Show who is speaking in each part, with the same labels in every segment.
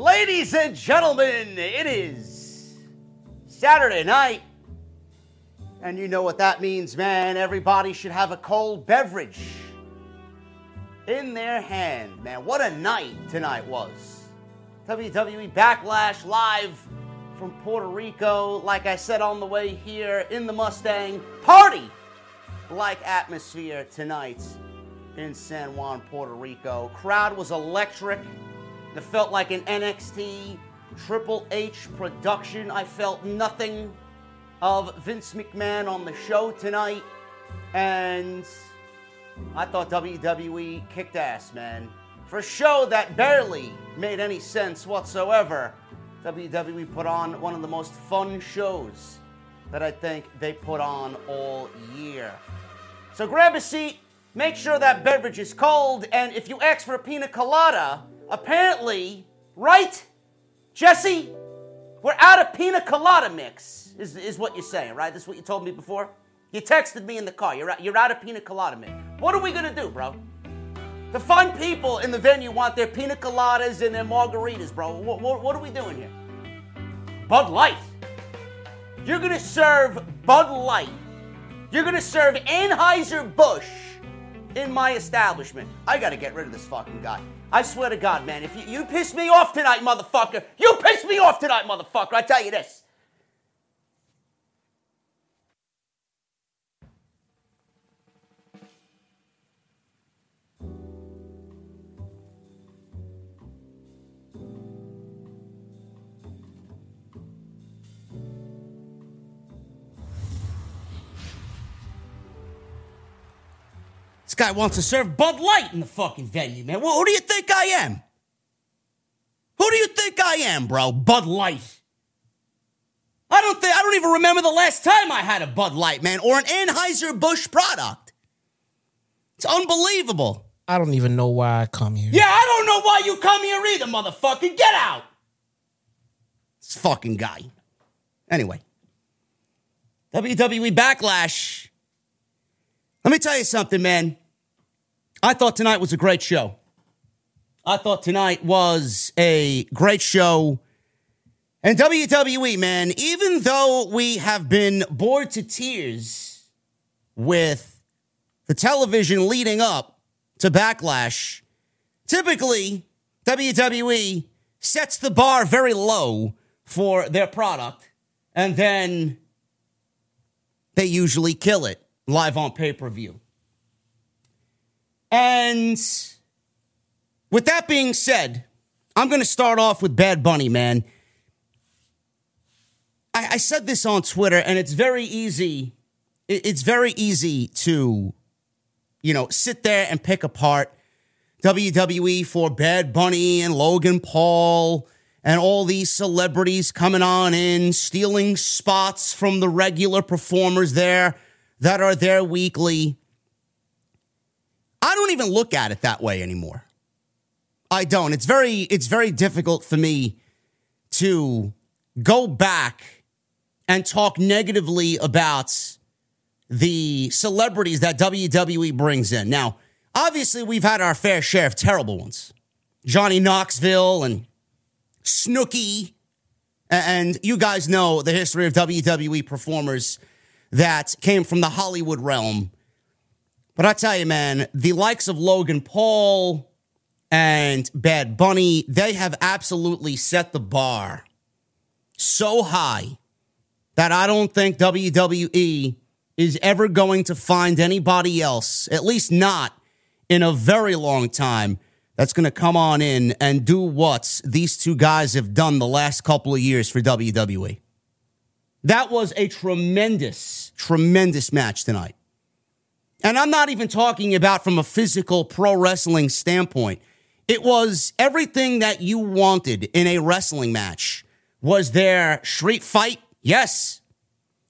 Speaker 1: Ladies and gentlemen, it is Saturday night. And you know what that means, man. Everybody should have a cold beverage in their hand, man. What a night tonight was. WWE Backlash live from Puerto Rico. Like I said on the way here in the Mustang, party like atmosphere tonight in San Juan, Puerto Rico. Crowd was electric. It felt like an NXT Triple H production. I felt nothing of Vince McMahon on the show tonight. And I thought WWE kicked ass, man. For a show that barely made any sense whatsoever, WWE put on one of the most fun shows that I think they put on all year. So grab a seat, make sure that beverage is cold, and if you ask for a pina colada, apparently, right? Jesse, we're out of pina colada mix, is, is what you're saying, right? That's what you told me before? You texted me in the car. You're out, you're out of pina colada mix. What are we going to do, bro? The fun people in the venue want their pina coladas and their margaritas, bro. What, what, what are we doing here? Bud Light. You're going to serve Bud Light. You're going to serve Anheuser-Busch in my establishment. I got to get rid of this fucking guy. I swear to God, man, if you, you piss me off tonight, motherfucker, you piss me off tonight, motherfucker, I tell you this. Guy wants to serve Bud Light in the fucking venue, man. Well, who do you think I am? Who do you think I am, bro? Bud Light. I don't think I don't even remember the last time I had a Bud Light, man, or an Anheuser-Busch product. It's unbelievable.
Speaker 2: I don't even know why I come here.
Speaker 1: Yeah, I don't know why you come here either, motherfucker. Get out. This fucking guy. Anyway. WWE Backlash. Let me tell you something, man. I thought tonight was a great show. I thought tonight was a great show. And WWE, man, even though we have been bored to tears with the television leading up to Backlash, typically WWE sets the bar very low for their product and then they usually kill it live on pay per view. And with that being said, I'm going to start off with Bad Bunny, man. I, I, said this on Twitter, and it's very easy. It's very easy to, you know, sit there and pick apart WWE for Bad Bunny and Logan Paul and all these celebrities coming on in, stealing spots from the regular performers there that are there weekly. I don't even look at it that way anymore. I don't. It's very it's very difficult for me to go back and talk negatively about the celebrities that WWE brings in. Now, obviously we've had our fair share of terrible ones. Johnny Knoxville and Snooki and you guys know the history of WWE performers that came from the Hollywood realm. But I tell you, man, the likes of Logan Paul and Bad Bunny, they have absolutely set the bar so high that I don't think WWE is ever going to find anybody else, at least not in a very long time, that's going to come on in and do what these two guys have done the last couple of years for WWE. That was a tremendous, tremendous match tonight. And I'm not even talking about from a physical pro wrestling standpoint. It was everything that you wanted in a wrestling match. Was there street fight? Yes.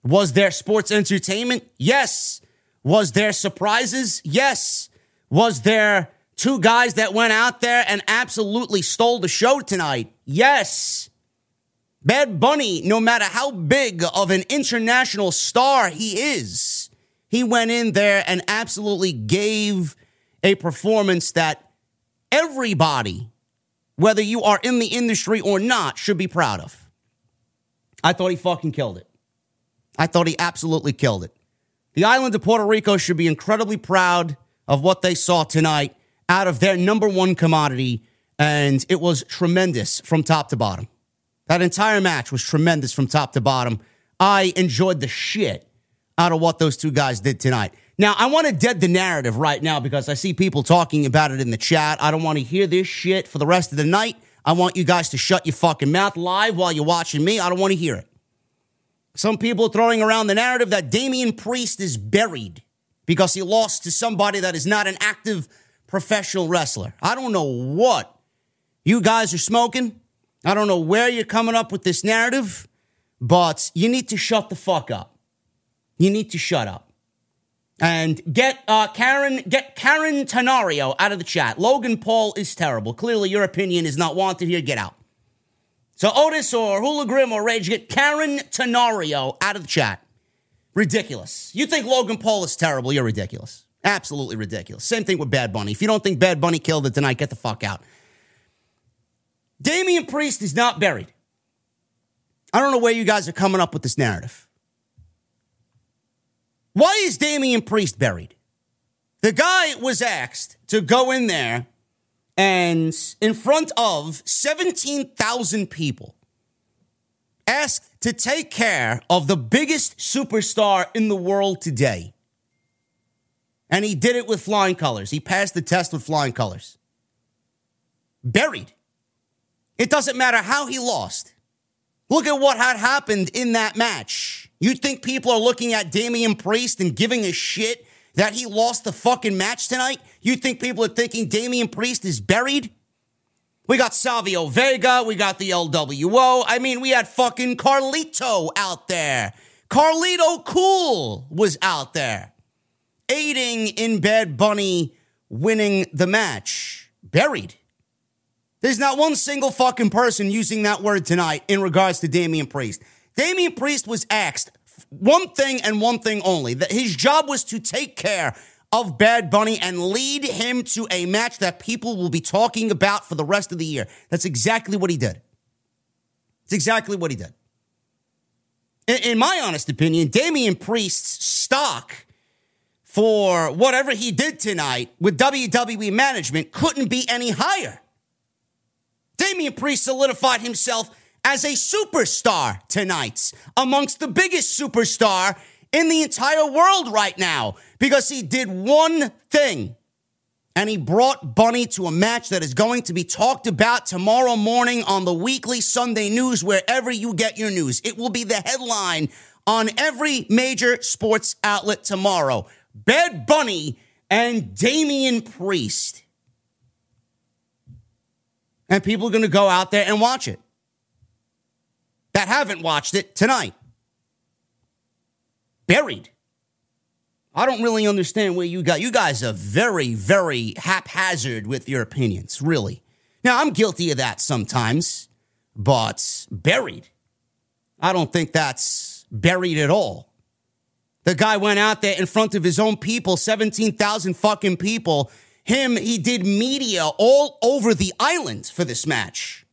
Speaker 1: Was there sports entertainment? Yes. Was there surprises? Yes. Was there two guys that went out there and absolutely stole the show tonight? Yes. Bad Bunny, no matter how big of an international star he is, he went in there and absolutely gave a performance that everybody, whether you are in the industry or not, should be proud of. I thought he fucking killed it. I thought he absolutely killed it. The island of Puerto Rico should be incredibly proud of what they saw tonight out of their number one commodity, and it was tremendous from top to bottom. That entire match was tremendous from top to bottom. I enjoyed the shit out of what those two guys did tonight. Now, I want to dead the narrative right now because I see people talking about it in the chat. I don't want to hear this shit for the rest of the night. I want you guys to shut your fucking mouth live while you're watching me. I don't want to hear it. Some people throwing around the narrative that Damian Priest is buried because he lost to somebody that is not an active professional wrestler. I don't know what you guys are smoking. I don't know where you're coming up with this narrative, but you need to shut the fuck up. You need to shut up. And get uh, Karen, get Karen Tenario out of the chat. Logan Paul is terrible. Clearly, your opinion is not wanted here. Get out. So Otis or Hula Grim or Rage, get Karen Tenario out of the chat. Ridiculous. You think Logan Paul is terrible? You're ridiculous. Absolutely ridiculous. Same thing with Bad Bunny. If you don't think Bad Bunny killed it tonight, get the fuck out. Damian Priest is not buried. I don't know where you guys are coming up with this narrative. Why is Damian Priest buried? The guy was asked to go in there and, in front of 17,000 people, asked to take care of the biggest superstar in the world today. And he did it with flying colors. He passed the test with flying colors. Buried. It doesn't matter how he lost. Look at what had happened in that match. You think people are looking at Damian Priest and giving a shit that he lost the fucking match tonight? You think people are thinking Damian Priest is buried? We got Savio Vega. We got the LWO. I mean, we had fucking Carlito out there. Carlito Cool was out there aiding in Bad Bunny winning the match. Buried. There's not one single fucking person using that word tonight in regards to Damian Priest. Damian Priest was asked one thing and one thing only that his job was to take care of Bad Bunny and lead him to a match that people will be talking about for the rest of the year. That's exactly what he did. It's exactly what he did. In, in my honest opinion, Damian Priest's stock for whatever he did tonight with WWE management couldn't be any higher. Damian Priest solidified himself as a superstar tonight, amongst the biggest superstar in the entire world right now, because he did one thing. And he brought Bunny to a match that is going to be talked about tomorrow morning on the weekly Sunday news, wherever you get your news. It will be the headline on every major sports outlet tomorrow. Bad Bunny and Damian Priest. And people are going to go out there and watch it that haven't watched it tonight. Buried. I don't really understand where you got. You guys are very, very haphazard with your opinions, really. Now, I'm guilty of that sometimes, but buried. I don't think that's buried at all. The guy went out there in front of his own people, 17,000 fucking people. Him, he did media all over the island for this match.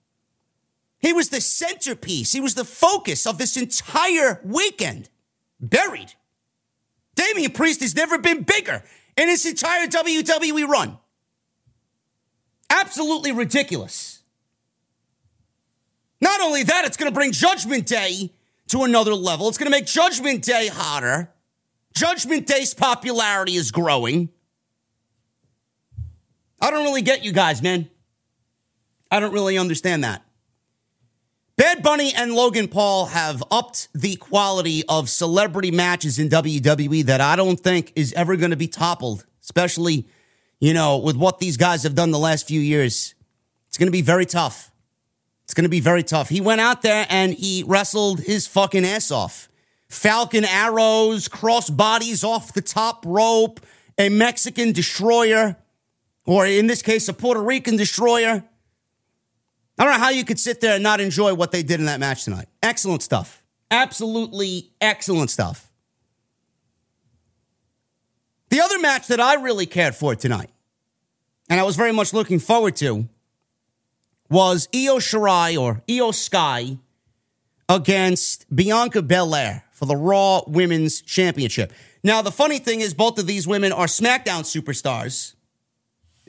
Speaker 1: He was the centerpiece. He was the focus of this entire weekend. Buried. Damian Priest has never been bigger in his entire WWE run. Absolutely ridiculous. Not only that, it's going to bring Judgment Day to another level. It's going to make Judgment Day hotter. Judgment Day's popularity is growing. I don't really get you guys, man. I don't really understand that. Bad Bunny and Logan Paul have upped the quality of celebrity matches in WWE that I don't think is ever going to be toppled, especially, you know, with what these guys have done the last few years. It's going to be very tough. It's going to be very tough. He went out there and he wrestled his fucking ass off. Falcon arrows, cross bodies off the top rope, a Mexican destroyer, or in this case, a Puerto Rican destroyer. I don't know how you could sit there and not enjoy what they did in that match tonight. Excellent stuff. Absolutely excellent stuff. The other match that I really cared for tonight, and I was very much looking forward to, was Io Shirai or Io Sky against Bianca Belair for the Raw Women's Championship. Now, the funny thing is, both of these women are SmackDown superstars,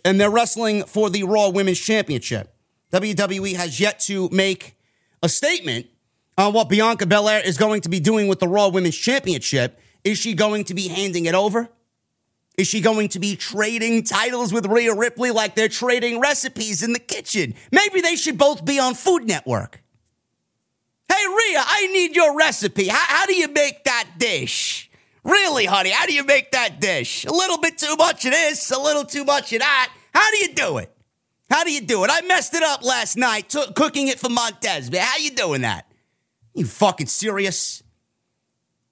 Speaker 1: and they're wrestling for the Raw Women's Championship. WWE has yet to make a statement on what Bianca Belair is going to be doing with the Raw Women's Championship. Is she going to be handing it over? Is she going to be trading titles with Rhea Ripley like they're trading recipes in the kitchen? Maybe they should both be on Food Network. Hey, Rhea, I need your recipe. How, how do you make that dish? Really, honey, how do you make that dish? A little bit too much of this, a little too much of that. How do you do it? How do you do it? I messed it up last night t- cooking it for Montez. Man, how you doing that? You fucking serious?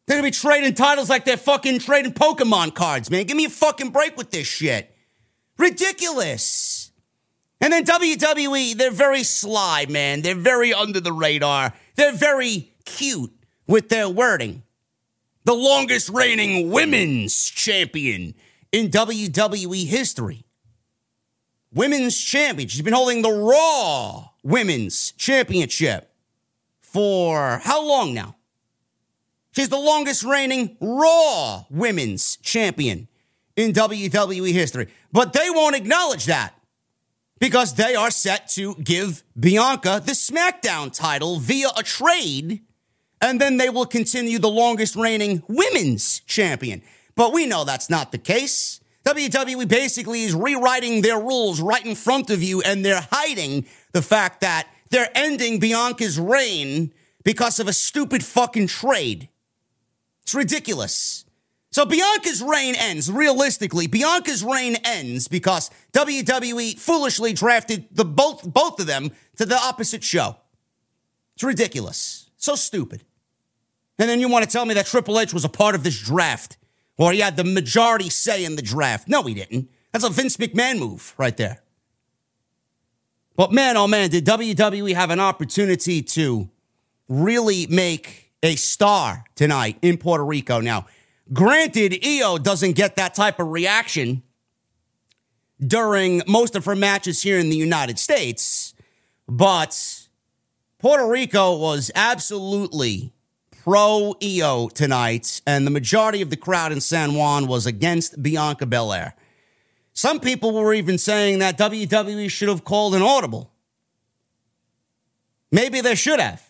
Speaker 1: They're gonna be trading titles like they're fucking trading Pokemon cards, man. Give me a fucking break with this shit. Ridiculous. And then WWE, they're very sly, man. They're very under the radar. They're very cute with their wording. The longest reigning women's champion in WWE history women's champion. She's been holding the Raw Women's Championship for how long now? She's the longest reigning Raw Women's Champion in WWE history. But they won't acknowledge that because they are set to give Bianca the SmackDown title via a trade, and then they will continue the longest reigning Women's Champion. But we know that's not the case. WWE basically is rewriting their rules right in front of you, and they're hiding the fact that they're ending Bianca's reign because of a stupid fucking trade. It's ridiculous. So Bianca's reign ends. Realistically, Bianca's reign ends because WWE foolishly drafted the both both of them to the opposite show. It's ridiculous. So stupid. And then you want to tell me that Triple H was a part of this draft or he had the majority say in the draft. No, he didn't. That's a Vince McMahon move right there. But man, oh man, did WWE have an opportunity to really make a star tonight in Puerto Rico? Now, granted, Io doesn't get that type of reaction during most of her matches here in the United States, but Puerto Rico was absolutely pro Io tonight, and the majority of the crowd in San Juan was against Bianca Belair. Some people were even saying that WWE should have called an audible. Maybe they should have.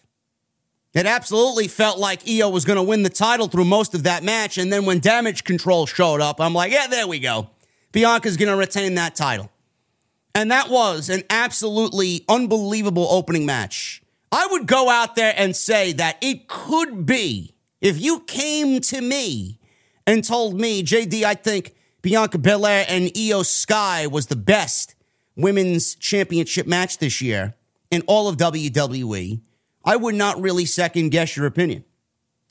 Speaker 1: It absolutely felt like Io was going to win the title through most of that match. And then when damage control showed up, I'm like, yeah, there we go. Bianca's going to retain that title. And that was an absolutely unbelievable opening match. I would go out there and say that it could be, if you came to me and told me, JD, I think Bianca Belair and Io Sky was the best women's championship match this year in all of WWE, I would not really second guess your opinion.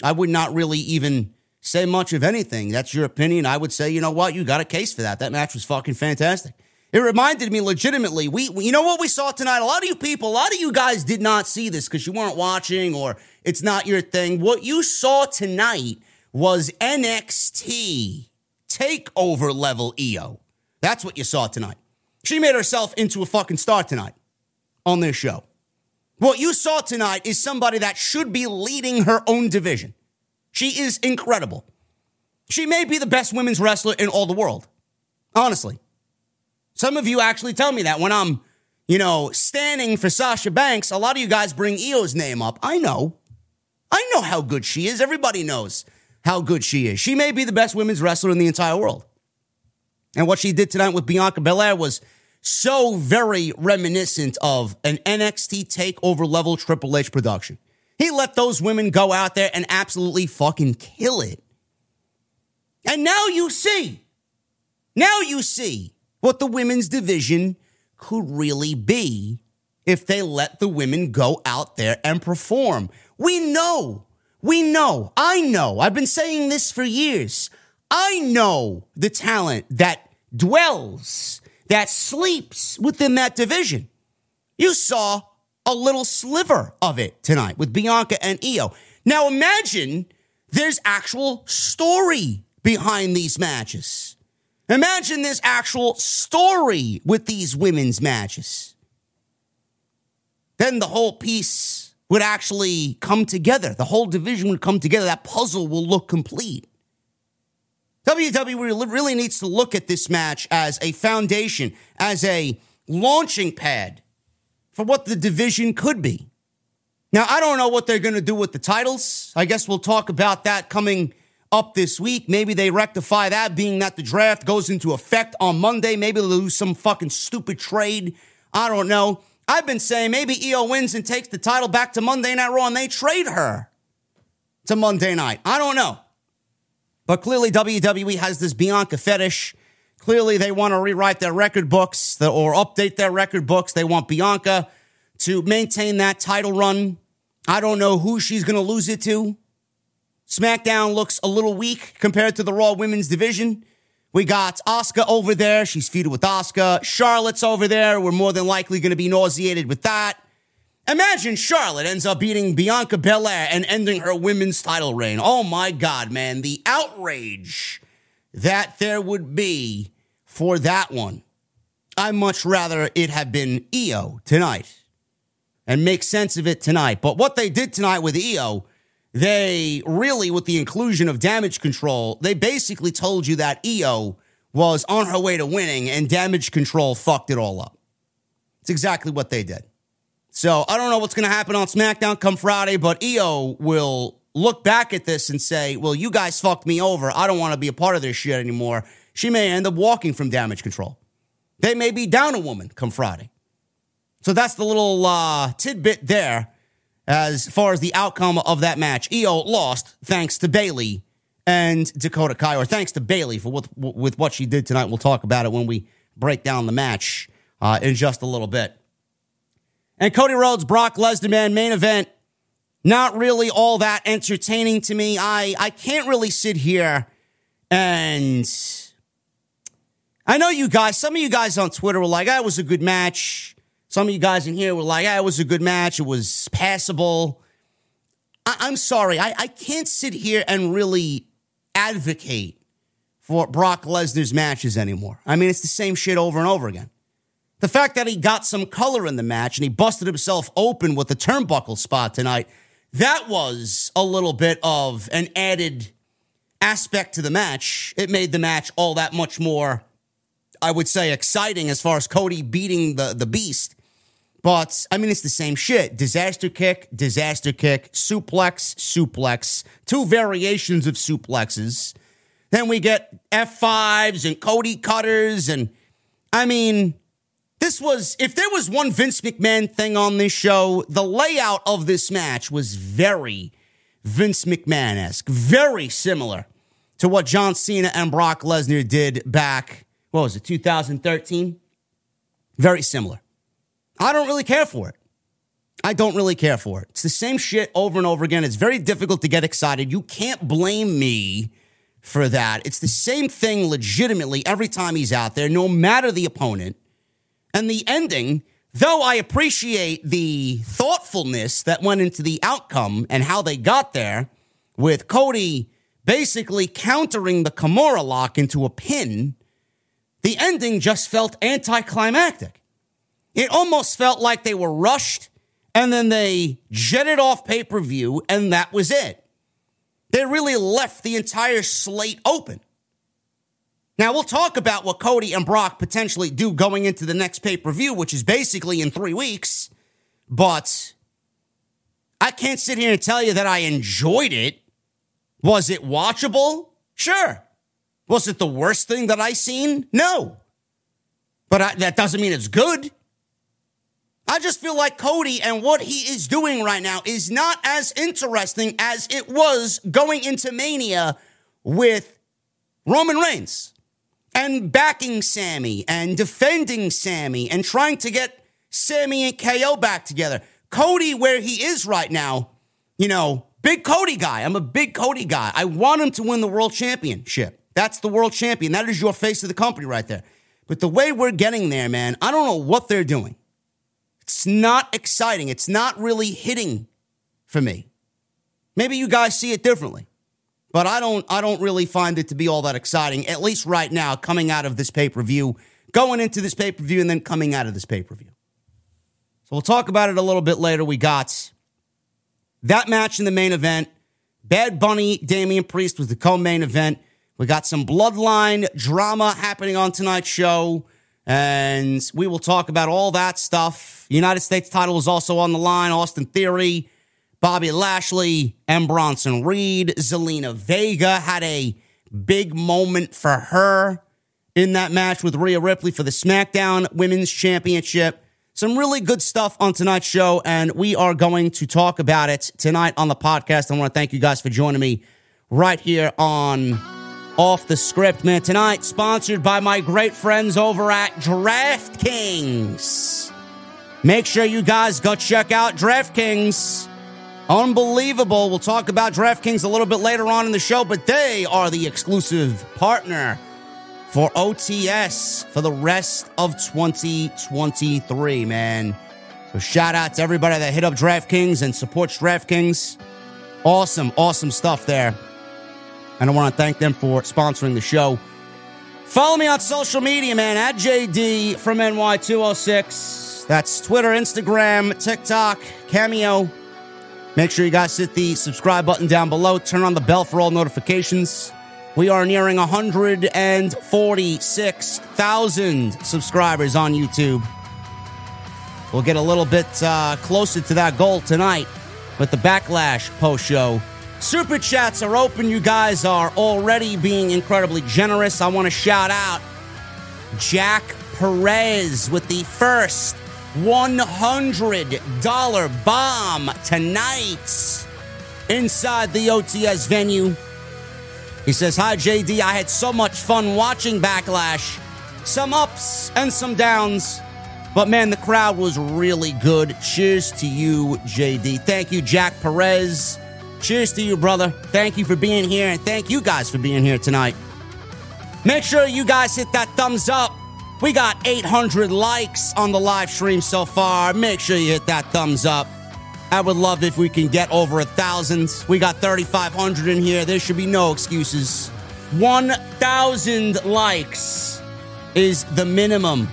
Speaker 1: I would not really even say much of anything. That's your opinion. I would say, you know what? You got a case for that. That match was fucking fantastic. It reminded me legitimately. We, you know what we saw tonight? A lot of you people, a lot of you guys did not see this because you weren't watching or it's not your thing. What you saw tonight was NXT takeover level Io. That's what you saw tonight. She made herself into a fucking star tonight on this show. What you saw tonight is somebody that should be leading her own division. She is incredible. She may be the best women's wrestler in all the world. Honestly. Some of you actually tell me that when I'm, you know, standing for Sasha Banks, a lot of you guys bring Io's name up. I know. I know how good she is. Everybody knows how good she is. She may be the best women's wrestler in the entire world. And what she did tonight with Bianca Belair was so very reminiscent of an NXT takeover level Triple H production. He let those women go out there and absolutely fucking kill it. And now you see, now you see what the women's division could really be if they let the women go out there and perform. We know we know, I know, I've been saying this for years. I know the talent that dwells, that sleeps within that division. You saw a little sliver of it tonight with Bianca and Io. Now imagine there's actual story behind these matches. Imagine this actual story with these women's matches. Then the whole piece would actually come together. The whole division would come together. That puzzle will look complete. WWE really needs to look at this match as a foundation, as a launching pad for what the division could be. Now, I don't know what they're going to do with the titles. I guess we'll talk about that coming up this week. Maybe they rectify that, being that the draft goes into effect on Monday. Maybe they'll do some fucking stupid trade. I don't know. I've been saying maybe Io wins and takes the title back to Monday Night Raw and they trade her to Monday night. I don't know. But clearly, WWE has this Bianca fetish. Clearly, they want to rewrite their record books or update their record books. They want Bianca to maintain that title run. I don't know who she's going to lose it to. SmackDown looks a little weak compared to the Raw women's division. We got Asuka over there. She's feuded with Asuka. Charlotte's over there. We're more than likely going to be nauseated with that. Imagine Charlotte ends up beating Bianca Belair and ending her women's title reign. Oh my God, man. The outrage that there would be for that one. I much rather it have been Io tonight and make sense of it tonight. But what they did tonight with Io they really, with the inclusion of damage control, they basically told you that Io was on her way to winning and damage control fucked it all up. It's exactly what they did. So I don't know what's going to happen on SmackDown come Friday, but Io will look back at this and say, well, you guys fucked me over. I don't want to be a part of this shit anymore. She may end up walking from damage control. They may be down a woman come Friday. So that's the little uh, tidbit there as far as the outcome of that match. Io lost thanks to Bayley and Dakota Kai, or thanks to Bayley for what, with what she did tonight. We'll talk about it when we break down the match uh, in just a little bit. And Cody Rhodes, Brock Lesnar, man, main event. Not really all that entertaining to me. I, I can't really sit here and I know you guys, some of you guys on Twitter were like, that was a good match. Some of you guys in here were like, ah, it was a good match. It was passable. I- am sorry. I-, I can't sit here and really advocate for Brock Lesnar's matches anymore. I mean, it's the same shit over and over again. The fact that he got some color in the match and he busted himself open with the turnbuckle spot tonight, that was a little bit of an added aspect to the match. It made the match all that much more, I would say, exciting as far as Cody beating the, the beast. But I mean, it's the same shit. Disaster kick, disaster kick, suplex, suplex, two variations of suplexes. Then we get F5s and Cody cutters. And I mean, this was, if there was one Vince McMahon thing on this show, the layout of this match was very Vince McMahon esque, very similar to what John Cena and Brock Lesnar did back, what was it, 2013? Very similar. I don't really care for it. I don't really care for it. It's the same shit over and over again. It's very difficult to get excited. You can't blame me for that. It's the same thing legitimately every time he's out there, no matter the opponent. And the ending, though I appreciate the thoughtfulness that went into the outcome and how they got there, with Cody basically countering the Kimura lock into a pin, the ending just felt anticlimactic. It almost felt like they were rushed and then they jetted off pay per view and that was it. They really left the entire slate open. Now, we'll talk about what Cody and Brock potentially do going into the next pay per view, which is basically in three weeks. But I can't sit here and tell you that I enjoyed it. Was it watchable? Sure. Was it the worst thing that I seen? No. But I, that doesn't mean it's good. I just feel like Cody and what he is doing right now is not as interesting as it was going into Mania with Roman Reigns and backing Sami and defending Sami and trying to get Sami and KO back together. Cody, where he is right now, you know, big Cody guy. I'm a big Cody guy. I want him to win the world championship. That's the world champion. That is your face of the company right there. But the way we're getting there, man, I don't know what they're doing. It's not exciting. It's not really hitting for me. Maybe you guys see it differently. But I don't I don't really find it to be all that exciting, at least right now, coming out of this pay-per-view, going into this pay-per-view, and then coming out of this pay-per-view. So we'll talk about it a little bit later. We got that match in the main event. Bad Bunny, Damian Priest was the co-main event. We got some bloodline drama happening on tonight's show. And we will talk about all that stuff. United States title is also on the line. Austin Theory, Bobby Lashley, M. Bronson Reed, Zelina Vega had a big moment for her in that match with Rhea Ripley for the SmackDown Women's Championship. Some really good stuff on tonight's show, and we are going to talk about it tonight on the podcast. I want to thank you guys for joining me right here on off the script, man. Tonight, sponsored by my great friends over at DraftKings. Make sure you guys go check out DraftKings. Unbelievable. We'll talk about DraftKings a little bit later on in the show, but they are the exclusive partner for OTS for the rest of 2023, man. So shout out to everybody that hit up DraftKings and supports DraftKings. Awesome, awesome stuff there. And I want to thank them for sponsoring the show. Follow me on social media, man, at JD from NY206. That's Twitter, Instagram, TikTok, Cameo. Make sure you guys hit the subscribe button down below. Turn on the bell for all notifications. We are nearing 146,000 subscribers on YouTube. We'll get a little bit uh, closer to that goal tonight with the Backlash post show. Super chats are open. You guys are already being incredibly generous. I want to shout out Jack Perez with the first $100 bomb tonight inside the OTS venue. He says, Hi, JD. I had so much fun watching Backlash. Some ups and some downs. But man, the crowd was really good. Cheers to you, JD. Thank you, Jack Perez. Cheers to you, brother. Thank you for being here, and thank you guys for being here tonight. Make sure you guys hit that thumbs up. We got 800 likes on the live stream so far. Make sure you hit that thumbs up. I would love if we can get over a thousand. We got 3,500 in here. There should be no excuses. 1,000 likes is the minimum.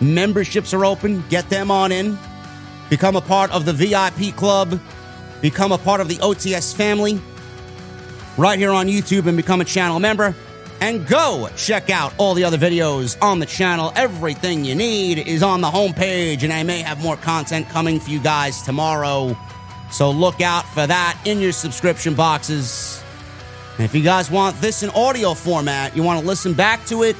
Speaker 1: Memberships are open. Get them on in. Become a part of the VIP club. Become a part of the OTS family right here on YouTube and become a channel member. And go check out all the other videos on the channel. Everything you need is on the homepage, and I may have more content coming for you guys tomorrow. So look out for that in your subscription boxes. And if you guys want this in audio format, you want to listen back to it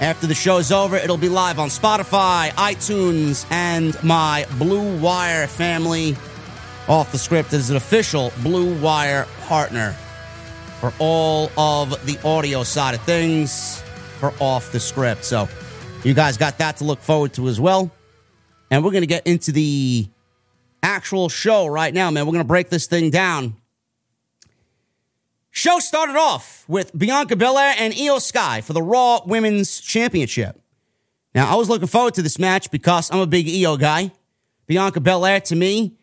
Speaker 1: after the show's over, it'll be live on Spotify, iTunes, and my Blue Wire family. Off the script is an official Blue Wire partner for all of the audio side of things for off the script. So you guys got that to look forward to as well. And we're going to get into the actual show right now, man. We're going to break this thing down. Show started off with Bianca Belair and Io Sky for the Raw Women's Championship. Now, I was looking forward to this match because I'm a big Io guy. Bianca Belair, to me,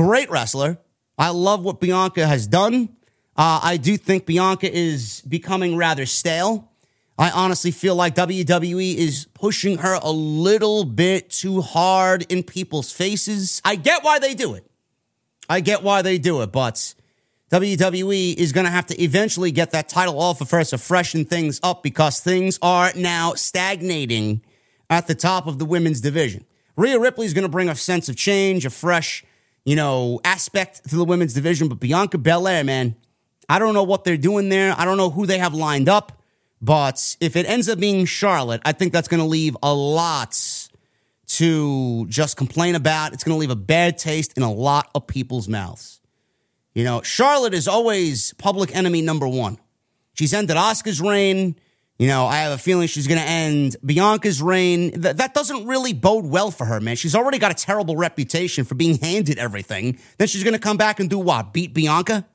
Speaker 1: great wrestler. I love what Bianca has done. Uh, I do think Bianca is becoming rather stale. I honestly feel like WWE is pushing her a little bit too hard in people's faces. I get why they do it. I get why they do it, but WWE is going to have to eventually get that title off of her to freshen things up because things are now stagnating at the top of the women's division. Rhea Ripley is going to bring a sense of change, a fresh, you know, aspect to the women's division, but Bianca Belair, man, I don't know what they're doing there. I don't know who they have lined up, but if it ends up being Charlotte, I think that's going to leave a lot to just complain about. It's going to leave a bad taste in a lot of people's mouths. You know, Charlotte is always public enemy number one. She's ended Asuka's reign. You know, I have a feeling she's going to end Bianca's reign. Th- that doesn't really bode well for her, man. She's already got a terrible reputation for being handed everything. Then she's going to come back and do what? Beat Bianca?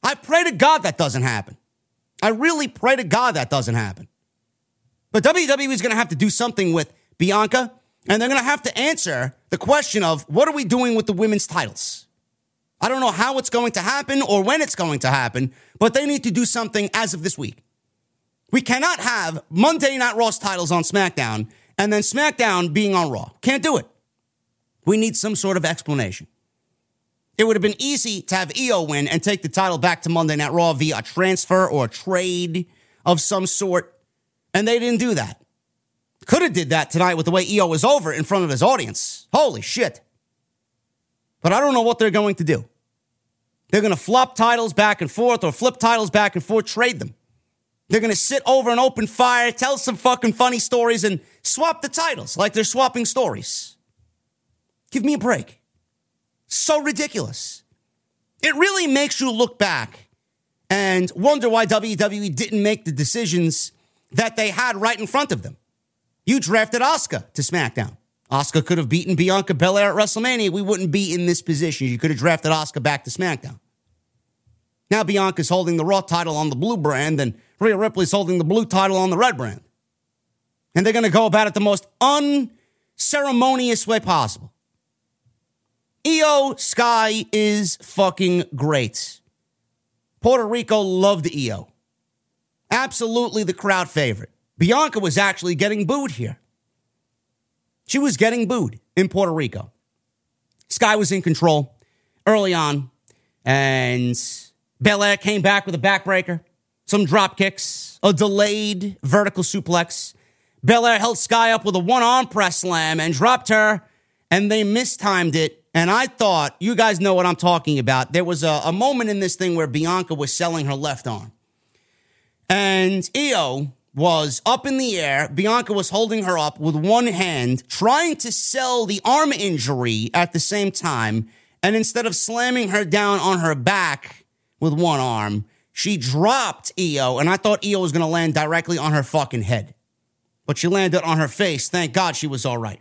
Speaker 1: I pray to God that doesn't happen. I really pray to God that doesn't happen. But WWE is going to have to do something with Bianca, and they're going to have to answer the question of what are we doing with the women's titles? I don't know how it's going to happen or when it's going to happen, but they need to do something as of this week. We cannot have Monday Night Raw's titles on SmackDown and then SmackDown being on Raw. Can't do it. We need some sort of explanation. It would have been easy to have Io win and take the title back to Monday Night Raw via transfer or trade of some sort, and they didn't do that. Could have did that tonight with the way Io was over in front of his audience. Holy shit. But I don't know what they're going to do. They're going to flop titles back and forth or flip titles back and forth, trade them. They're going to sit over an open fire, tell some fucking funny stories, and swap the titles like they're swapping stories. Give me a break. So ridiculous. It really makes you look back and wonder why WWE didn't make the decisions that they had right in front of them. You drafted Asuka to SmackDown. Asuka could have beaten Bianca Belair at WrestleMania. We wouldn't be in this position. You could have drafted Asuka back to SmackDown. Now Bianca's holding the Raw title on the blue brand, and Rhea Ripley's holding the blue title on the red brand. And they're going to go about it the most unceremonious way possible. Io Sky is fucking great. Puerto Rico loved Io. Absolutely the crowd favorite. Bianca was actually getting booed here. She was getting booed in Puerto Rico. Sky was in control early on, and Belair came back with a backbreaker, some drop kicks, a delayed vertical suplex. Belair held Sky up with a one arm press slam and dropped her, and they mistimed it. And I thought, you guys know what I'm talking about. There was a, a moment in this thing where Bianca was selling her left arm. And Io was up in the air. Bianca was holding her up with one hand, trying to sell the arm injury at the same time. And instead of slamming her down on her back with one arm, she dropped Io, and I thought Io was going to land directly on her fucking head. But she landed on her face. Thank God she was all right.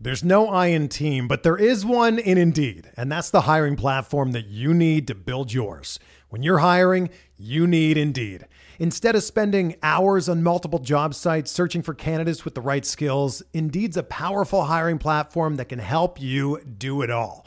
Speaker 3: There's no I in team, but there is one in Indeed, and that's the hiring platform that you need to build yours. When you're hiring, you need Indeed. Instead of spending hours on multiple job sites searching for candidates with the right skills, Indeed's a powerful hiring platform that can help you do it all.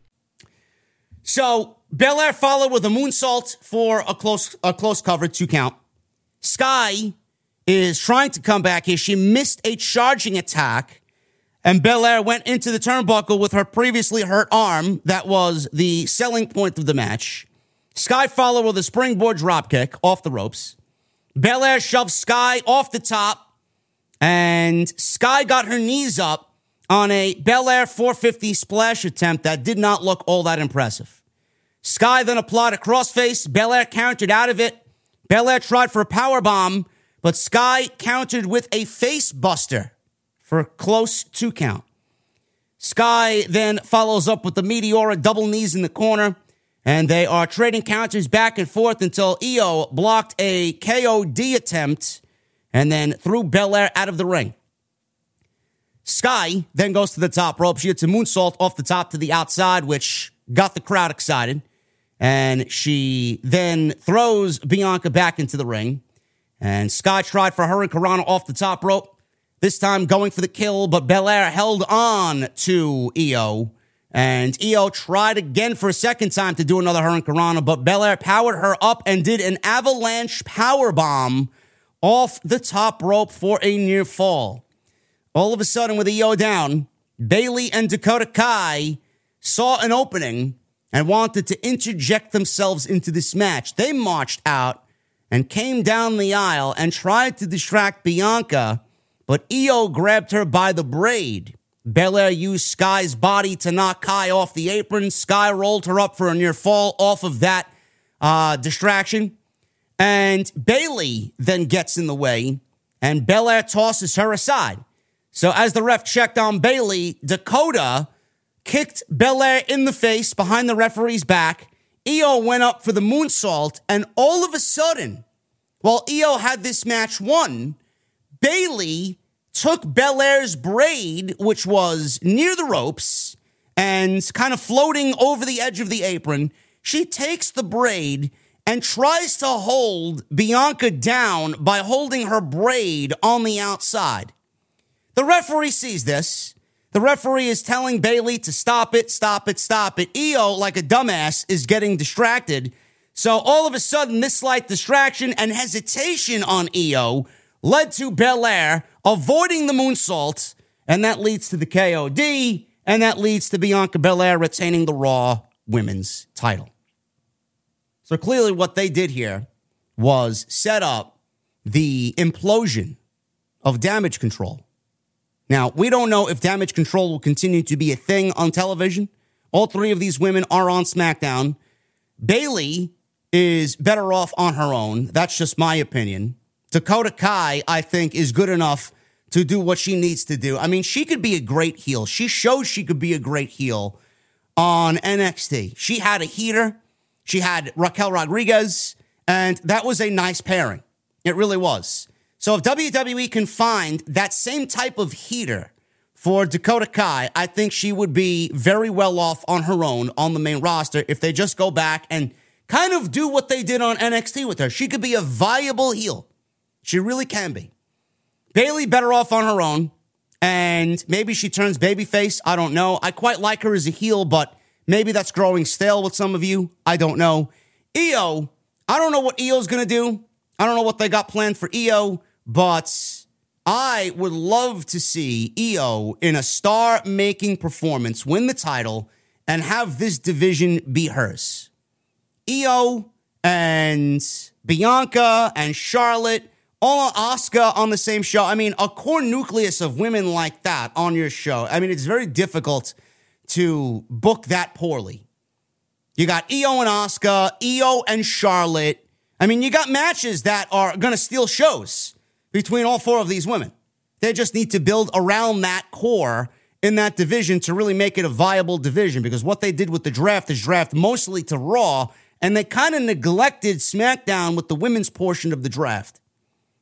Speaker 1: So Belair followed with a moonsault for a close a close cover two count. Sky is trying to come back here. She missed a charging attack, and Belair went into the turnbuckle with her previously hurt arm. That was the selling point of the match. Sky followed with a springboard dropkick off the ropes. Belair shoved Sky off the top, and Sky got her knees up on a Belair 450 splash attempt that did not look all that impressive. Sky then applied a crossface. Belair countered out of it. Belair tried for a power bomb, but Sky countered with a face buster for a close two count. Sky then follows up with the Meteora double knees in the corner, and they are trading counters back and forth until Io blocked a KOD attempt and then threw Belair out of the ring. Sky then goes to the top rope. She hits a moonsault off the top to the outside, which got the crowd excited. And she then throws Bianca back into the ring. And Sky tried for her and Hurricanrana off the top rope, this time going for the kill, but Belair held on to Io. And Io tried again for a second time to do another her and Hurricanrana, but Belair powered her up and did an avalanche power bomb off the top rope for a near fall. All of a sudden, with Io down, Bayley and Dakota Kai saw an opening and wanted to interject themselves into this match. They marched out and came down the aisle and tried to distract Bianca, but Io grabbed her by the braid. Belair used Sky's body to knock Kai off the apron. Sky rolled her up for a near fall off of that uh, distraction. And Bayley then gets in the way, and Belair tosses her aside. So as the ref checked on Bayley, Dakota kicked Belair in the face behind the referee's back. Io went up for the moonsault, and all of a sudden, while Io had this match won, Bayley took Belair's braid, which was near the ropes and kind of floating over the edge of the apron. She takes the braid and tries to hold Bianca down by holding her braid on the outside. The referee sees this. The referee is telling Bayley to stop it, stop it, stop it. Io, like a dumbass, is getting distracted. So all of a sudden, this slight distraction and hesitation on Io led to Belair avoiding the moonsault, and that leads to the KOD, and that leads to Bianca Belair retaining the Raw Women's title. So clearly, what they did here was set up the implosion of damage control. Now, we don't know if damage control will continue to be a thing on television. All three of these women are on SmackDown. Bayley is better off on her own. That's just my opinion. Dakota Kai, I think, is good enough to do what she needs to do. I mean, she could be a great heel. She shows she could be a great heel on NXT. She had a heater. She had Raquel Rodriguez, and that was a nice pairing. It really was. So if WWE can find that same type of heater for Dakota Kai, I think she would be very well off on her own on the main roster if they just go back and kind of do what they did on NXT with her. She could be a viable heel. She really can be. Bayley better off on her own, and maybe she turns babyface. I don't know. I quite like her as a heel, but Maybe that's growing stale with some of you. I don't know. Io, I don't know what Io's to do. I don't know what they got planned for Io, but I would love to see Io in a star making performance win the title and have this division be hers. Io and Bianca and Charlotte, all Asuka on the same show. I mean, a core nucleus of women like that on your show. I mean, it's very difficult to book that poorly. You got Io and Asuka, Io and Charlotte. I mean, you got matches that are going to steal shows between all four of these women. They just need to build around that core in that division to really make it a viable division because what they did with the draft is draft mostly to Raw and they kind of neglected SmackDown with the women's portion of the draft.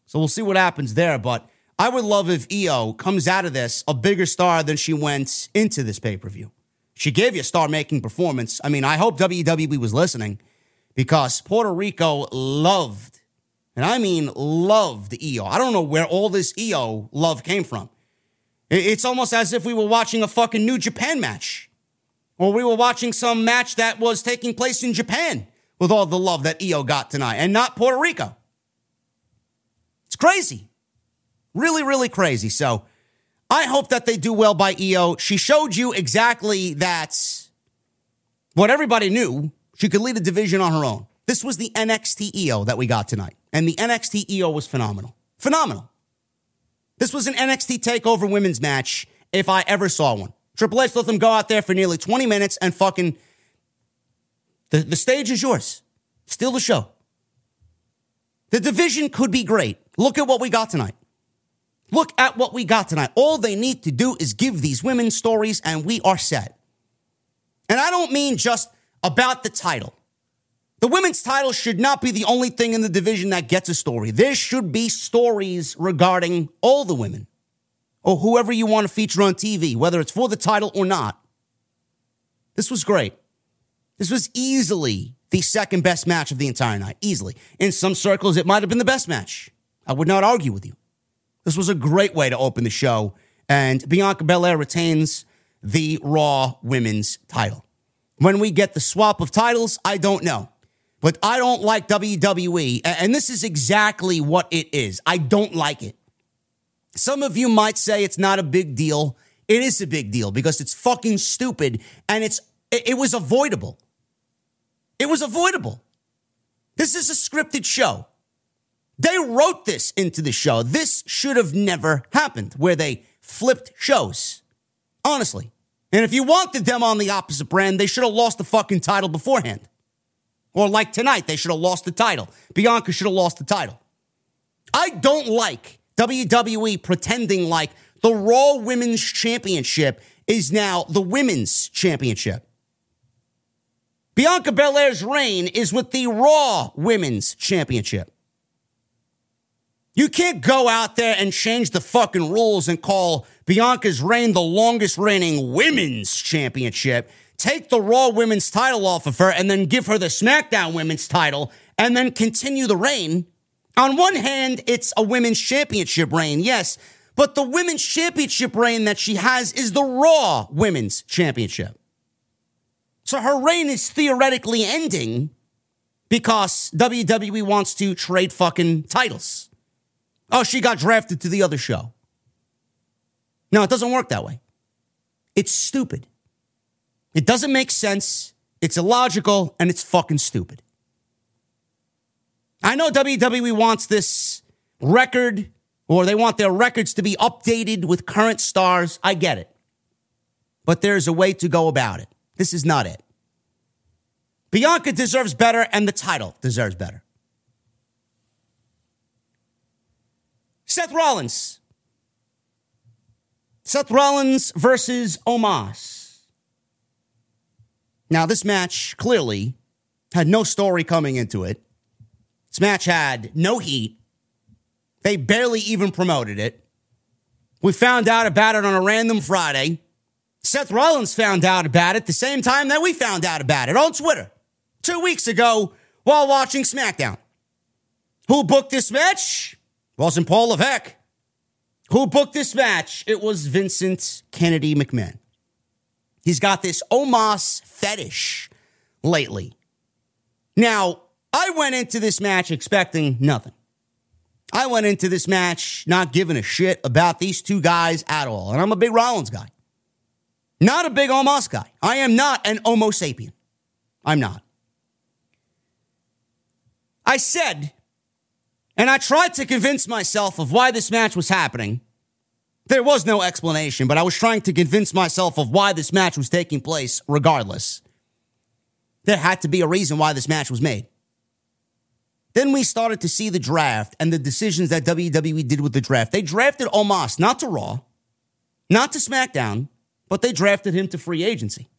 Speaker 1: So we'll see what happens there. But I would love if Io comes out of this a bigger star than she went into this pay per view. She gave you a star making performance. I mean, I hope WWE was listening because Puerto Rico loved, and I mean loved Io. I don't know where all this Io love came from. It's almost as if we were watching a fucking New Japan match or we were watching some match that was taking place in Japan with all the love that Io got tonight and not Puerto Rico. It's crazy. Really, really crazy. So I hope that they do well by Io. She showed you exactly that what everybody knew. She could lead a division on her own. This was the NXT Io that we got tonight. And the NXT Io was phenomenal. Phenomenal. This was an NXT takeover women's match if I ever saw one. Triple H let them go out there for nearly 20 minutes and fucking. The, the stage is yours. Steal the show. The division could be great. Look at what we got tonight. Look at what we got tonight. All they need to do is give these women stories and we are set. And I don't mean just about the title. The women's title should not be the only thing in the division that gets a story. There should be stories regarding all the women or whoever you want to feature on TV, whether it's for the title or not. This was great. This was easily the second best match of the entire night. Easily. In some circles, it might have been the best match. I would not argue with you. This was a great way to open the show. And Bianca Belair retains the Raw Women's title. When we get the swap of titles, I don't know. But I don't like WWE. And this is exactly what it is. I don't like it. Some of you might say it's not a big deal. It is a big deal because it's fucking stupid and it's it was avoidable. It was avoidable. This is a scripted show. They wrote this into the show. This should have never happened where they flipped shows. Honestly. And if you wanted them on the opposite brand, they should have lost the fucking title beforehand. Or like tonight, they should have lost the title. Bianca should have lost the title. I don't like WWE pretending like the Raw Women's Championship is now the Women's Championship. Bianca Belair's reign is with the Raw Women's Championship. You can't go out there and change the fucking rules and call Bianca's reign the longest reigning women's championship. Take the Raw women's title off of her and then give her the SmackDown women's title and then continue the reign. On one hand, it's a women's championship reign, yes, but the women's championship reign that she has is the Raw women's championship. So her reign is theoretically ending because WWE wants to trade fucking titles. Oh, she got drafted to the other show. No, it doesn't work that way. It's stupid. It doesn't make sense. It's illogical and it's fucking stupid. I know WWE wants this record or they want their records to be updated with current stars. I get it. But there's a way to go about it. This is not it. Bianca deserves better and the title deserves better. Seth Rollins. Seth Rollins versus Omos. Now, this match clearly had no story coming into it. This match had no heat. They barely even promoted it. We found out about it on a random Friday. Seth Rollins found out about it the same time that we found out about it on Twitter two weeks ago while watching SmackDown. Who booked this match? Wasn't Paul Levesque. Who booked this match? It was Vincent Kennedy McMahon. He's got this Omos fetish lately. Now, I went into this match expecting nothing. I went into this match not giving a shit about these two guys at all. And I'm a big Rollins guy, not a big Omos guy. I am not an Homo sapien. I'm not. I said, and I tried to convince myself of why this match was happening. There was no explanation, but I was trying to convince myself of why this match was taking place regardless. There had to be a reason why this match was made. Then we started to see the draft and the decisions that WWE did with the draft. They drafted Omos not to Raw, not to SmackDown, but they drafted him to free agency.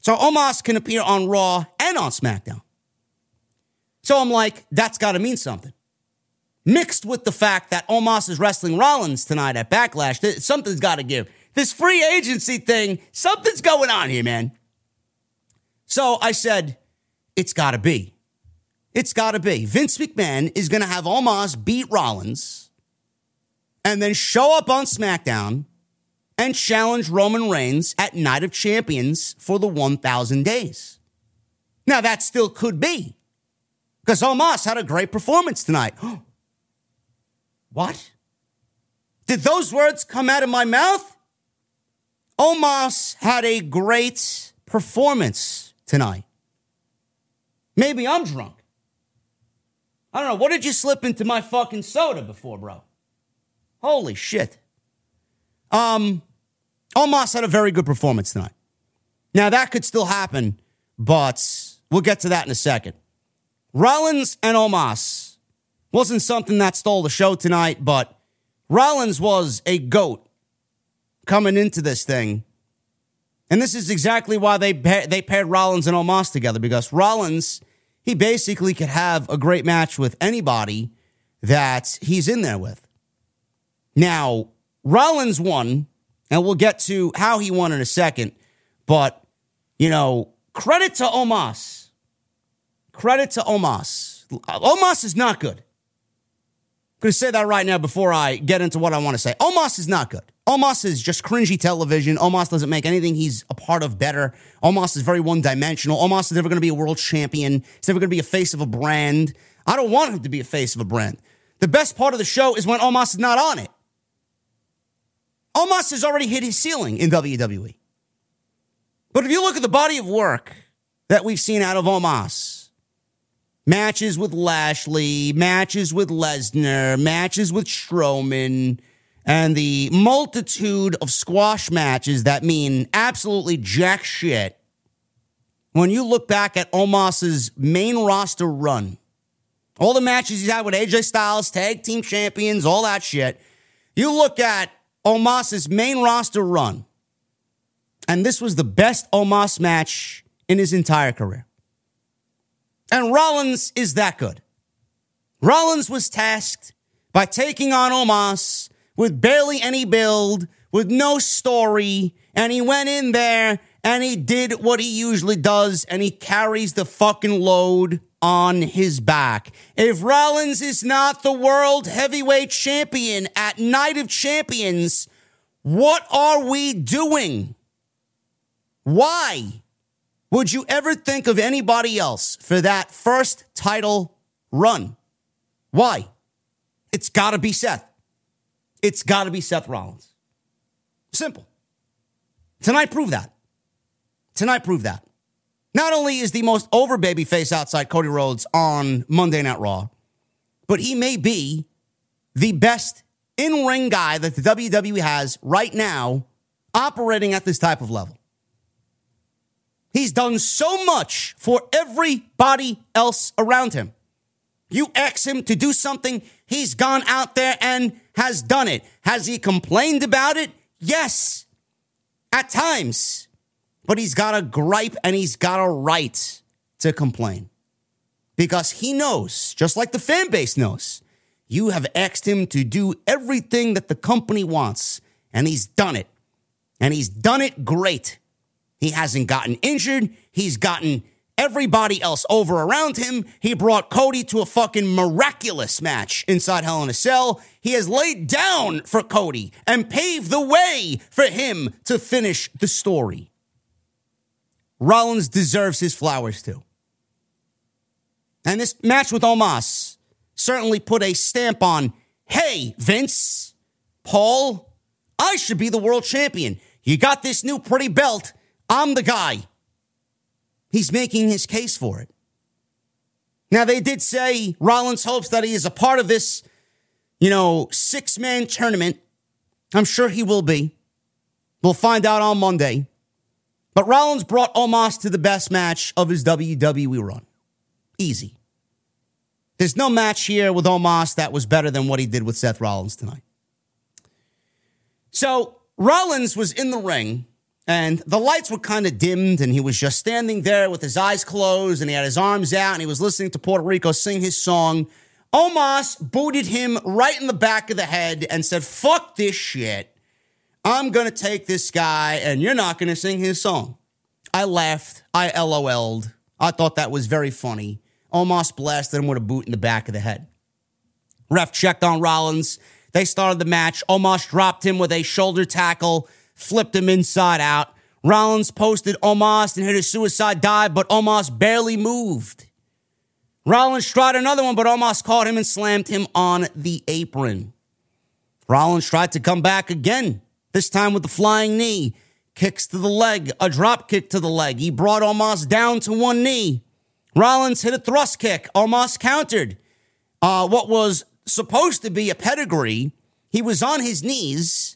Speaker 1: So Omos can appear on Raw and on SmackDown. So I'm like, that's got to mean something. Mixed with the fact that Omos is wrestling Rollins tonight at Backlash, something's got to give. This free agency thing, something's going on here, man. So I said, it's got to be. It's got to be. Vince McMahon is going to have Omos beat Rollins and then show up on SmackDown and challenge Roman Reigns at Night of Champions for the 1,000 days. Now, that still could be because Omos had a great performance tonight. what? Did those words come out of my mouth? Omos had a great performance tonight. Maybe I'm drunk. I don't know. What did you slip into my fucking soda before, bro? Holy shit. Um, Omos had a very good performance tonight. Now, that could still happen, but we'll get to that in a second. Rollins and Omos wasn't something that stole the show tonight, but Rollins was a goat coming into this thing. And this is exactly why they, they paired Rollins and Omos together because Rollins he basically could have a great match with anybody that he's in there with. Now, Rollins won, and we'll get to how he won in a second, but, you know, credit to Omos. Credit to Omos. Omos is not good. Going to say that right now before I get into what I want to say. Omos is not good. Omos is just cringy television. Omos doesn't make anything he's a part of better. Omos is very one dimensional. Omos is never going to be a world champion. He's never going to be a face of a brand. I don't want him to be a face of a brand. The best part of the show is when Omos is not on it. Omos has already hit his ceiling in WWE. But if you look at the body of work that we've seen out of Omos, matches with Lashley, matches with Lesnar, matches with Strowman, and the multitude of squash matches that mean absolutely jack shit. When you look back at Omos's main roster run, all the matches he's had with AJ Styles, tag team champions, all that shit, you look at Omos's main roster run, and this was the best Omos match in his entire career. And Rollins is that good. Rollins was tasked by taking on Omos with barely any build, with no story, and he went in there and he did what he usually does and he carries the fucking load on his back. If Rollins is not the world heavyweight champion at Night of Champions, what are we doing? Why would you ever think of anybody else for that first title run? Why? It's got to be Seth. It's got to be Seth Rollins. Simple. Tonight proved that. Tonight proved that. Not only is the most over baby face outside Cody Rhodes on Monday Night Raw, but he may be the best in ring guy that the WWE has right now operating at this type of level. He's done so much for everybody else around him. You ask him to do something, he's gone out there and has done it. Has he complained about it? Yes, at times. But he's got a gripe and he's got a right to complain because he knows, just like the fan base knows, you have asked him to do everything that the company wants, and he's done it. And he's done it great. He hasn't gotten injured. He's gotten everybody else over around him. He brought Cody to a fucking miraculous match inside Hell in a Cell. He has laid down for Cody and paved the way for him to finish the story. Rollins deserves his flowers too. And this match with Omos certainly put a stamp on hey, Vince, Paul, I should be the world champion. You got this new pretty belt. I'm the guy. He's making his case for it. Now, they did say Rollins hopes that he is a part of this, you know, six man tournament. I'm sure he will be. We'll find out on Monday. But Rollins brought Omos to the best match of his WWE run. Easy. There's no match here with Omos that was better than what he did with Seth Rollins tonight. So Rollins was in the ring and the lights were kind of dimmed and he was just standing there with his eyes closed and he had his arms out and he was listening to Puerto Rico sing his song. Omos booted him right in the back of the head and said, fuck this shit. I'm going to take this guy and you're not going to sing his song. I laughed. I LOL'd. I thought that was very funny. Omos blasted him with a boot in the back of the head. Ref checked on Rollins. They started the match. Omos dropped him with a shoulder tackle, flipped him inside out. Rollins posted Omos and hit a suicide dive, but Omos barely moved. Rollins tried another one, but Omos caught him and slammed him on the apron. Rollins tried to come back again, this time with the flying knee. Kicks to the leg, a drop kick to the leg. He brought Omos down to one knee. Rollins hit a thrust kick. Omos countered. Uh, what was supposed to be a pedigree, he was on his knees,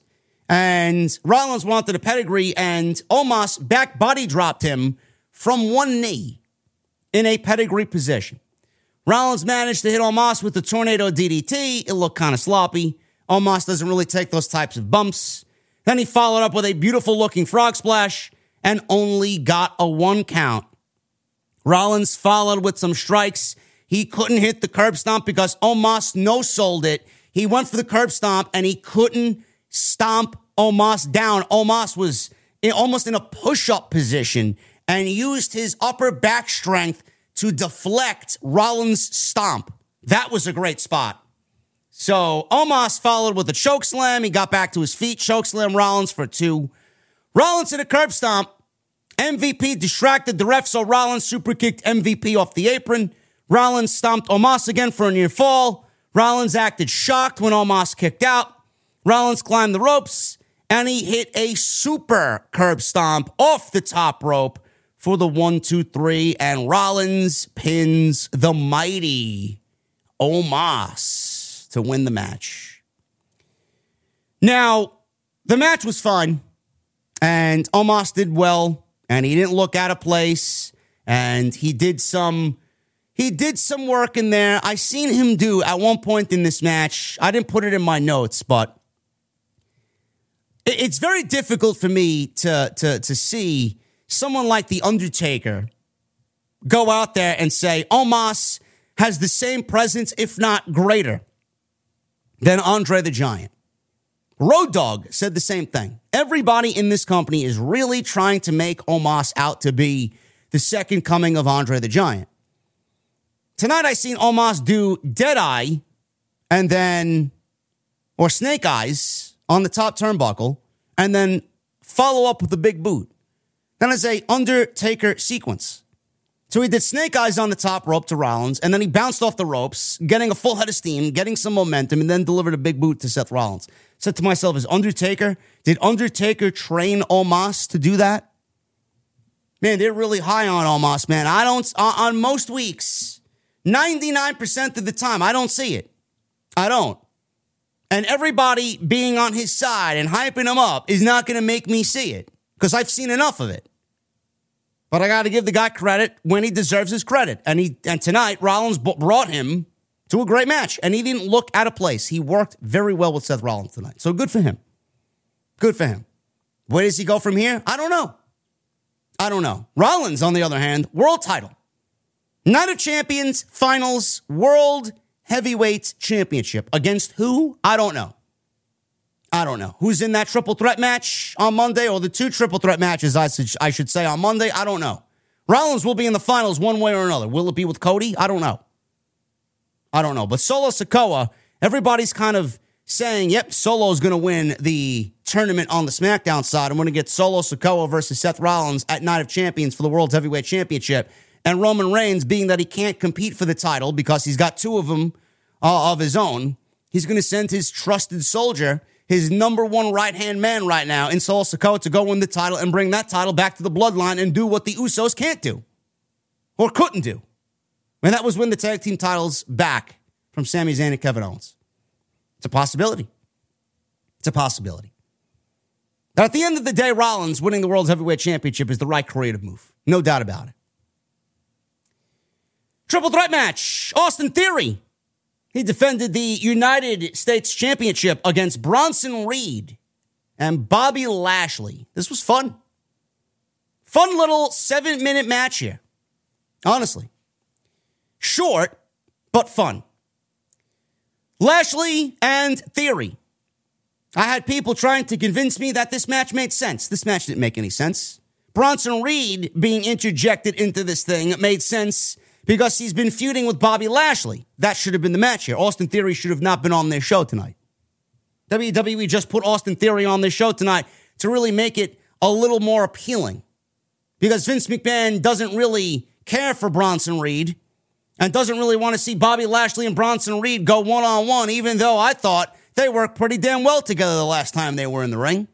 Speaker 1: and Rollins wanted a pedigree, and Omos back body dropped him from one knee in a pedigree position. Rollins managed to hit Omos with the tornado DDT. It looked kind of sloppy. Omos doesn't really take those types of bumps. Then he followed up with a beautiful looking frog splash and only got a one count. Rollins followed with some strikes. He couldn't hit the curb stomp because Omos no sold it. He went for the curb stomp and he couldn't stomp Omos down. Omos was in, almost in a push up position and used his upper back strength to deflect Rollins' stomp. That was a great spot. So Omos followed with a choke slam. He got back to his feet, choke slam Rollins for two. Rollins hit a curb stomp. MVP distracted the ref, so Rollins super kicked MVP off the apron. Rollins stomped Omos again for a near fall. Rollins acted shocked when Omos kicked out. Rollins climbed the ropes and he hit a super curb stomp off the top rope for the one, two, three. And Rollins pins the mighty Omos to win the match. Now, the match was fun and Omos did well and he didn't look out of place and he did some he did some work in there. I seen him do at one point in this match. I didn't put it in my notes, but it's very difficult for me to to to see someone like the Undertaker go out there and say Omos has the same presence, if not greater, than Andre the Giant. Road Dog said the same thing. Everybody in this company is really trying to make Omos out to be the second coming of Andre the Giant. Tonight I seen Omos do Deadeye and then, or Snake Eyes on the top turnbuckle and then follow up with a big boot. Then it's a Undertaker sequence. So he did snake eyes on the top rope to Rollins, and then he bounced off the ropes, getting a full head of steam, getting some momentum, and then delivered a big boot to Seth Rollins. Said to myself, is Undertaker, did Undertaker train Omos to do that? Man, they're really high on Omos, man. I don't, on most weeks, 99% of the time, I don't see it. I don't. And everybody being on his side and hyping him up is not going to make me see it because I've seen enough of it. But I got to give the guy credit when he deserves his credit. And he and tonight Rollins brought him to a great match, and he didn't look out of place. He worked very well with Seth Rollins tonight. So good for him. Good for him. Where does he go from here? I don't know. I don't know. Rollins, on the other hand, world title. Night of Champions, finals, world heavyweight championship. Against who? I don't know. I don't know. Who's in that triple threat match on Monday or the two triple threat matches, I should, I should say, on Monday? I don't know. Rollins will be in the finals one way or another. Will it be with Cody? I don't know. I don't know. But Solo Sikoa, everybody's kind of saying, yep, Solo's going to win the tournament on the SmackDown side. I'm going to get Solo Sikoa versus Seth Rollins at Night of Champions for the World Heavyweight Championship. And Roman Reigns, being that he can't compete for the title because he's got two of them uh, of his own, he's going to send his trusted soldier, his number one right hand man right now in Solo Sikoa to go win the title and bring that title back to the bloodline and do what the Usos can't do or couldn't do. And that was win the tag team titles back from Sami Zayn and Kevin Owens. It's a possibility. It's a possibility. But at the end of the day, Rollins winning the World Heavyweight Championship is the right creative move. No doubt about it. Triple threat match Austin Theory. He defended the United States Championship against Bronson Reed and Bobby Lashley. This was fun. Fun little seven minute match here. Honestly. Short, but fun. Lashley and Theory. I had people trying to convince me that this match made sense. This match didn't make any sense. Bronson Reed being interjected into this thing made sense because he's been feuding with Bobby Lashley. That should have been the match here. Austin Theory should have not been on their show tonight. WWE just put Austin Theory on their show tonight to really make it a little more appealing because Vince McMahon doesn't really care for Bronson Reed and doesn't really want to see Bobby Lashley and Bronson Reed go one on one, even though I thought they worked pretty damn well together the last time they were in the ring.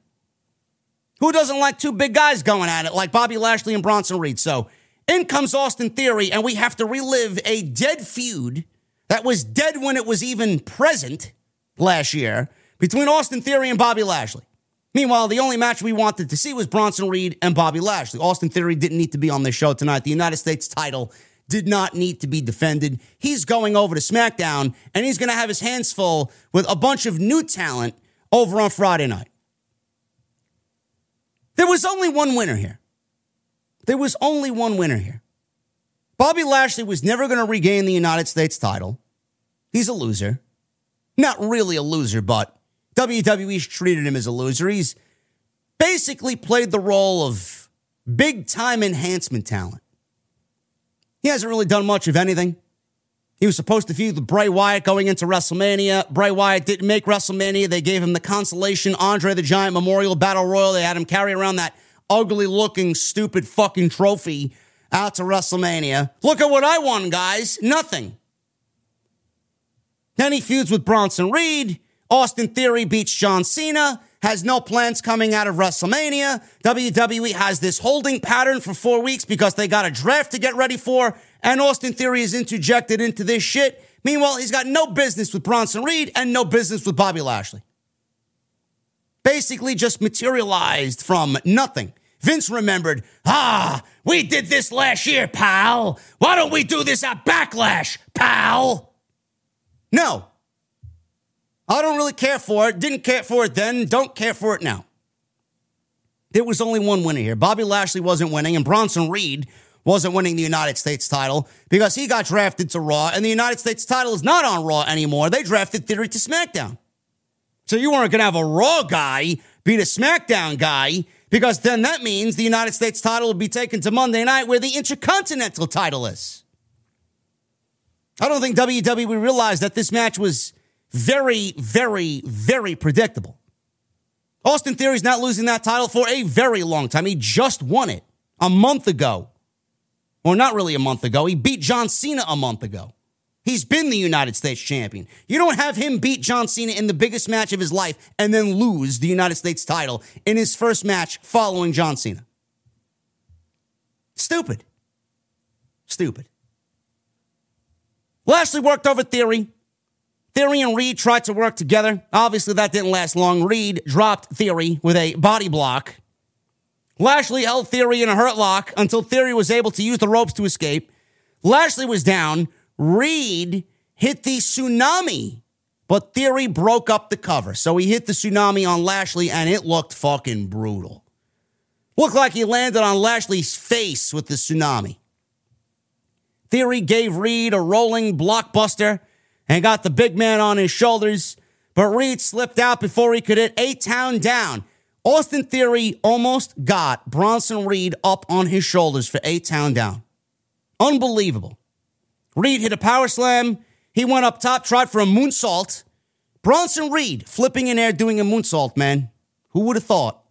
Speaker 1: Who doesn't like two big guys going at it like Bobby Lashley and Bronson Reed? So in comes Austin Theory, and we have to relive a dead feud that was dead when it was even present last year between Austin Theory and Bobby Lashley. Meanwhile, the only match we wanted to see was Bronson Reed and Bobby Lashley. Austin Theory didn't need to be on this show tonight. The United States title did not need to be defended. He's going over to SmackDown and he's going to have his hands full with a bunch of new talent over on Friday night. There was only one winner here. There was only one winner here. Bobby Lashley was never going to regain the United States title. He's a loser. Not really a loser, but WWE's treated him as a loser. He's basically played the role of big time enhancement talent. He hasn't really done much of anything. He was supposed to feud with Bray Wyatt going into WrestleMania. Bray Wyatt didn't make WrestleMania. They gave him the consolation Andre the Giant Memorial Battle Royal. They had him carry around that ugly looking, stupid fucking trophy out to WrestleMania. Look at what I won, guys. Nothing. Then he feuds with Bronson Reed. Austin Theory beats John Cena. Has no plans coming out of WrestleMania. WWE has this holding pattern for four weeks because they got a draft to get ready for. And Austin Theory is interjected into this shit. Meanwhile, he's got no business with Bronson Reed and no business with Bobby Lashley. Basically, just materialized from nothing. Vince remembered, ah, we did this last year, pal. Why don't we do this at Backlash, pal? No. I don't really care for it. Didn't care for it then. Don't care for it now. There was only one winner here. Bobby Lashley wasn't winning, and Bronson Reed wasn't winning the United States title because he got drafted to Raw, and the United States title is not on Raw anymore. They drafted Theory to SmackDown. So you weren't going to have a Raw guy beat a SmackDown guy because then that means the United States title would be taken to Monday night where the Intercontinental title is. I don't think WWE realized that this match was very, very, very predictable. Austin Theory's not losing that title for a very long time. He just won it a month ago. Or not really a month ago. He beat John Cena a month ago. He's been the United States champion. You don't have him beat John Cena in the biggest match of his life and then lose the United States title in his first match following John Cena. Stupid. Stupid. Lashley worked over Theory. Theory and Reed tried to work together. Obviously, that didn't last long. Reed dropped Theory with a body block. Lashley held Theory in a hurt lock until Theory was able to use the ropes to escape. Lashley was down. Reed hit the tsunami, but Theory broke up the cover. So he hit the tsunami on Lashley, and it looked fucking brutal. Looked like he landed on Lashley's face with the tsunami. Theory gave Reed a rolling blockbuster and got the big man on his shoulders, but Reed slipped out before he could hit A Town down. Austin Theory almost got Bronson Reed up on his shoulders for A Town down. Unbelievable. Reed hit a power slam. He went up top, tried for a moonsault. Bronson Reed flipping in air doing a moonsault, man. Who would have thought?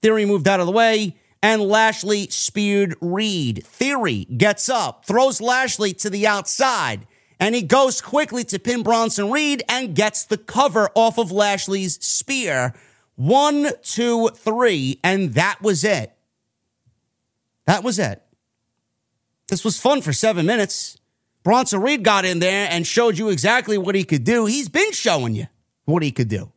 Speaker 1: Theory moved out of the way, and Lashley speared Reed. Theory gets up, throws Lashley to the outside, and he goes quickly to pin Bronson Reed and gets the cover off of Lashley's spear. One, two, three, and that was it. That was it. This was fun for seven minutes. Bronson Reed got in there and showed you exactly what he could do. He's been showing you what he could do.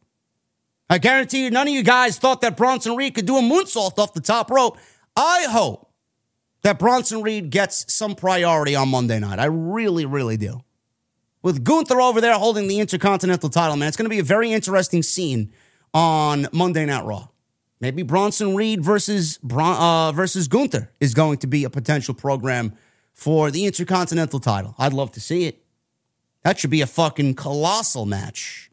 Speaker 1: I guarantee you, none of you guys thought that Bronson Reed could do a moonsault off the top rope. I hope that Bronson Reed gets some priority on Monday night. I really, really do. With Gunther over there holding the Intercontinental title, man, it's going to be a very interesting scene on Monday Night Raw. Maybe Bronson Reed versus uh, versus Gunther is going to be a potential program for the Intercontinental title. I'd love to see it. That should be a fucking colossal match.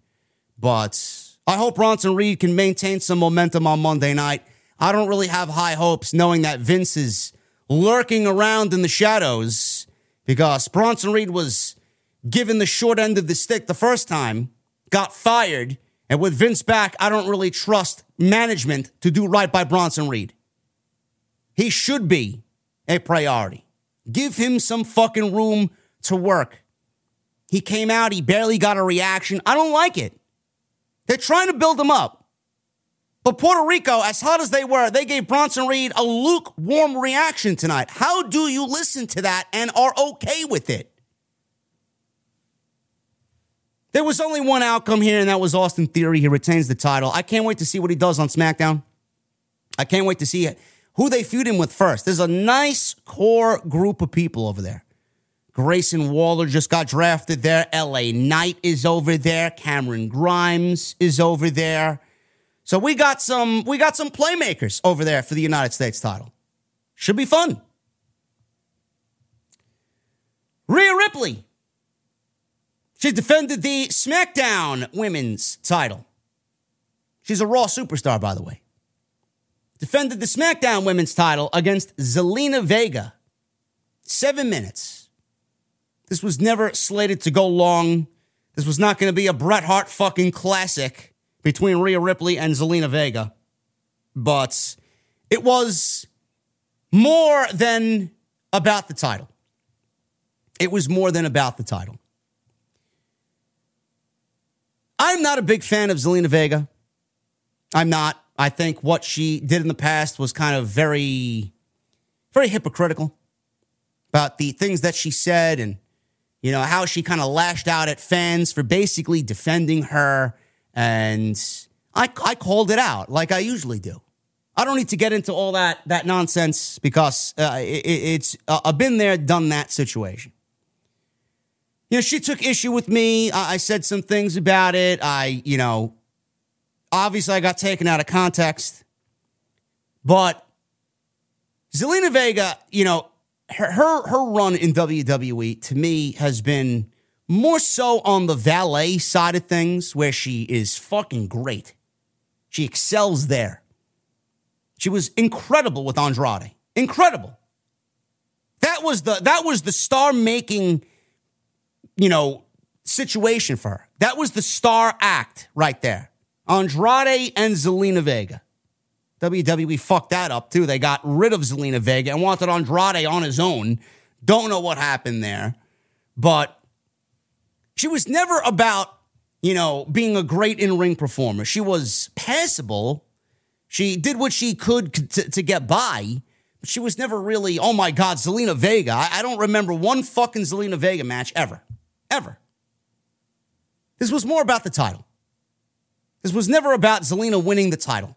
Speaker 1: But I hope Bronson Reed can maintain some momentum on Monday night. I don't really have high hopes knowing that Vince is lurking around in the shadows because Bronson Reed was given the short end of the stick the first time, got fired, and with Vince back, I don't really trust management to do right by Bronson Reed. He should be a priority. Give him some fucking room to work. He came out, he barely got a reaction. I don't like it. They're trying to build him up. But Puerto Rico, as hot as they were, they gave Bronson Reed a lukewarm reaction tonight. How do you listen to that and are okay with it? There was only one outcome here, and that was Austin Theory. He retains the title. I can't wait to see what he does on SmackDown. I can't wait to see who they feud him with first. There's a nice core group of people over there. Grayson Waller just got drafted there. LA Knight is over there. Cameron Grimes is over there. So we got some we got some playmakers over there for the United States title. Should be fun. Rhea Ripley she defended the SmackDown Women's title. She's a Raw superstar, by the way. Defended the SmackDown Women's title against Zelina Vega. Seven minutes. This was never slated to go long. This was not going to be a Bret Hart fucking classic between Rhea Ripley and Zelina Vega. But it was more than about the title. It was more than about the title. I'm not a big fan of Zelina Vega. I'm not. I think what she did in the past was kind of very, very hypocritical about the things that she said and, you know, how she kind of lashed out at fans for basically defending her. And I, I called it out like I usually do. I don't need to get into all that, that nonsense because uh, it, it's a been there, done that situation you know, she took issue with me. I, I said some things about it. I, you know, obviously I got taken out of context. But Zelina Vega, you know, her, her her run in WWE to me has been more so on the valet side of things, where she is fucking great. She excels there. She was incredible with Andrade. Incredible. That was the that was the star making you know, situation for her. That was the star act right there. Andrade and Zelina Vega. WWE fucked that up too. They got rid of Zelina Vega and wanted Andrade on his own. Don't know what happened there. But she was never about, you know, being a great in ring performer. She was passable. She did what she could to, to, get by, but she was never really, oh my God, Zelina Vega. I, I don't remember one fucking Zelina Vega match ever ever. This was more about the title. This was never about Zelina winning the title.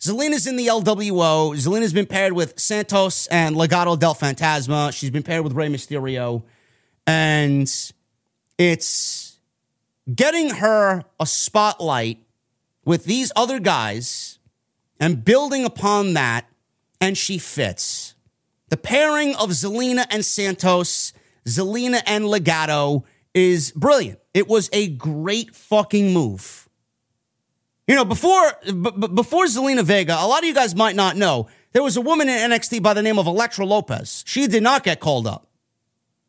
Speaker 1: Zelina's in the LWO. Zelina's been paired with Santos and Legado del Fantasma. She's been paired with Rey Mysterio. And it's getting her a spotlight with these other guys and building upon that, and she fits. The pairing of Zelina and Santos, Zelina and Legado is brilliant. It was a great fucking move. You know, before b- b- before Zelina Vega, a lot of you guys might not know, there was a woman in NXT by the name of Elektra Lopez. She did not get called up.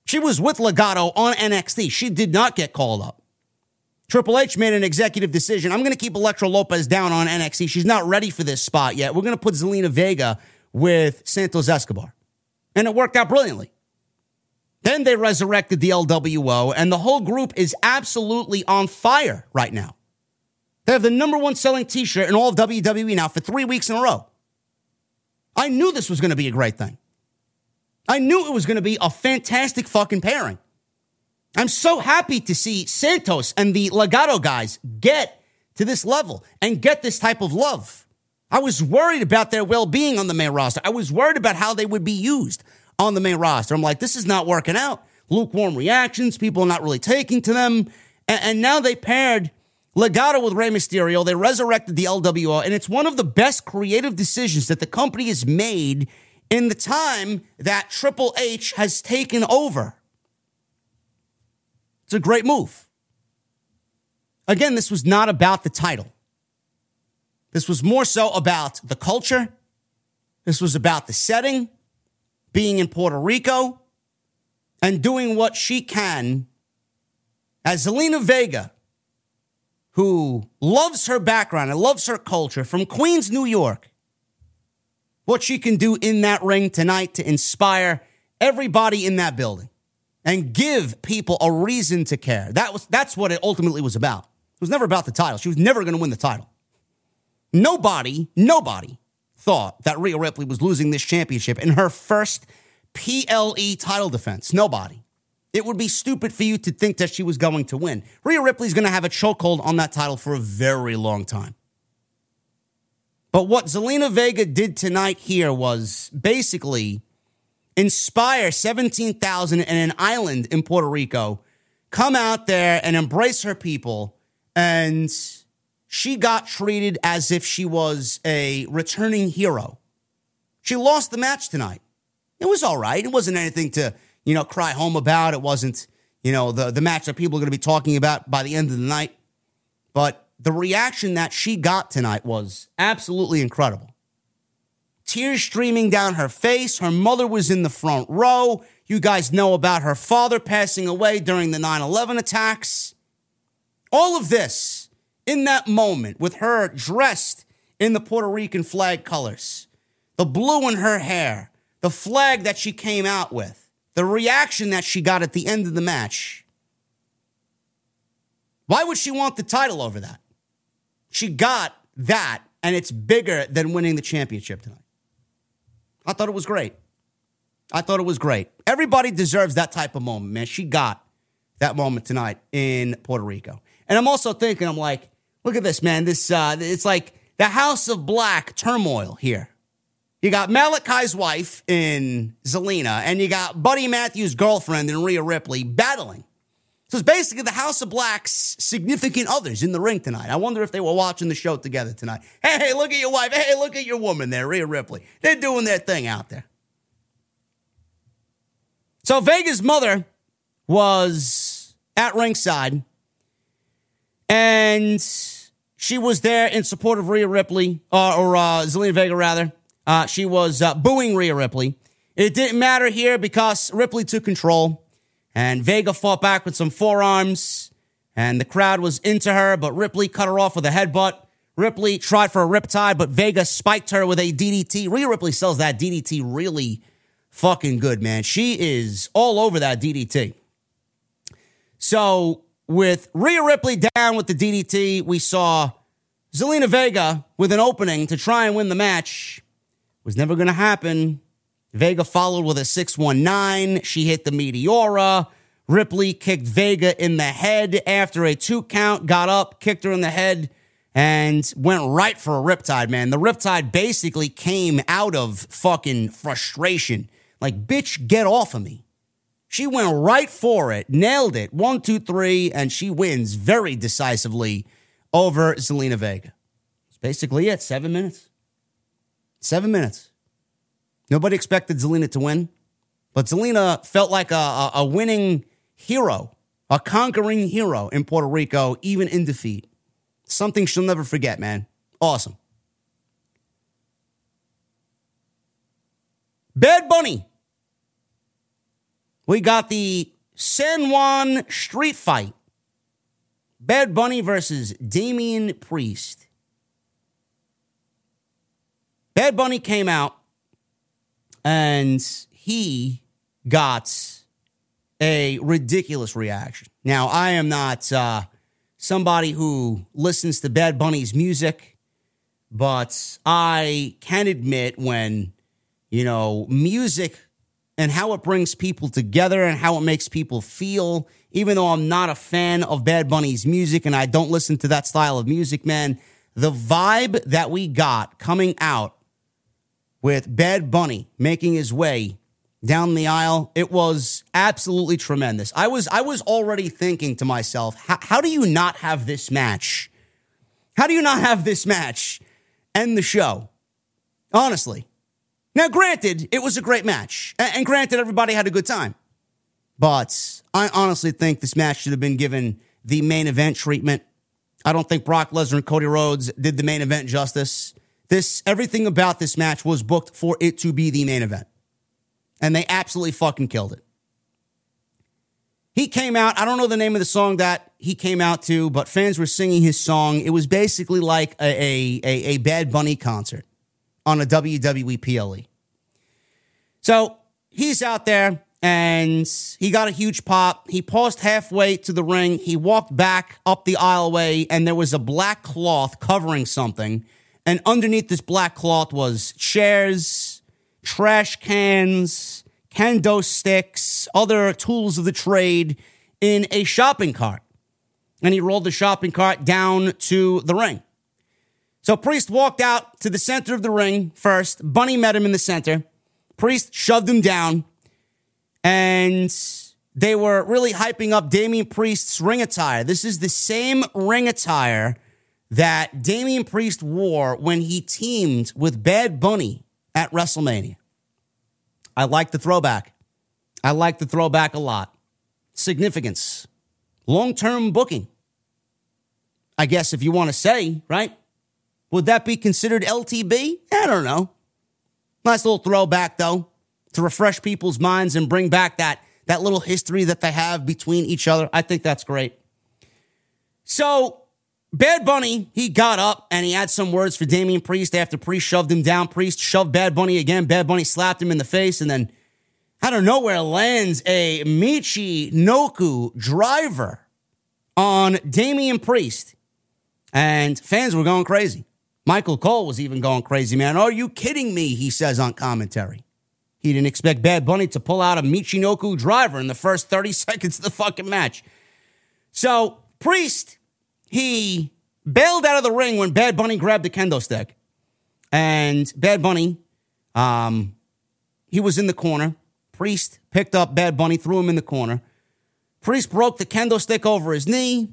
Speaker 1: She was with Legado on NXT. She did not get called up. Triple H made an executive decision. I'm going to keep Elektra Lopez down on NXT. She's not ready for this spot yet. We're going to put Zelina Vega with Santos Escobar. And it worked out brilliantly. Then they resurrected the LWO, and the whole group is absolutely on fire right now. They have the number one selling t shirt in all of WWE now for three weeks in a row. I knew this was going to be a great thing. I knew it was going to be a fantastic fucking pairing. I'm so happy to see Santos and the Legado guys get to this level and get this type of love. I was worried about their well being on the main roster. I was worried about how they would be used on the main roster. I'm like, this is not working out. Lukewarm reactions, people are not really taking to them. And, and now they paired Legado with Rey Mysterio. They resurrected the LWO, and it's one of the best creative decisions that the company has made in the time that Triple H has taken over. It's a great move. Again, this was not about the title. This was more so about the culture. This was about the setting, being in Puerto Rico, and doing what she can as Zelina Vega, who loves her background and loves her culture from Queens, New York, what she can do in that ring tonight to inspire everybody in that building and give people a reason to care. That was that's what it ultimately was about. It was never about the title. She was never going to win the title. Nobody, nobody thought that Rhea Ripley was losing this championship in her first PLE title defense. Nobody. It would be stupid for you to think that she was going to win. Rhea Ripley's going to have a chokehold on that title for a very long time. But what Zelina Vega did tonight here was basically inspire 17,000 in an island in Puerto Rico, come out there and embrace her people. And she got treated as if she was a returning hero. She lost the match tonight. It was all right. It wasn't anything to, you know, cry home about. It wasn't, you know, the, the match that people are going to be talking about by the end of the night. But the reaction that she got tonight was absolutely incredible. Tears streaming down her face. Her mother was in the front row. You guys know about her father passing away during the 9 11 attacks. All of this in that moment with her dressed in the Puerto Rican flag colors, the blue in her hair, the flag that she came out with, the reaction that she got at the end of the match. Why would she want the title over that? She got that, and it's bigger than winning the championship tonight. I thought it was great. I thought it was great. Everybody deserves that type of moment, man. She got that moment tonight in Puerto Rico. And I'm also thinking, I'm like, look at this, man. This uh, it's like the House of Black turmoil here. You got Malakai's wife in Zelina, and you got Buddy Matthews' girlfriend in Rhea Ripley battling. So it's basically the House of Black's significant others in the ring tonight. I wonder if they were watching the show together tonight. Hey, hey, look at your wife. Hey, look at your woman there, Rhea Ripley. They're doing their thing out there. So Vega's mother was at ringside, and she was there in support of Rhea Ripley, uh, or uh, Zelina Vega, rather. Uh, she was uh, booing Rhea Ripley. It didn't matter here because Ripley took control. And Vega fought back with some forearms, and the crowd was into her, but Ripley cut her off with a headbutt. Ripley tried for a riptide, but Vega spiked her with a DDT. Rhea Ripley sells that DDT really fucking good, man. She is all over that DDT. So with Rhea Ripley down with the DDT, we saw Zelina Vega with an opening to try and win the match. Was never going to happen. Vega followed with a 619. She hit the Meteora. Ripley kicked Vega in the head after a two count, got up, kicked her in the head, and went right for a riptide, man. The riptide basically came out of fucking frustration. Like, bitch, get off of me. She went right for it, nailed it. One, two, three, and she wins very decisively over Zelina Vega. That's basically it. Seven minutes. Seven minutes. Nobody expected Zelina to win, but Zelina felt like a, a, a, winning hero, a conquering hero in Puerto Rico, even in defeat. Something she'll never forget, man. Awesome. Bad Bunny. We got the San Juan street fight. Bad Bunny versus Damian Priest. Bad Bunny came out and he got a ridiculous reaction. Now, I am not uh, somebody who listens to Bad Bunny's music, but I can admit when, you know, music and how it brings people together and how it makes people feel, even though I'm not a fan of Bad Bunny's music and I don't listen to that style of music, man, the vibe that we got coming out with Bad Bunny making his way down the aisle. It was absolutely tremendous. I was I was already thinking to myself, how, how do you not have this match? How do you not have this match end the show? Honestly. Now, granted, it was a great match, and, and granted, everybody had a good time. But I honestly think this match should have been given the main event treatment. I don't think Brock Lesnar and Cody Rhodes did the main event justice. This everything about this match was booked for it to be the main event. And they absolutely fucking killed it. He came out, I don't know the name of the song that he came out to, but fans were singing his song. It was basically like a, a, a, a Bad Bunny concert on a WWE PLE. So he's out there and he got a huge pop. He paused halfway to the ring. He walked back up the aisleway, and there was a black cloth covering something. And underneath this black cloth was chairs, trash cans, kendo sticks, other tools of the trade in a shopping cart. And he rolled the shopping cart down to the ring. So Priest walked out to the center of the ring first. Bunny met him in the center. Priest shoved him down. And they were really hyping up Damian Priest's ring attire. This is the same ring attire that Damian Priest wore when he teamed with Bad Bunny at WrestleMania. I like the throwback. I like the throwback a lot. Significance, long term booking. I guess if you want to say, right? Would that be considered LTB? I don't know. Nice little throwback, though, to refresh people's minds and bring back that, that little history that they have between each other. I think that's great. So Bad Bunny, he got up and he had some words for Damian Priest after Priest shoved him down. Priest shoved Bad Bunny again. Bad Bunny slapped him in the face and then out of nowhere lands a Michinoku driver on Damian Priest. And fans were going crazy. Michael Cole was even going crazy, man. Are you kidding me? He says on commentary. He didn't expect Bad Bunny to pull out a Michinoku driver in the first 30 seconds of the fucking match. So, Priest he bailed out of the ring when Bad Bunny grabbed the kendo stick. And Bad Bunny, um, he was in the corner. Priest picked up Bad Bunny, threw him in the corner. Priest broke the kendo stick over his knee,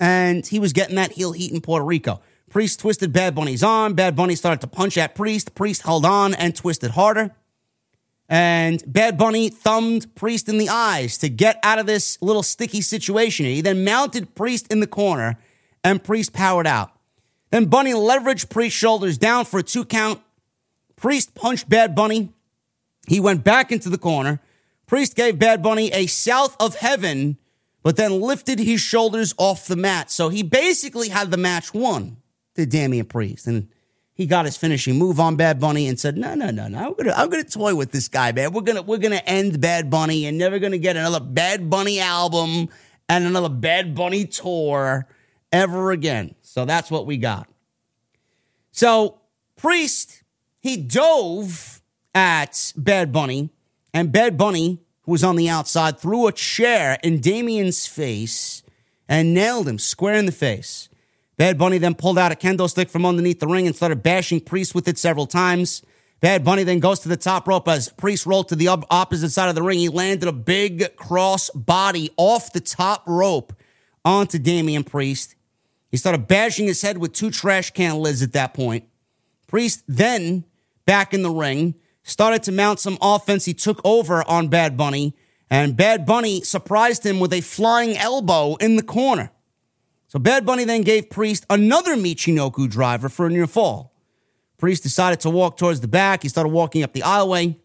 Speaker 1: and he was getting that heel heat in Puerto Rico. Priest twisted Bad Bunny's arm. Bad Bunny started to punch at Priest. Priest held on and twisted harder. And Bad Bunny thumbed Priest in the eyes to get out of this little sticky situation. He then mounted Priest in the corner and Priest powered out. Then Bunny leveraged Priest's shoulders down for a two count. Priest punched Bad Bunny. He went back into the corner. Priest gave Bad Bunny a south of heaven, but then lifted his shoulders off the mat. So he basically had the match won to Damian Priest. And he got his finishing move on Bad Bunny and said, No, no, no, no. I'm gonna I'm gonna toy with this guy, man. We're gonna we're gonna end Bad Bunny and never gonna get another Bad Bunny album and another Bad Bunny tour ever again. So that's what we got. So Priest, he dove at Bad Bunny, and Bad Bunny, who was on the outside, threw a chair in Damian's face and nailed him square in the face. Bad Bunny then pulled out a kendo stick from underneath the ring and started bashing Priest with it several times. Bad Bunny then goes to the top rope as Priest rolled to the opposite side of the ring. He landed a big cross body off the top rope onto Damian Priest. He started bashing his head with two trash can lids at that point. Priest then, back in the ring, started to mount some offense. He took over on Bad Bunny, and Bad Bunny surprised him with a flying elbow in the corner. So Bad Bunny then gave Priest another Michinoku driver for a near fall. Priest decided to walk towards the back. He started walking up the aisleway.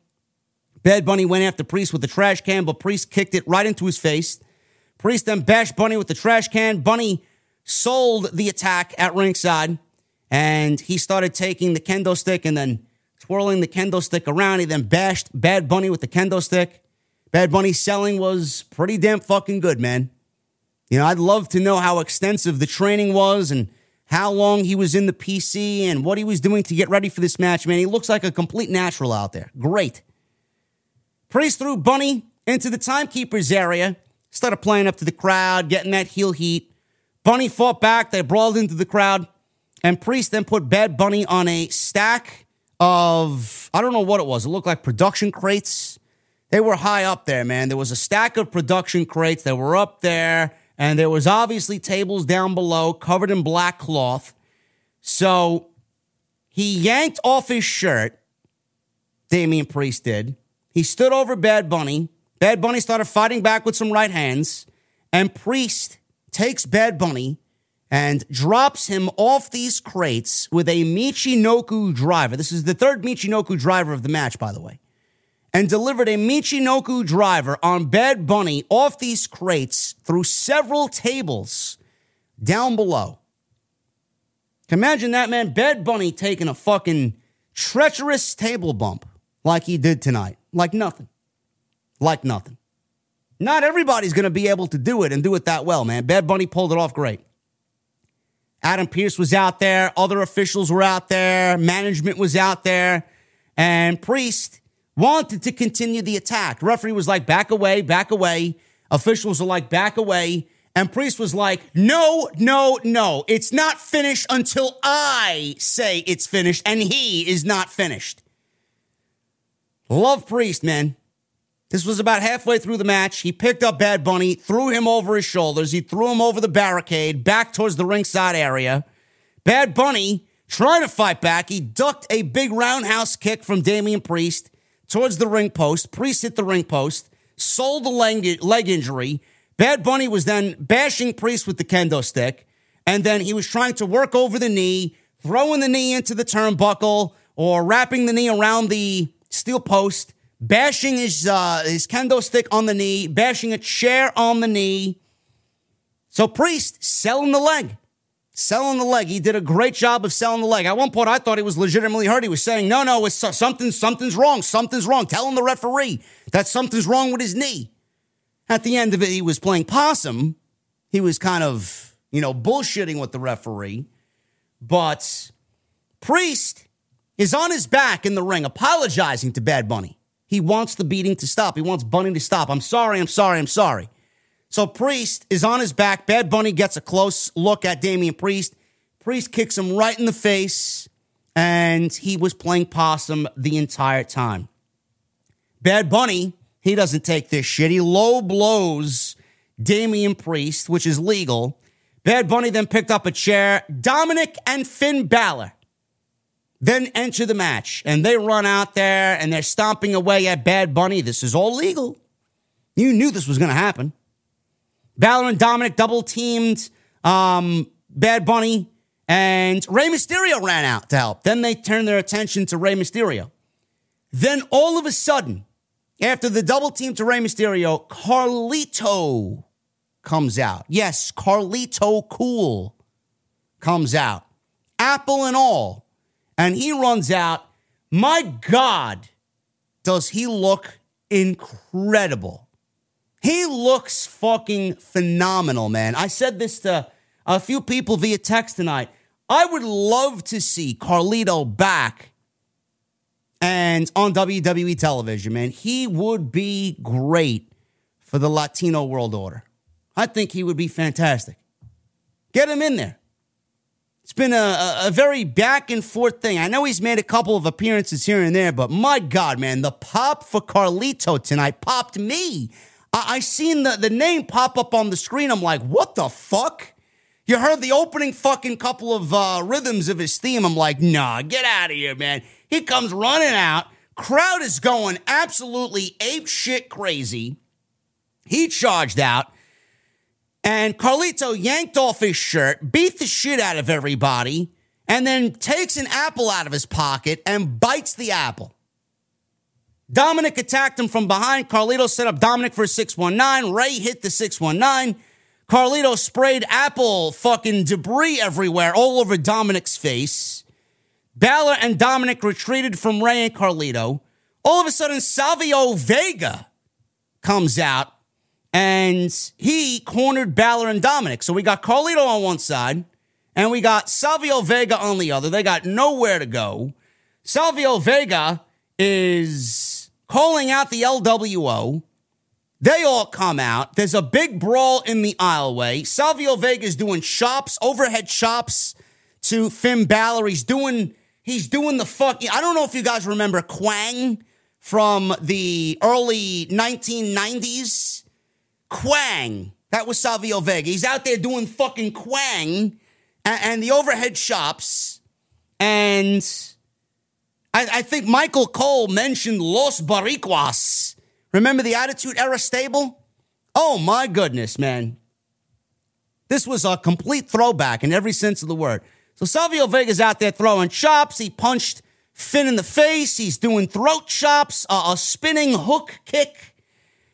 Speaker 1: Bad Bunny went after Priest with the trash can, but Priest kicked it right into his face. Priest then bashed Bunny with the trash can. Bunny sold the attack at ringside, and he started taking the kendo stick and then twirling the kendo stick around. He then bashed Bad Bunny with the kendo stick. Bad Bunny's selling was pretty damn fucking good, man. You know, I'd love to know how extensive the training was and how long he was in the PC and what he was doing to get ready for this match, man. He looks like a complete natural out there. Great. Priest threw Bunny into the timekeeper's area, started playing up to the crowd, getting that heel heat. Bunny fought back, they brawled into the crowd, and Priest then put Bad Bunny on a stack of, I don't know what it was. It looked like production crates. They were high up there, man. There was a stack of production crates that were up there, and there was obviously tables down below covered in black cloth. So he yanked off his shirt, Damian Priest did. He stood over Bad Bunny. Bad Bunny started fighting back with some right hands, and Priest takes Bad Bunny and drops him off these crates with a Michinoku driver. This is the third Michinoku driver of the match, by the way. And delivered a Michinoku driver on Bad Bunny off these crates through several tables down below. Imagine that, man. Bad Bunny taking a fucking treacherous table bump like he did tonight. Like nothing. Like nothing. Not everybody's going to be able to do it and do it that well, man. Bad Bunny pulled it off great. Adam Pearce was out there. Other officials were out there. Management was out there. And Priest wanted to continue the attack. referee was like, back away, back away. Officials are like, back away. And Priest was like, no, no, no. It's not finished until I say it's finished, and he is not finished. Love Priest, man. This was about halfway through the match. He picked up Bad Bunny, threw him over his shoulders. He threw him over the barricade, back towards the ringside area. Bad Bunny trying to fight back. He ducked a big roundhouse kick from Damian Priest towards the ring post. Priest hit the ring post, sold the leg, leg injury. Bad Bunny was then bashing Priest with the kendo stick. And then he was trying to work over the knee, throwing the knee into the turnbuckle or wrapping the knee around the steel post bashing his uh, his kendo stick on the knee, bashing a chair on the knee. So Priest selling the leg, selling the leg. He did a great job of selling the leg. At one point, I thought he was legitimately hurt. He was saying, "No, no, it's something. Something's wrong. Something's wrong." Telling the referee that something's wrong with his knee. At the end of it, he was playing possum. He was kind of, you know, bullshitting with the referee. But Priest is on his back in the ring, apologizing to Bad Bunny. He wants the beating to stop. He wants Bunny to stop. I'm sorry, I'm sorry, I'm sorry. So Priest is on his back. Bad Bunny gets a close look at Damian Priest. Priest kicks him right in the face, and he was playing possum the entire time. Bad Bunny, he doesn't take this shit. He low blows Damian Priest, which is legal. Bad Bunny then picked up a chair. Dominic and Finn Balor then enter the match and they run out there and they're stomping away at Bad Bunny. This is all legal. You knew this was going to happen. Balor and Dominic double teamed um, Bad Bunny and Rey Mysterio ran out to help. Then they turned their attention to Rey Mysterio. Then all of a sudden, after the double team to Rey Mysterio, Carlito comes out. Yes, Carlito Cool comes out. Apple and all and he runs out. My God, does he look incredible? He looks fucking phenomenal, man. I said this to a few people via text tonight. I would love to see Carlito back and on WWE television, man. He would be great for the Latino world order. I think he would be fantastic. Get him in there. It's been a, a, very back and forth thing. I know he's made a couple of appearances here and there, but my God, man, the pop for Carlito tonight popped me. I, I seen the, the name pop up on the screen. I'm like, what the fuck? You heard the opening fucking couple of uh, rhythms of his theme. I'm like, nah, get out of here, man. He comes running out. Crowd is going absolutely ape shit crazy. He charged out. And Carlito yanked off his shirt, beat the shit out of everybody, and then takes an apple out of his pocket and bites the apple. Dominic attacked him from behind. Carlito set up Dominic for a 619. Rey hit the 619. Carlito sprayed apple fucking debris everywhere, all over Dominic's face. Balor and Dominic retreated from Rey and Carlito. All of a sudden, Savio Vega comes out and he cornered Balor and Dominic. So we got Carlito on one side and we got Savio Vega on the other. They got nowhere to go. Savio Vega is calling out the LWO. They all come out. There's a big brawl in the aisleway. Savio Vega is doing chops, overhead chops to Finn Balor. He's doing he's doing the fuck. I don't know if you guys remember Kwang from the early 1990s. Kwang. That was Savio Vega. He's out there doing fucking Kwang and, the overhead chops. And I, I think Michael Cole mentioned Los Boricuas. Remember the Attitude Era stable? Oh my goodness, man. This was a complete throwback in every sense of the word. So Savio Vega's out there throwing chops. He punched Finn in the face. He's doing throat chops, a spinning hook kick.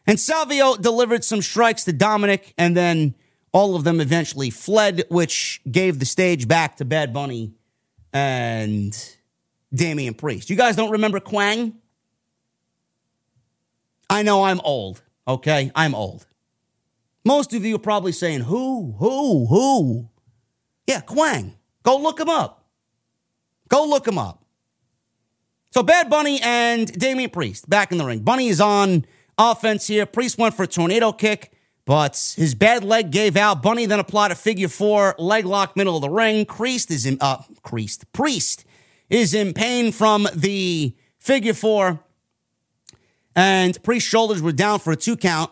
Speaker 1: And Savio delivered some strikes to Dominic, and then all of them eventually fled, which gave the stage back to Bad Bunny and Damian Priest. You guys don't remember Kwang? I know I'm old, okay? I'm old. Most of you are probably saying, who, who, who? Yeah, Kwang. Go look him up. Go look him up. So Bad Bunny and Damian Priest back in the ring. Bunny is on offense here. Priest went for a tornado kick, but his bad leg gave out. Bunny then applied a figure four leg lock middle of the ring. Priest is in uh Priest. Priest is in pain from the figure four. And Priest's shoulders were down for a two count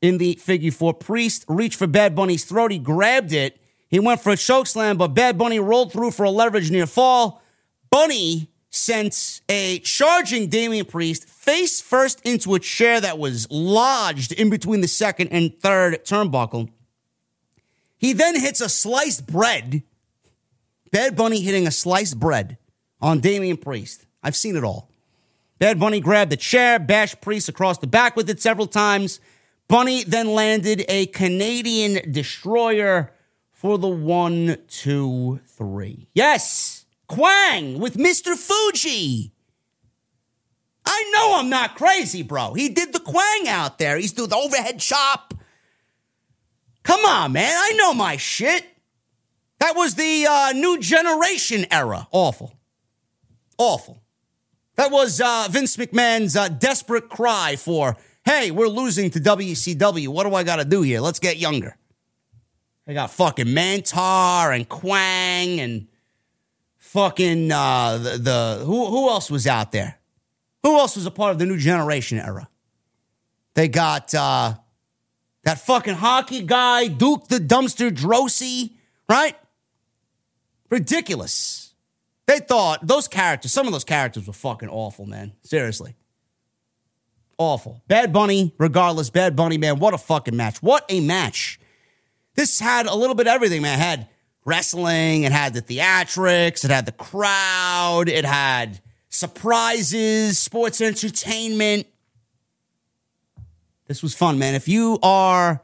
Speaker 1: in the figure four. Priest reached for Bad Bunny's throat. He grabbed it. He went for a choke slam, but Bad Bunny rolled through for a leverage near fall. Bunny sent a charging Damian Priest face first into a chair that was lodged in between the second and third turnbuckle. He then hits a sliced bread. Bad Bunny hitting a sliced bread on Damian Priest. I've seen it all. Bad Bunny grabbed the chair, bashed Priest across the back with it several times. Bunny then landed a Canadian destroyer for the one, two, three. Yes, Kwang with Mr. Fuji. I know I'm not crazy, bro. He did the Kwang out there. He's doing the overhead chop. Come on, man. I know my shit. That was the uh, new generation era. Awful. Awful. That was uh, Vince McMahon's uh, desperate cry for, hey, we're losing to WCW. What do I got to do here? Let's get younger. They got fucking Mantaur and Kwang and fucking uh, the, the who who else was out there? Who else was a part of the new generation era? They got uh, that fucking hockey guy, Duke the Dumpster Droese, right? Ridiculous. They thought those characters, some of those characters were fucking awful, man. Seriously. Awful. Bad Bunny, regardless, Bad Bunny, man, what a fucking match. What a match. This had a little bit of everything, man. It had wrestling, it had the theatrics, it had the crowd, it had surprises, sports entertainment. This was fun, man. If you are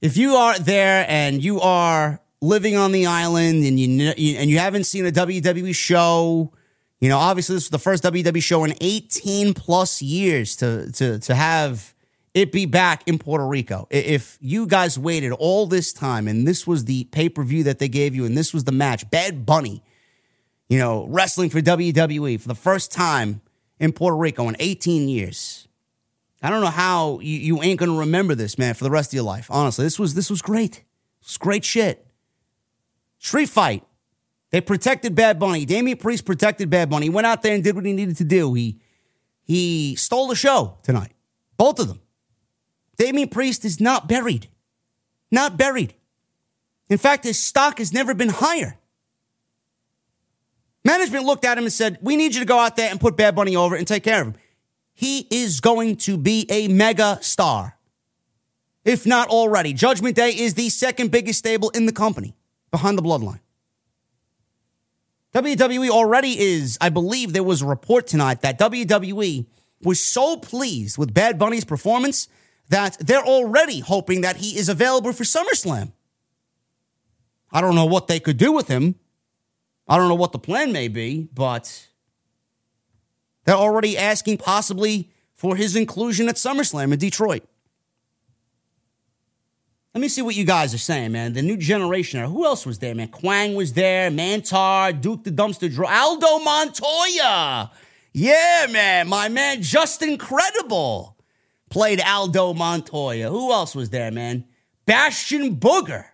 Speaker 1: if you are there and you are living on the island and you and you haven't seen a WWE show, you know, obviously this was the first WWE show in 18 plus years to to to have it be back in Puerto Rico. If you guys waited all this time and this was the pay-per-view that they gave you and this was the match, Bad Bunny, you know, wrestling for WWE for the first time in Puerto Rico in 18 years. I don't know how you, you ain't gonna remember this, man, for the rest of your life. Honestly, this was this was great. It's great shit. Street fight. They protected Bad Bunny. Damian Priest protected Bad Bunny. He went out there and did what he needed to do. He he stole the show tonight. Both of them. Damian Priest is not buried. Not buried. In fact, his stock has never been higher. Management looked at him and said, We need you to go out there and put Bad Bunny over and take care of him. He is going to be a mega star. if not already. Judgment Day is the second biggest stable in the company behind the bloodline. WWE already is, I believe there was a report tonight that WWE was so pleased with Bad Bunny's performance that they're already hoping that he is available for SummerSlam. I don't know what they could do with him. I don't know what the plan may be, but they're already asking possibly for his inclusion at SummerSlam in Detroit. Let me see what you guys are saying, man. The new generation. Who else was there, man? Kwang was there. Mantaur, Duke the Dumpster Droese, Aldo Montoya. Yeah, man. My man, Justin Credible played Aldo Montoya. Who else was there, man? Bastion Booger.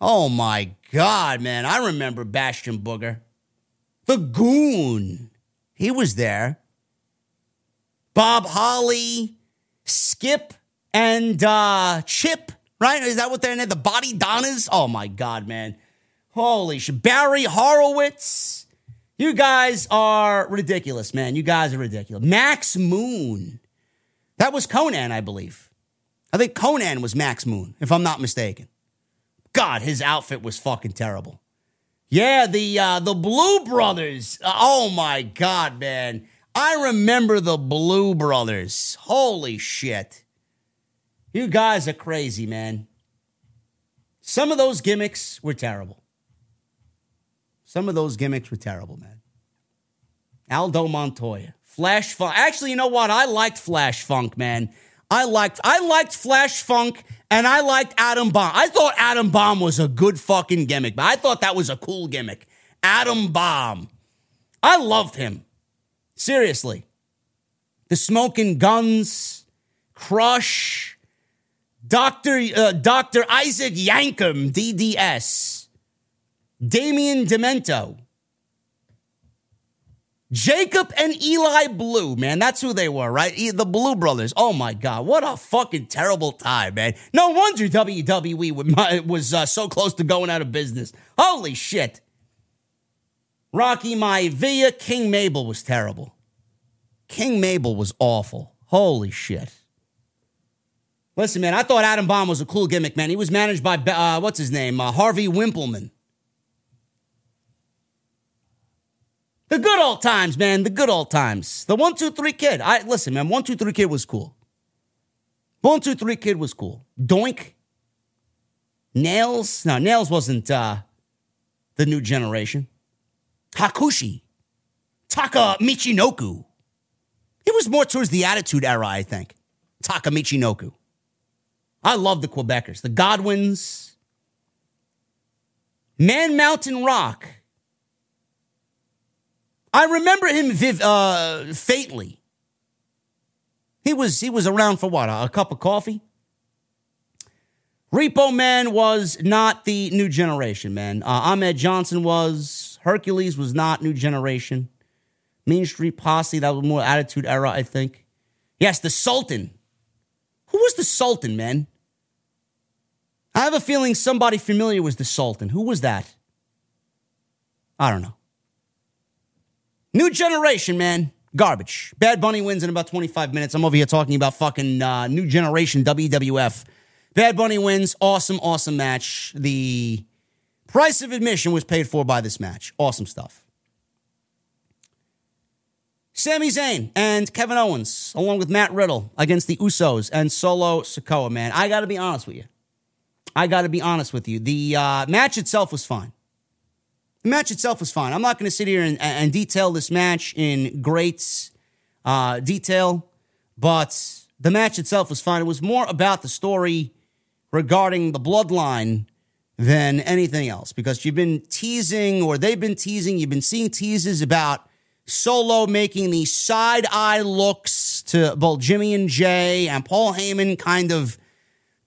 Speaker 1: Oh my God, man. I remember Bastion Booger. The Goon. He was there. Bob Holly, Skip, and uh, Chip right? Is that what they're in there? The Bodydonnas? Oh my God, man. Holy shit. Barry Horowitz. You guys are ridiculous, man. You guys are ridiculous. Max Moon. That was Konnan, I believe. I think Konnan was Max Moon, if I'm not mistaken. God, his outfit was fucking terrible. Yeah, the uh, the Blu Brothers. Oh my God, man. I remember the Blu Brothers. Holy shit. You guys are crazy, man. Some of those gimmicks were terrible. Some of those gimmicks were terrible, man. Aldo Montoya, Flash Funk. Actually, you know what? I liked Flash Funk, man. I liked I liked Flash Funk and I liked Adam Bomb. I thought Adam Bomb was a good fucking gimmick, but I thought that was a cool gimmick. Adam Bomb. I loved him. Seriously. The Smoking Gunns, Crush, Dr. Uh, Dr. Isaac Yankum, DDS, Damien Demento, Jacob and Eli Blu, man. That's who they were, right? The Blu Brothers. Oh my God. What a fucking terrible time, man. No wonder WWE was uh, so close to going out of business. Holy shit. Rocky Maivia, King Mabel was terrible. King Mabel was awful. Holy shit. Listen, man, I thought Adam Bomb was a cool gimmick, man. He was managed by, uh, what's his name? Uh, Harvey Wippleman. The good old times, man. The good old times. The one, two, three kid. I listen, man. One, two, three kid was cool. One, two, three kid was cool. Doink. Nails. No, Nails wasn't uh, the new generation. Hakushi. Taka Michinoku. It was more towards the Attitude Era, I think. Taka Michinoku. I love the Quebecers. The Godwins. Man Mountain Rock. I remember him viv- uh, faintly. He was he was around for what? A, cup of coffee. Repo Man was not the new generation, man. Uh, Ahmed Johnson was. Hercules was not new generation. Mean Street Posse, that was more Attitude Era, I think. Yes, the Sultan. Who was the Sultan, man? I have a feeling somebody familiar was the Sultan. Who was that? I don't know. New generation, man. Garbage. Bad Bunny wins in about 25 minutes. I'm over here talking about fucking uh, new generation WWF. Bad Bunny wins. Awesome, awesome match. The price of admission was paid for by this match. Awesome stuff. Sami Zayn and Kevin Owens, along with Matt Riddle, against the Usos and Solo Sikoa, man. I got to be honest with you. I got to be honest with you. The uh, match itself was fine. The match itself was fine. I'm not going to sit here and, and, detail this match in great uh, detail, but the match itself was fine. It was more about the story regarding the bloodline than anything else because you've been teasing, or they've been teasing, you've been seeing teases about Solo making these side eye looks to both Jimmy and Jay and Paul Heyman kind of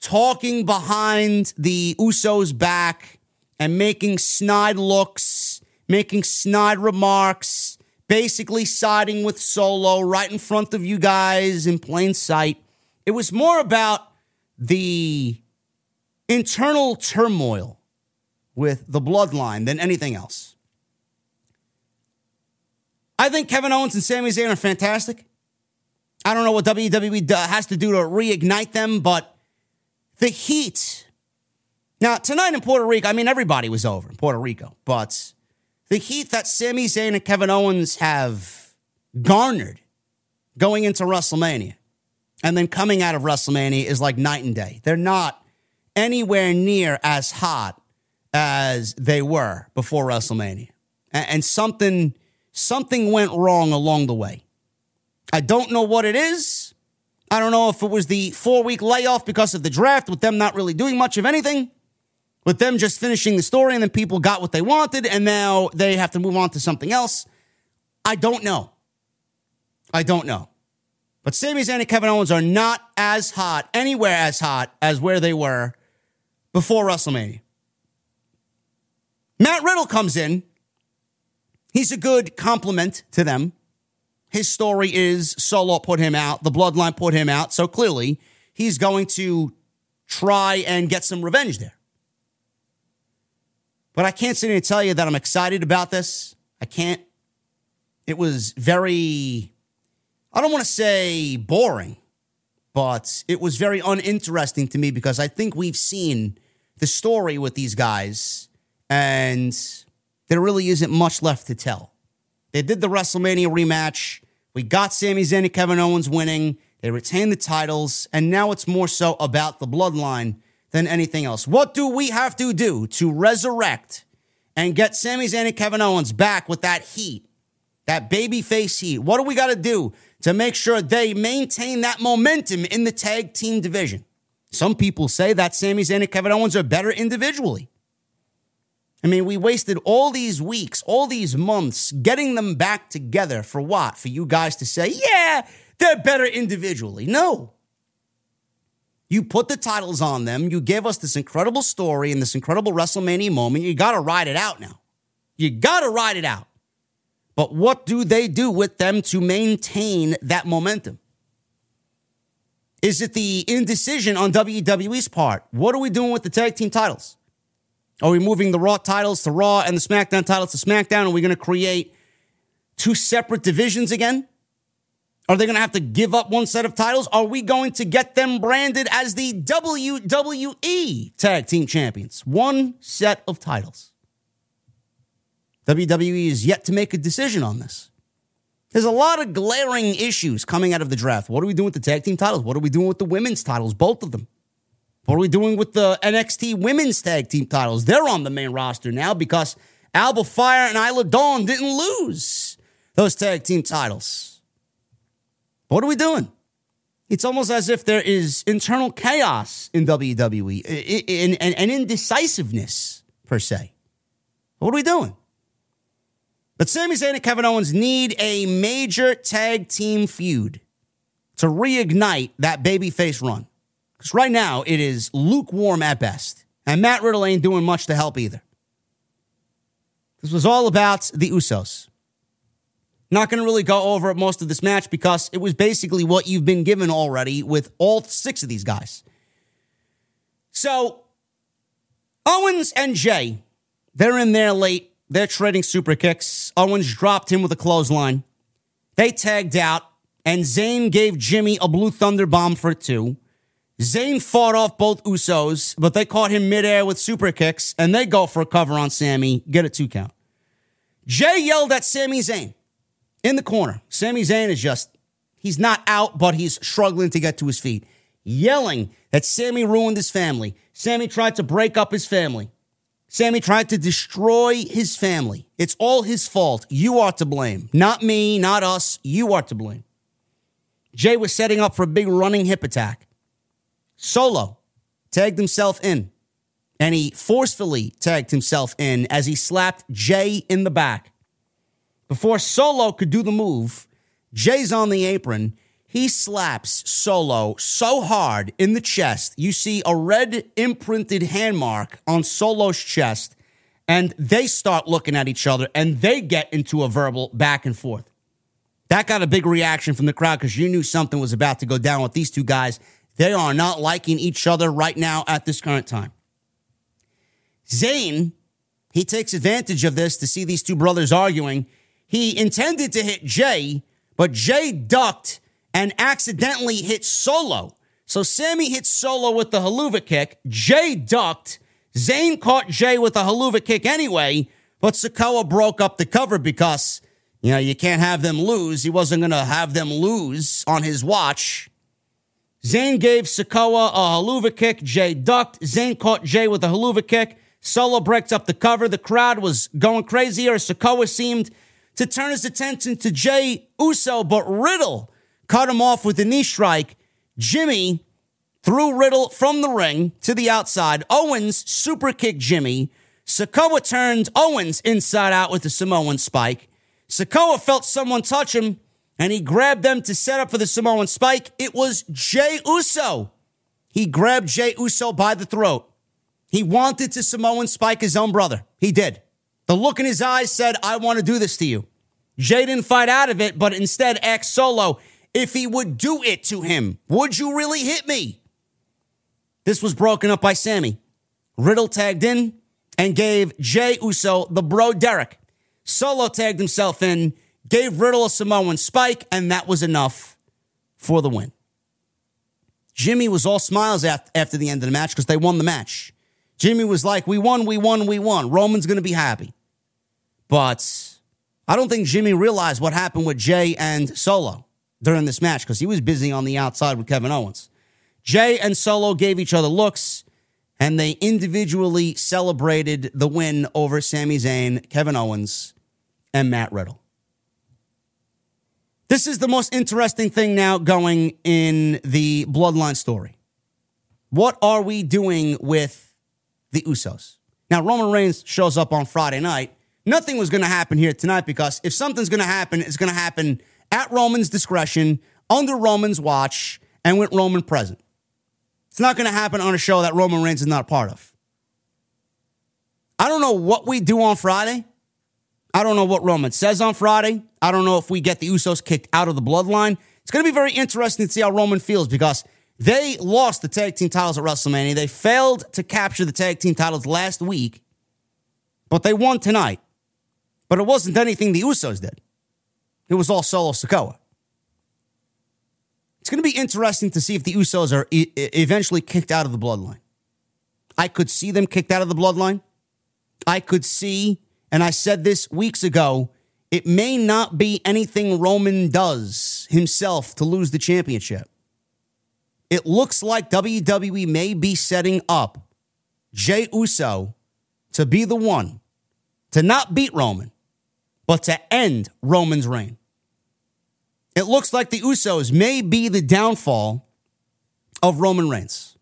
Speaker 1: talking behind the Usos back and making snide looks, making snide remarks, basically siding with Solo right in front of you guys in plain sight. It was more about the internal turmoil with the bloodline than anything else. I think Kevin Owens and Sami Zayn are fantastic. I don't know what WWE has to do to reignite them, but the Heat. Now, tonight in Puerto Rico, I mean, everybody was over in Puerto Rico, but the heat that Sami Zayn and Kevin Owens have garnered going into WrestleMania and then coming out of WrestleMania is like night and day. They're not anywhere near as hot as they were before WrestleMania. And something something went wrong along the way. I don't know what it is. I don't know if it was the 4-week layoff because of the draft with them not really doing much of anything with them just finishing the story and then people got what they wanted and now they have to move on to something else. I don't know. I don't know. But Sami Zayn and Kevin Owens are not as hot, anywhere as hot as where they were before WrestleMania. Matt Riddle comes in. He's a good compliment to them. His story is Solo put him out, the bloodline put him out. So clearly, he's going to try and get some revenge there. But I can't sit here and tell you that I'm excited about this. I can't. It was very, I don't want to say boring, but it was very uninteresting to me because I think we've seen the story with these guys and there really isn't much left to tell. They did the WrestleMania rematch. We got Sami Zayn and Kevin Owens winning. They retained the titles, and now it's more so about the bloodline than anything else. What do we have to do to resurrect and get Sami Zayn and Kevin Owens back with that heat, that baby face heat? What do we got to do to make sure they maintain that momentum in the tag team division? Some people say that Sami Zayn and Kevin Owens are better individually. I mean, we wasted all these weeks, all these months getting them back together for what? For you guys to say, yeah, they're better individually. No. You put the titles on them. You gave us this incredible story and this incredible WrestleMania moment. You got to ride it out now. You got to ride it out. But what do they do with them to maintain that momentum? Is it the indecision on WWE's part? What are we doing with the tag team titles? Are we moving the Raw titles to Raw and the SmackDown titles to SmackDown? Are we going to create two separate divisions again? Are they going to have to give up one set of titles? Are we going to get them branded as the WWE Tag Team Champions? One set of titles. WWE is yet to make a decision on this. There's a lot of glaring issues coming out of the draft. What are we doing with the tag team titles? What are we doing with the women's titles? Both of them. What are we doing with the NXT women's tag team titles? They're on the main roster now because Alba Fire and Isla Dawn didn't lose those tag team titles. What are we doing? It's almost as if there is internal chaos in WWE and, indecisiveness, per se. What are we doing? But Sami Zayn and Kevin Owens need a major tag team feud to reignite that babyface run. Because right now it is lukewarm at best. And Matt Riddle ain't doing much to help either. This was all about the Usos. Not going to really go over most of this match because it was basically what you've been given already with all six of these guys. So, Owens and Jay, they're in there late. They're trading super kicks. Owens dropped him with a clothesline. They tagged out, and Zayn gave Jimmy a blue thunder bomb for two. Zayn fought off both Usos, but they caught him midair with super kicks, and they go for a cover on Sami, get a two count. Jay yelled at Sami Zayn in the corner. Sami Zayn is just, he's not out, but he's struggling to get to his feet, yelling that Sami ruined his family. Sami tried to break up his family. Sami tried to destroy his family. It's all his fault. You are to blame. Not me, not us. You are to blame. Jay was setting up for a big running hip attack. Solo tagged himself in, and he forcefully tagged himself in as he slapped Jay in the back. Before Solo could do the move, Jay's on the apron. He slaps Solo so hard in the chest, you see a red imprinted hand mark on Solo's chest, and they start looking at each other and they get into a verbal back and forth. That got a big reaction from the crowd because you knew something was about to go down with these two guys. They are not liking each other right now at this current time. Zayn, he takes advantage of this to see these two brothers arguing he intended to hit Jay, but Jay ducked and accidentally hit Solo. So Sami hit Solo with the Helluva kick. Jay ducked. Zayn caught Jay with a Helluva kick anyway, but Sikoa broke up the cover because, you know, you can't have them lose. He wasn't going to have them lose on his watch. Zayn gave Sikoa a Helluva kick. Jay ducked. Zayn caught Jay with a Helluva kick. Solo breaks up the cover. The crowd was going crazier. Sikoa seemed to turn his attention to Jay Uso, but Riddle cut him off with a knee strike. Jimmy threw Riddle from the ring to the outside. Owens super kicked Jimmy. Sikoa turned Owens inside out with the Samoan spike. Sikoa felt someone touch him and he grabbed them to set up for the Samoan spike. It was Jay Uso. He grabbed Jay Uso by the throat. He wanted to Samoan spike his own brother. He did. The look in his eyes said, I want to do this to you. Jay didn't fight out of it, but instead asked Solo if he would do it to him. Would you really hit me? This was broken up by Sami. Riddle tagged in and gave Jay Uso the bro Derek. Solo tagged himself in, gave Riddle a Samoan spike, and that was enough for the win. Jimmy was all smiles after the end of the match because they won the match. Jimmy was like, We won, we won, we won. Roman's going to be happy. But I don't think Jimmy realized what happened with Jay and Solo during this match because he was busy on the outside with Kevin Owens. Jay and Solo gave each other looks and they individually celebrated the win over Sami Zayn, Kevin Owens, and Matt Riddle. This is the most interesting thing now going in the Bloodline story. What are we doing with the Usos? Now, Roman Reigns shows up on Friday night. Nothing was going to happen here tonight because if something's going to happen, it's going to happen at Roman's discretion, under Roman's watch, and with Roman present. It's not going to happen on a show that Roman Reigns is not a part of. I don't know what we do on Friday. I don't know what Roman says on Friday. I don't know if we get the Usos kicked out of the bloodline. It's going to be very interesting to see how Roman feels because they lost the tag team titles at WrestleMania. They failed to capture the tag team titles last week, but they won tonight. But it wasn't anything the Usos did, it was all Solo Sikoa. It's going to be interesting to see if the Usos are e- eventually kicked out of the bloodline. I could see them kicked out of the bloodline. I could see and I said this weeks ago, it may not be anything Roman does himself to lose the championship. It looks like WWE may be setting up Jay Uso to be the one to not beat Roman, but to end Roman's reign. It looks like the Usos may be the downfall of Roman Reigns.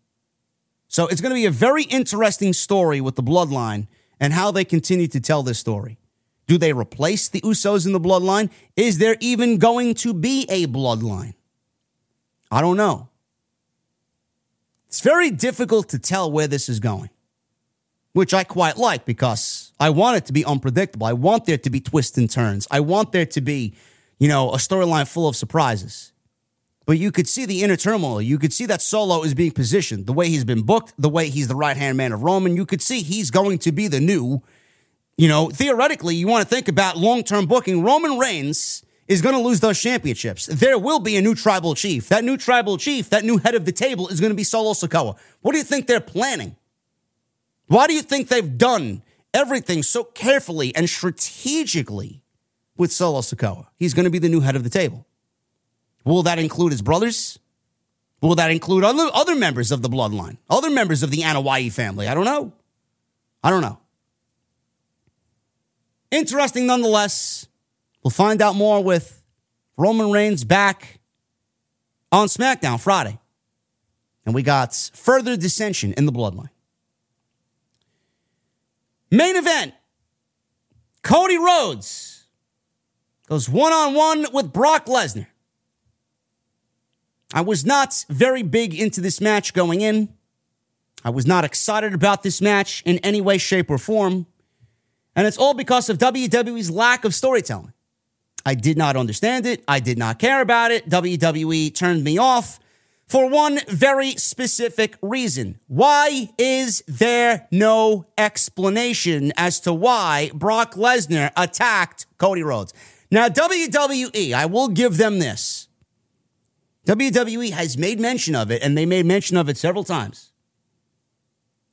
Speaker 1: So it's going to be a very interesting story with the bloodline and how they continue to tell this story. Do they replace the Usos in the bloodline? Is there even going to be a bloodline? I don't know. It's very difficult to tell where this is going, which I quite like because I want it to be unpredictable. I want there to be twists and turns. I want there to be, you know, a storyline full of surprises. But you could see the inner turmoil. You could see that Solo is being positioned, the way he's been booked, the way he's the right hand man of Roman. You could see he's going to be the new, you know, theoretically, you want to think about long term booking. Roman Reigns is going to lose those championships. There will be a new tribal chief. That new tribal chief, that new head of the table is going to be Solo Sikoa. What do you think they're planning? Why do you think they've done everything so carefully and strategically with Solo Sikoa? He's going to be the new head of the table. Will that include his brothers? Will that include other, members of the bloodline? Other members of the Anoa'i family? I don't know. I don't know. Interesting nonetheless. We'll find out more with Roman Reigns back on SmackDown Friday. And we got further dissension in the bloodline. Main event Cody Rhodes goes one on one with Brock Lesnar. I was not very big into this match going in. I was not excited about this match in any way, shape, or form. And it's all because of WWE's lack of storytelling. I did not understand it. I did not care about it. WWE turned me off for one very specific reason. Why is there no explanation as to why Brock Lesnar attacked Cody Rhodes? Now, WWE, I will give them this. WWE has made mention of it, and they made mention of it several times.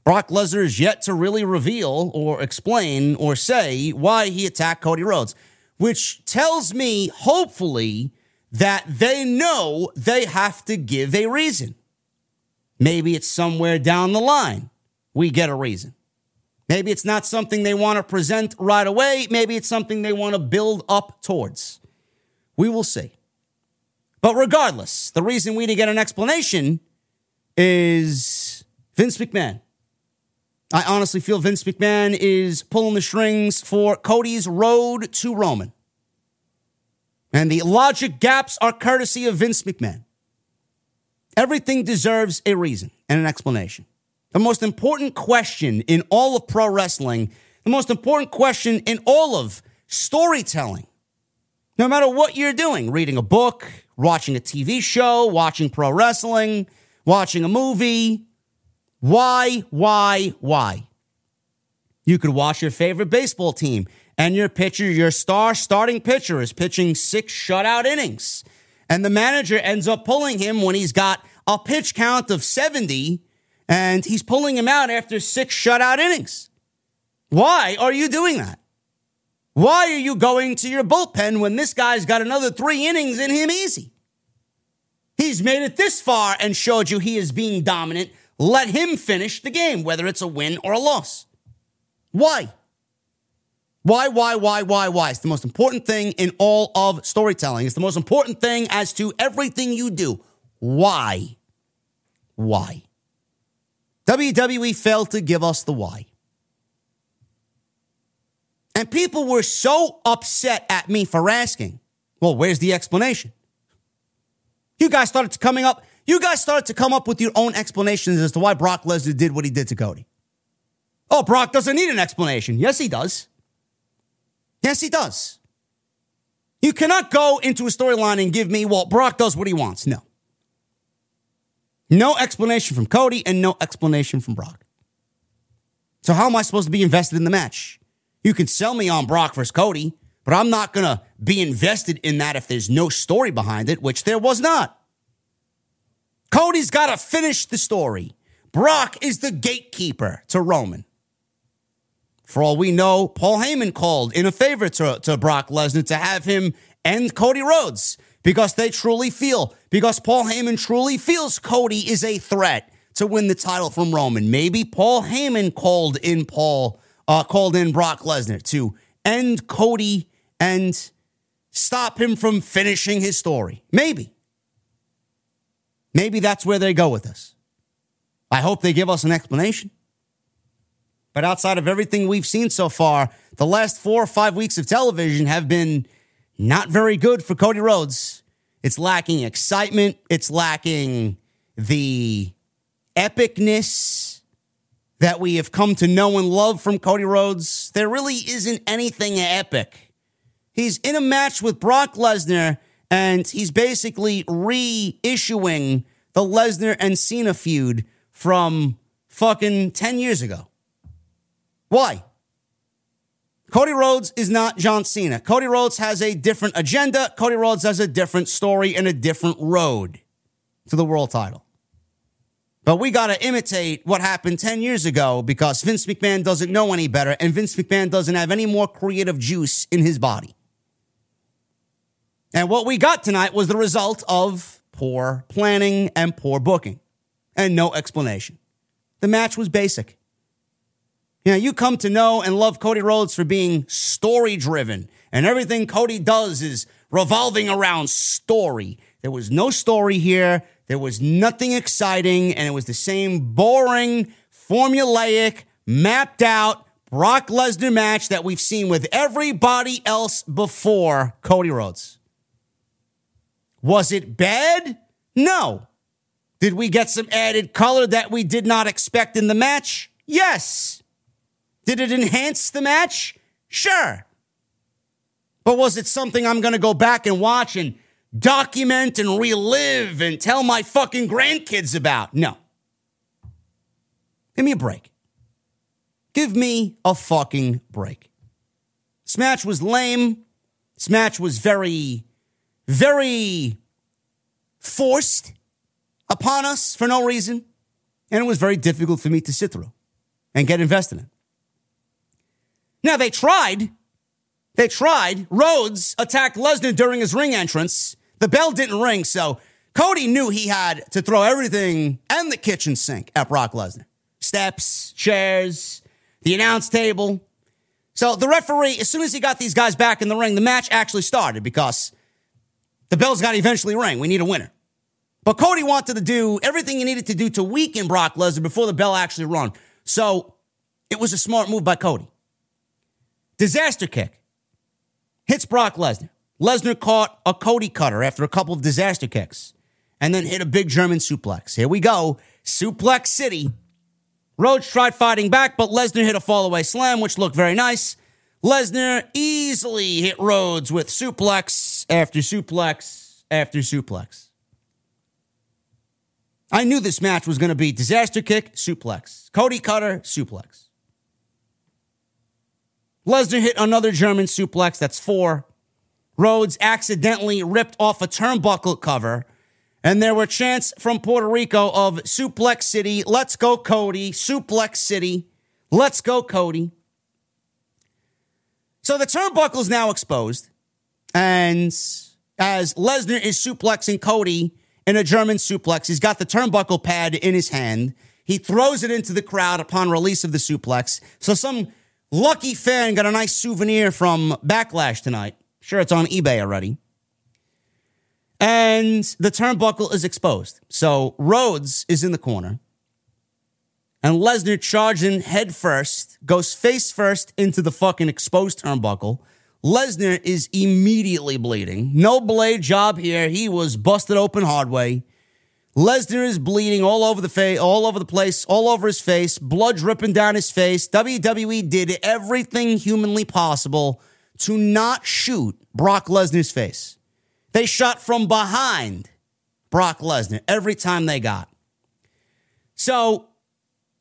Speaker 1: Brock Lesnar is yet to really reveal or explain or say why he attacked Cody Rhodes, which tells me, hopefully, that they know they have to give a reason. Maybe it's somewhere down the line we get a reason. Maybe it's not something they want to present right away. Maybe it's something they want to build up towards. We will see. But regardless, the reason we didn't get an explanation is Vince McMahon. I honestly feel Vince McMahon is pulling the strings for Cody's road to Roman. And the logic gaps are courtesy of Vince McMahon. Everything deserves a reason and an explanation. The most important question in all of pro wrestling, the most important question in all of storytelling, no matter what you're doing reading a book, watching a TV show, watching pro wrestling, watching a movie why, why, why? You could watch your favorite baseball team and your pitcher, your star starting pitcher, is pitching six shutout innings. And the manager ends up pulling him when he's got a pitch count of 70 and he's pulling him out after six shutout innings. Why are you doing that? Why are you going to your bullpen when this guy's got another three innings in him easy? He's made it this far and showed you he is being dominant. Let him finish the game, whether it's a win or a loss. Why? Why, why, why, why, why? It's the most important thing in all of storytelling. It's the most important thing as to everything you do. Why? Why? WWE failed to give us the why. And people were so upset at me for asking. Well, where's the explanation? You guys started coming up, you guys started to come up with your own explanations as to why Brock Lesnar did what he did to Cody. Oh, Brock doesn't need an explanation. Yes, he does. Yes, he does. You cannot go into a storyline and give me, well, Brock does what he wants. No. No explanation from Cody and no explanation from Brock. So, how am I supposed to be invested in the match? You can sell me on Brock versus Cody, but I'm not going to be invested in that if there's no story behind it, which there was not. Cody's got to finish the story. Brock is the gatekeeper to Roman. For all we know, Paul Heyman called in a favor to, to Brock Lesnar to have him end Cody Rhodes because they truly feel, because Paul Heyman truly feels Cody is a threat to win the title from Roman. Maybe Paul Heyman called in Paul, uh, called in Brock Lesnar to end Cody and stop him from finishing his story. Maybe. Maybe that's where they go with this. I hope they give us an explanation. But outside of everything we've seen so far, the last four or five weeks of television have been not very good for Cody Rhodes. It's lacking excitement, it's lacking the epicness that we have come to know and love from Cody Rhodes. There really isn't anything epic. He's in a match with Brock Lesnar and he's basically reissuing the Lesnar and Cena feud from fucking 10 years ago. Why? Cody Rhodes is not John Cena. Cody Rhodes has a different agenda. Cody Rhodes has a different story and a different road to the world title. But we got to imitate what happened 10 years ago because Vince McMahon doesn't know any better and Vince McMahon doesn't have any more creative juice in his body. And what we got tonight was the result of poor planning and poor booking and no explanation. The match was basic. You know, you come to know and love Cody Rhodes for being story driven, and everything Cody does is revolving around story. There was no story here. There was nothing exciting, and it was the same boring, formulaic, mapped out Brock Lesnar match that we've seen with everybody else before Cody Rhodes. Was it bad? No. Did we get some added color that we did not expect in the match? Yes. Did it enhance the match? Sure. But was it something I'm going to go back and watch and document and relive and tell my fucking grandkids about? No. Give me a break. Give me a fucking break. This match was lame. This match was very very forced upon us for no reason. And it was very difficult for me to sit through and get invested in. it. Now, they tried. They tried. Rhodes attacked Lesnar during his ring entrance. The bell didn't ring, so Cody knew he had to throw everything and the kitchen sink at Brock Lesnar steps, chairs, the announce table. So the referee, as soon as he got these guys back in the ring, the match actually started because the bell's got to eventually ring. We need a winner. But Cody wanted to do everything he needed to do to weaken Brock Lesnar before the bell actually rung. So it was a smart move by Cody. Disaster kick hits Brock Lesnar. Lesnar caught a Cody cutter after a couple of disaster kicks and then hit a big German suplex. Here we go. Suplex City. Rhodes tried fighting back, but Lesnar hit a fallaway slam, which looked very nice. Lesnar easily hit Rhodes with suplex after suplex after suplex. I knew this match was going to be disaster kick, suplex, Cody cutter, suplex. Lesnar hit another German suplex. That's four. Rhodes accidentally ripped off a turnbuckle cover. And there were chants from Puerto Rico of Suplex City, let's go, Cody, Suplex City, let's go, Cody. So the turnbuckle is now exposed. And as Lesnar is suplexing Cody in a German suplex, he's got the turnbuckle pad in his hand. He throws it into the crowd upon release of the suplex. So some lucky fan got a nice souvenir from Backlash tonight. Sure, it's on eBay already. And the turnbuckle is exposed. So Rhodes is in the corner. And Lesnar charging head first, goes face first into the fucking exposed turnbuckle. Lesnar is immediately bleeding. No blade job here. He was busted open hard way. Lesnar is bleeding all over the face, all over the place, all over his face, blood dripping down his face. WWE did everything humanly possible to not shoot Brock Lesnar's face. They shot from behind Brock Lesnar every time they got. So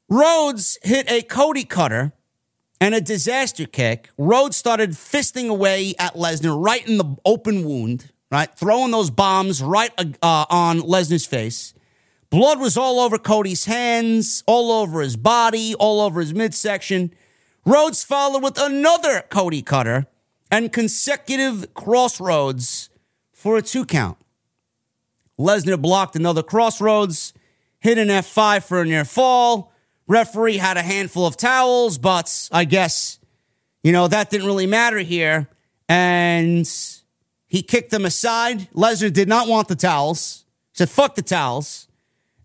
Speaker 1: Rhodes hit a Cody cutter and a disaster kick. Rhodes started fisting away at Lesnar right in the open wound, right? Throwing those bombs right uh, on Lesnar's face. Blood was all over Cody's hands, all over his body, all over his midsection. Rhodes followed with another Cody cutter and consecutive crossroads for a two count. Lesnar blocked another crossroads, hit an F5 for a near fall. Referee had a handful of towels, but I guess, you know, that didn't really matter here. And he kicked them aside. Lesnar did not want the towels. Said, fuck the towels.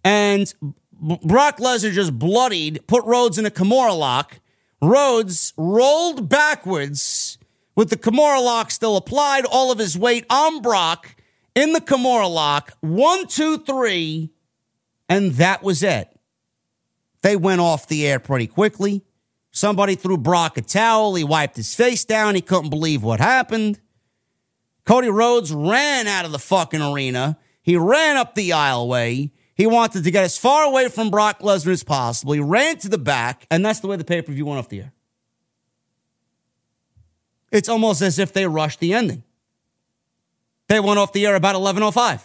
Speaker 1: And Brock Lesnar just bloodied, put Rhodes in a Kimura lock. Rhodes rolled backwards with the Kimura lock still applied, all of his weight on Brock in the Kimura lock. One, two, three, and that was it. They went off the air pretty quickly. Somebody threw Brock a towel. He wiped his face down. He couldn't believe what happened. Cody Rhodes ran out of the fucking arena. He ran up the aisleway. He wanted to get as far away from Brock Lesnar as possible. He ran to the back, and that's the way the pay per view went off the air. It's almost as if they rushed the ending. They went off the air about 11:05.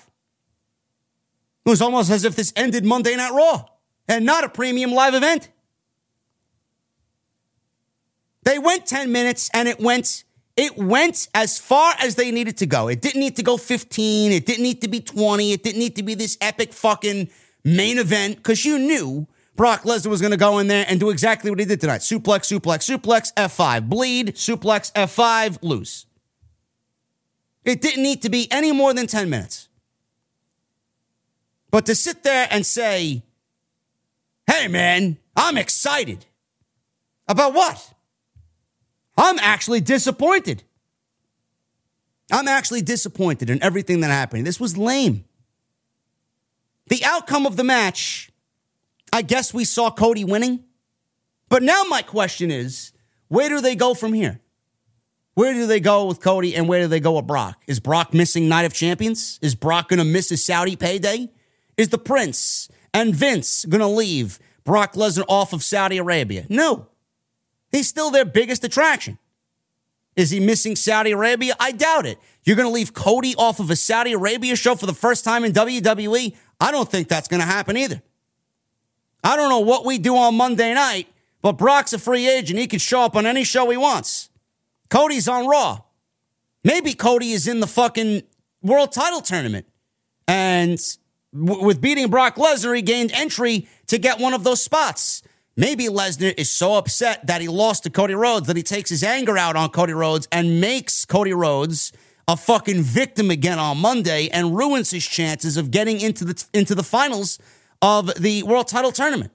Speaker 1: It was almost as if this ended Monday Night Raw and not a premium live event. They went 10 minutes and it went it went as far as they needed to go. It didn't need to go 15, it didn't need to be 20, it didn't need to be this epic fucking main event cuz you knew Brock Lesnar was going to go in there and do exactly what he did tonight. Suplex, suplex, suplex, F5. Bleed, suplex, F5, lose. It didn't need to be any more than 10 minutes. But to sit there and say, hey man, I'm excited. About what? I'm actually disappointed. I'm actually disappointed in everything that happened. This was lame. The outcome of the match I guess we saw Cody winning. But now my question is where do they go from here? Where do they go with Cody and where do they go with Brock? Is Brock missing Night of Champions? Is Brock going to miss his Saudi payday? Is the Prince and Vince going to leave Brock Lesnar off of Saudi Arabia? No. He's still their biggest attraction. Is he missing Saudi Arabia? I doubt it. You're going to leave Cody off of a Saudi Arabia show for the first time in WWE? I don't think that's going to happen either. I don't know what we do on Monday night, but Brock's a free agent. He can show up on any show he wants. Cody's on Raw. Maybe Cody is in the fucking world title tournament. And with beating Brock Lesnar, he gained entry to get one of those spots. Maybe Lesnar is so upset that he lost to Cody Rhodes that he takes his anger out on Cody Rhodes and makes Cody Rhodes a fucking victim again on Monday and ruins his chances of getting into the into the finals of the world title tournament.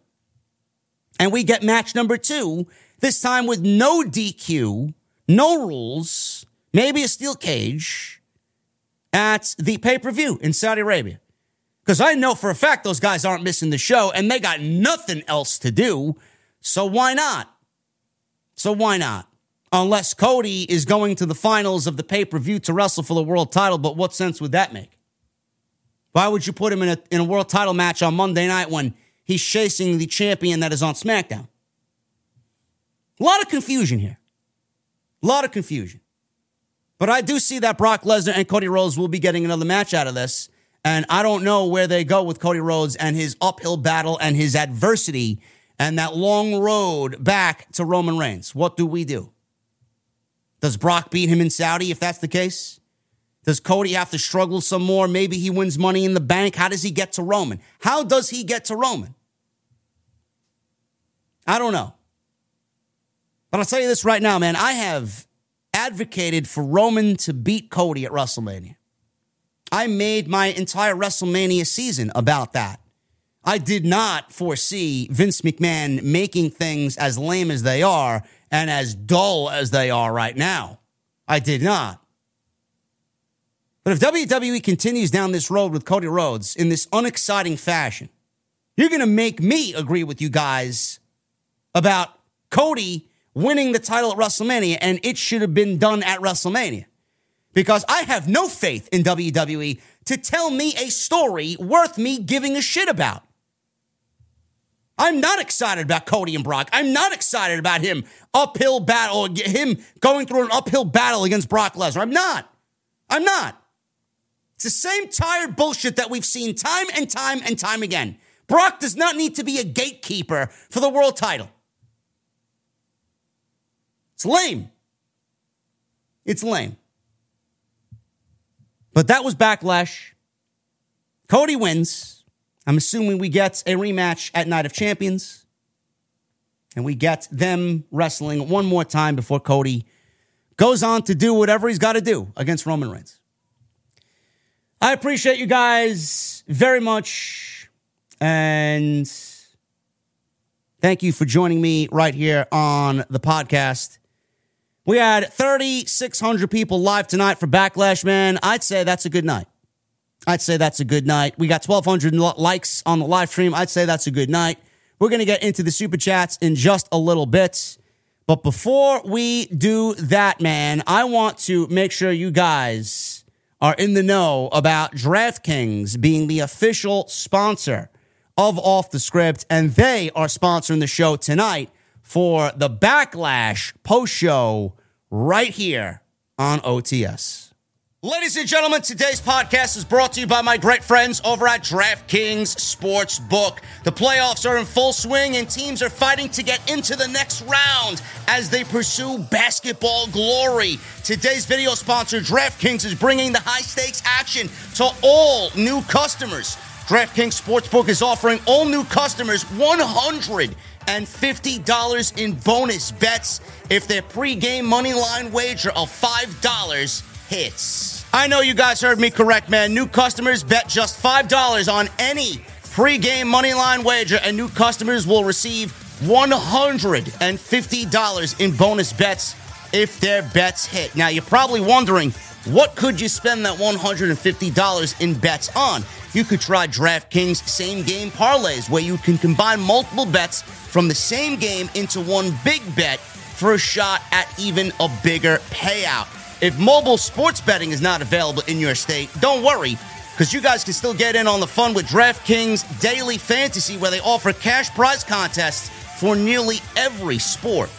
Speaker 1: And we get match number 2, this time with no DQ, no rules, maybe a steel cage at the pay-per-view in Saudi Arabia. Because I know for a fact those guys aren't missing the show and they got nothing else to do. So why not? So why not? Unless Cody is going to the finals of the pay per view to wrestle for the world title, but what sense would that make? Why would you put him in a, in a world title match on Monday night when he's chasing the champion that is on SmackDown? A lot of confusion here. A lot of confusion. But I do see that Brock Lesnar and Cody Rhodes will be getting another match out of this. And I don't know where they go with Cody Rhodes and his uphill battle and his adversity and that long road back to Roman Reigns. What do we do? Does Brock beat him in Saudi if that's the case? Does Cody have to struggle some more? Maybe he wins money in the bank. How does he get to Roman? How does he get to Roman? I don't know. But I'll tell you this right now, man. I have advocated for Roman to beat Cody at WrestleMania. I made my entire WrestleMania season about that. I did not foresee Vince McMahon making things as lame as they are and as dull as they are right now. I did not. But if WWE continues down this road with Cody Rhodes in this unexciting fashion, you're going to make me agree with you guys about Cody winning the title at WrestleMania and it should have been done at WrestleMania. Because I have no faith in WWE to tell me a story worth me giving a shit about. I'm not excited about Cody and Brock. I'm not excited about him uphill battle, him going through an uphill battle against Brock Lesnar. I'm not. I'm not. It's the same tired bullshit that we've seen time and time and time again. Brock does not need to be a gatekeeper for the world title. It's lame. It's lame. But that was backlash. Cody wins. I'm assuming we get a rematch at Night of Champions. And we get them wrestling one more time before Cody goes on to do whatever he's got to do against Roman Reigns. I appreciate you guys very much. And thank you for joining me right here on the podcast. We had 3,600 people live tonight for Backlash, man. I'd say that's a good night. I'd say that's a good night. We got 1,200 likes on the live stream. I'd say that's a good night. We're going to get into the super chats in just a little bit. But before we do that, man, I want to make sure you guys are in the know about DraftKings being the official sponsor of Off the Script, and they are sponsoring the show tonight for the Backlash post show right here on OTS. Ladies and gentlemen, today's podcast is brought to you by my great friends over at DraftKings Sportsbook. The playoffs are in full swing and teams are fighting to get into the next round as they pursue basketball glory. Today's video sponsor, DraftKings, is bringing the high stakes action to all new customers. DraftKings Sportsbook is offering all new customers 100 and $50 in bonus bets if their pregame money line wager of $5 hits. I know you guys heard me correct, man. New customers bet just $5 on any pregame money line wager, and new customers will receive $150 in bonus bets if their bets hit. Now, you're probably wondering, what could you spend that $150 in bets on? You could try DraftKings same game parlays where you can combine multiple bets from the same game into one big bet for a shot at even a bigger payout. If mobile sports betting is not available in your state, don't worry because you guys can still get in on the fun with DraftKings Daily Fantasy where they offer cash prize contests for nearly every sport.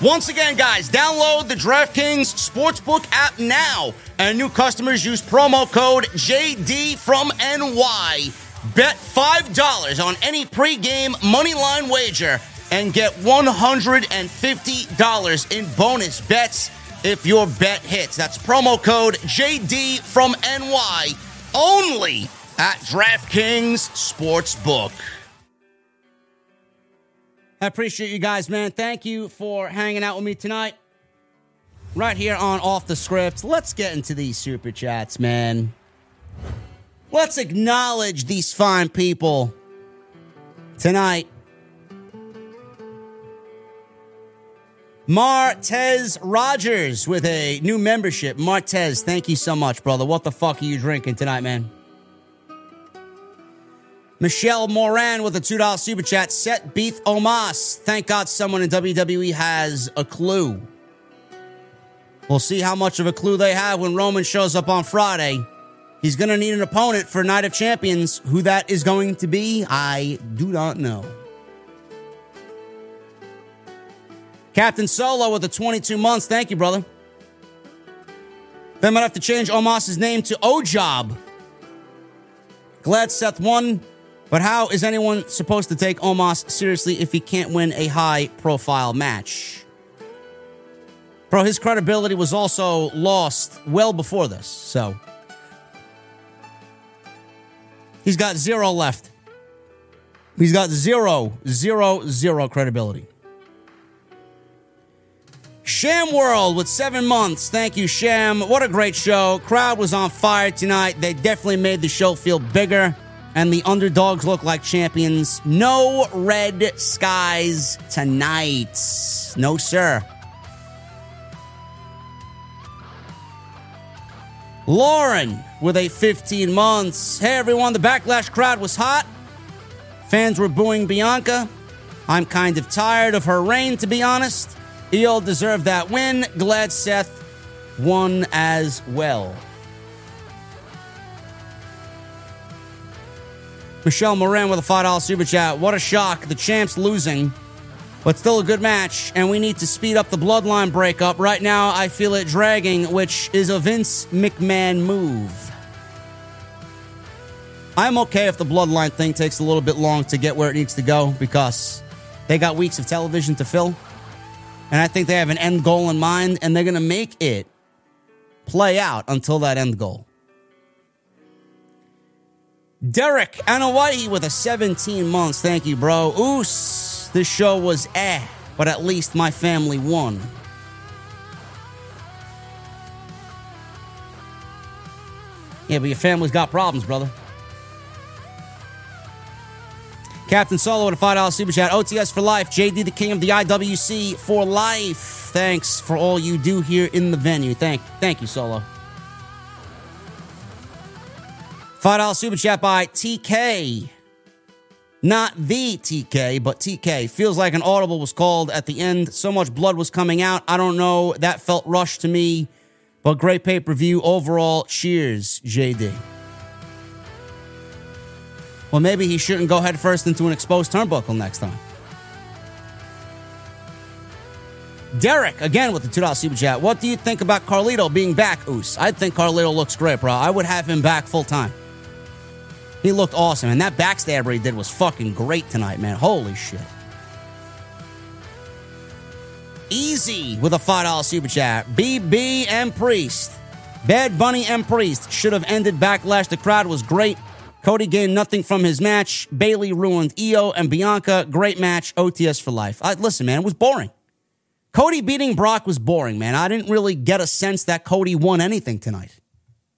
Speaker 1: Once again, guys, download the DraftKings Sportsbook app now. And new customers use promo code JD from NY. Bet $5 on any pregame moneyline wager and get $150 in bonus bets if your bet hits. That's promo code JD from NY only at DraftKings Sportsbook. I appreciate you guys, man. Thank you for hanging out with me tonight. Right here on Off the Script. Let's get into these super chats, man. Let's acknowledge these fine people tonight. Martez Rogers with a new membership. Martez, thank you so much, brother. What the fuck are you drinking tonight, man? Michelle Moran with a $2 super chat. Seth Beef Omos. Thank God someone in WWE has a clue. We'll see how much of a clue they have when Roman shows up on Friday. He's going to need an opponent for Night of Champions. Who that is going to be, I do not know. Captain Solo with the 22 months. Thank you, brother. They might have to change Omos's name to O-Job. Glad Seth won, but how is anyone supposed to take Omos seriously if he can't win a high profile match? Bro, his credibility was also lost well before this, so. He's got zero left. He's got zero, zero, zero credibility. Sham World with seven months. Thank you, Sham. What a great show. Crowd was on fire tonight. They definitely made the show feel bigger, and the underdogs look like champions. No red skies tonight. No, sir. Lauren with a 15 months. Hey, everyone. The backlash crowd was hot. Fans were booing Bianca. I'm kind of tired of her reign, to be honest. Eel deserved that win. Glad Seth won as well. Michelle Moran with a $5 super chat. What a shock. The champ's losing, but still a good match, and we need to speed up the bloodline breakup. Right now, I feel it dragging, which is a Vince McMahon move. I'm okay if the bloodline thing takes a little bit long to get where it needs to go because they got weeks of television to fill. And I think they have an end goal in mind, and they're going to make it play out until that end goal. Derek Anoa'i with a 17 months. Thank you, bro. Oos, this show was eh, but at least my family won. Yeah, but your family's got problems, brother. Captain Solo with a $5 super chat. OTS for life. JD, the king of the IWC for life. Thanks for all you do here in the venue. Thank, thank you, Solo. $5 super chat by TK. Not the TK, but TK. Feels like an audible was called at the end. So much blood was coming out. I don't know. That felt rushed to me. But great pay per view overall. Cheers, JD. Well, maybe he shouldn't go headfirst into an exposed turnbuckle next time. Derek, again with the $2 super chat. What do you think about Carlito being back, Oos? I think Carlito looks great, bro. I would have him back full time. He looked awesome. And that backstabber he did was fucking great tonight, man. Holy shit. Easy with a $5 super chat. BB and Priest. Bad Bunny and Priest should have ended Backlash. The crowd was great. Cody gained nothing from his match. Bayley ruined Io and Bianca. Great match. OTS for life. I, listen, man, it was boring. Cody beating Brock was boring, man. I didn't really get a sense that Cody won anything tonight.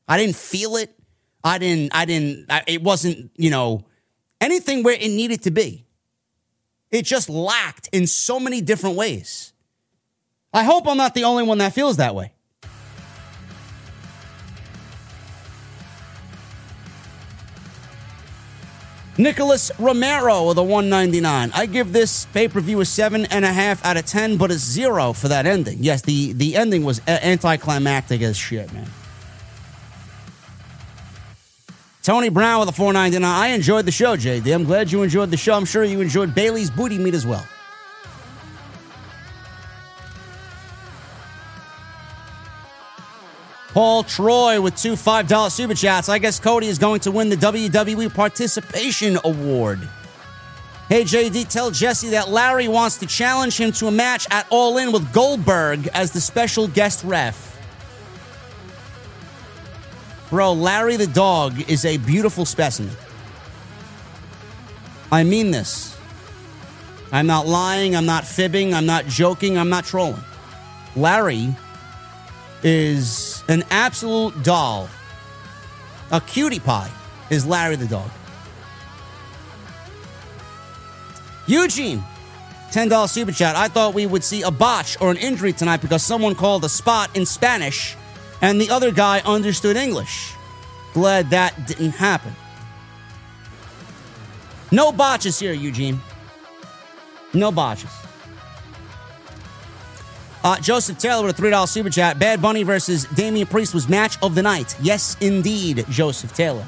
Speaker 1: I didn't feel it. I didn't, I didn't, I, it wasn't, you know, anything where it needed to be. It just lacked in so many different ways. I hope I'm not the only one that feels that way. Nicholas Romero with a 199. I give this pay per view a seven and a half out of ten, but a zero for that ending. Yes, the, the ending was anticlimactic as shit, man. Tony Brown with a 499. I enjoyed the show, JD. I'm glad you enjoyed the show. I'm sure you enjoyed Bayley's booty meat as well. Paul Troy with two $5 super chats. I guess Cody is going to win the WWE Participation Award. Hey, JD, tell Jesse that Larry wants to challenge him to a match at All In with Goldberg as the special guest ref. Bro, Larry the dog is a beautiful specimen. I mean this. I'm not lying, I'm not fibbing, I'm not joking, I'm not trolling. Larry is an absolute doll. A cutie pie is Larry the dog. Eugene, $10 super chat. I thought we would see a botch or an injury tonight because someone called a spot in Spanish and the other guy understood English. Glad that didn't happen. No botches here, Eugene. No botches. Uh, Joseph Taylor with a $3 super chat. Bad Bunny versus Damian Priest was match of the night. Yes, indeed, Joseph Taylor.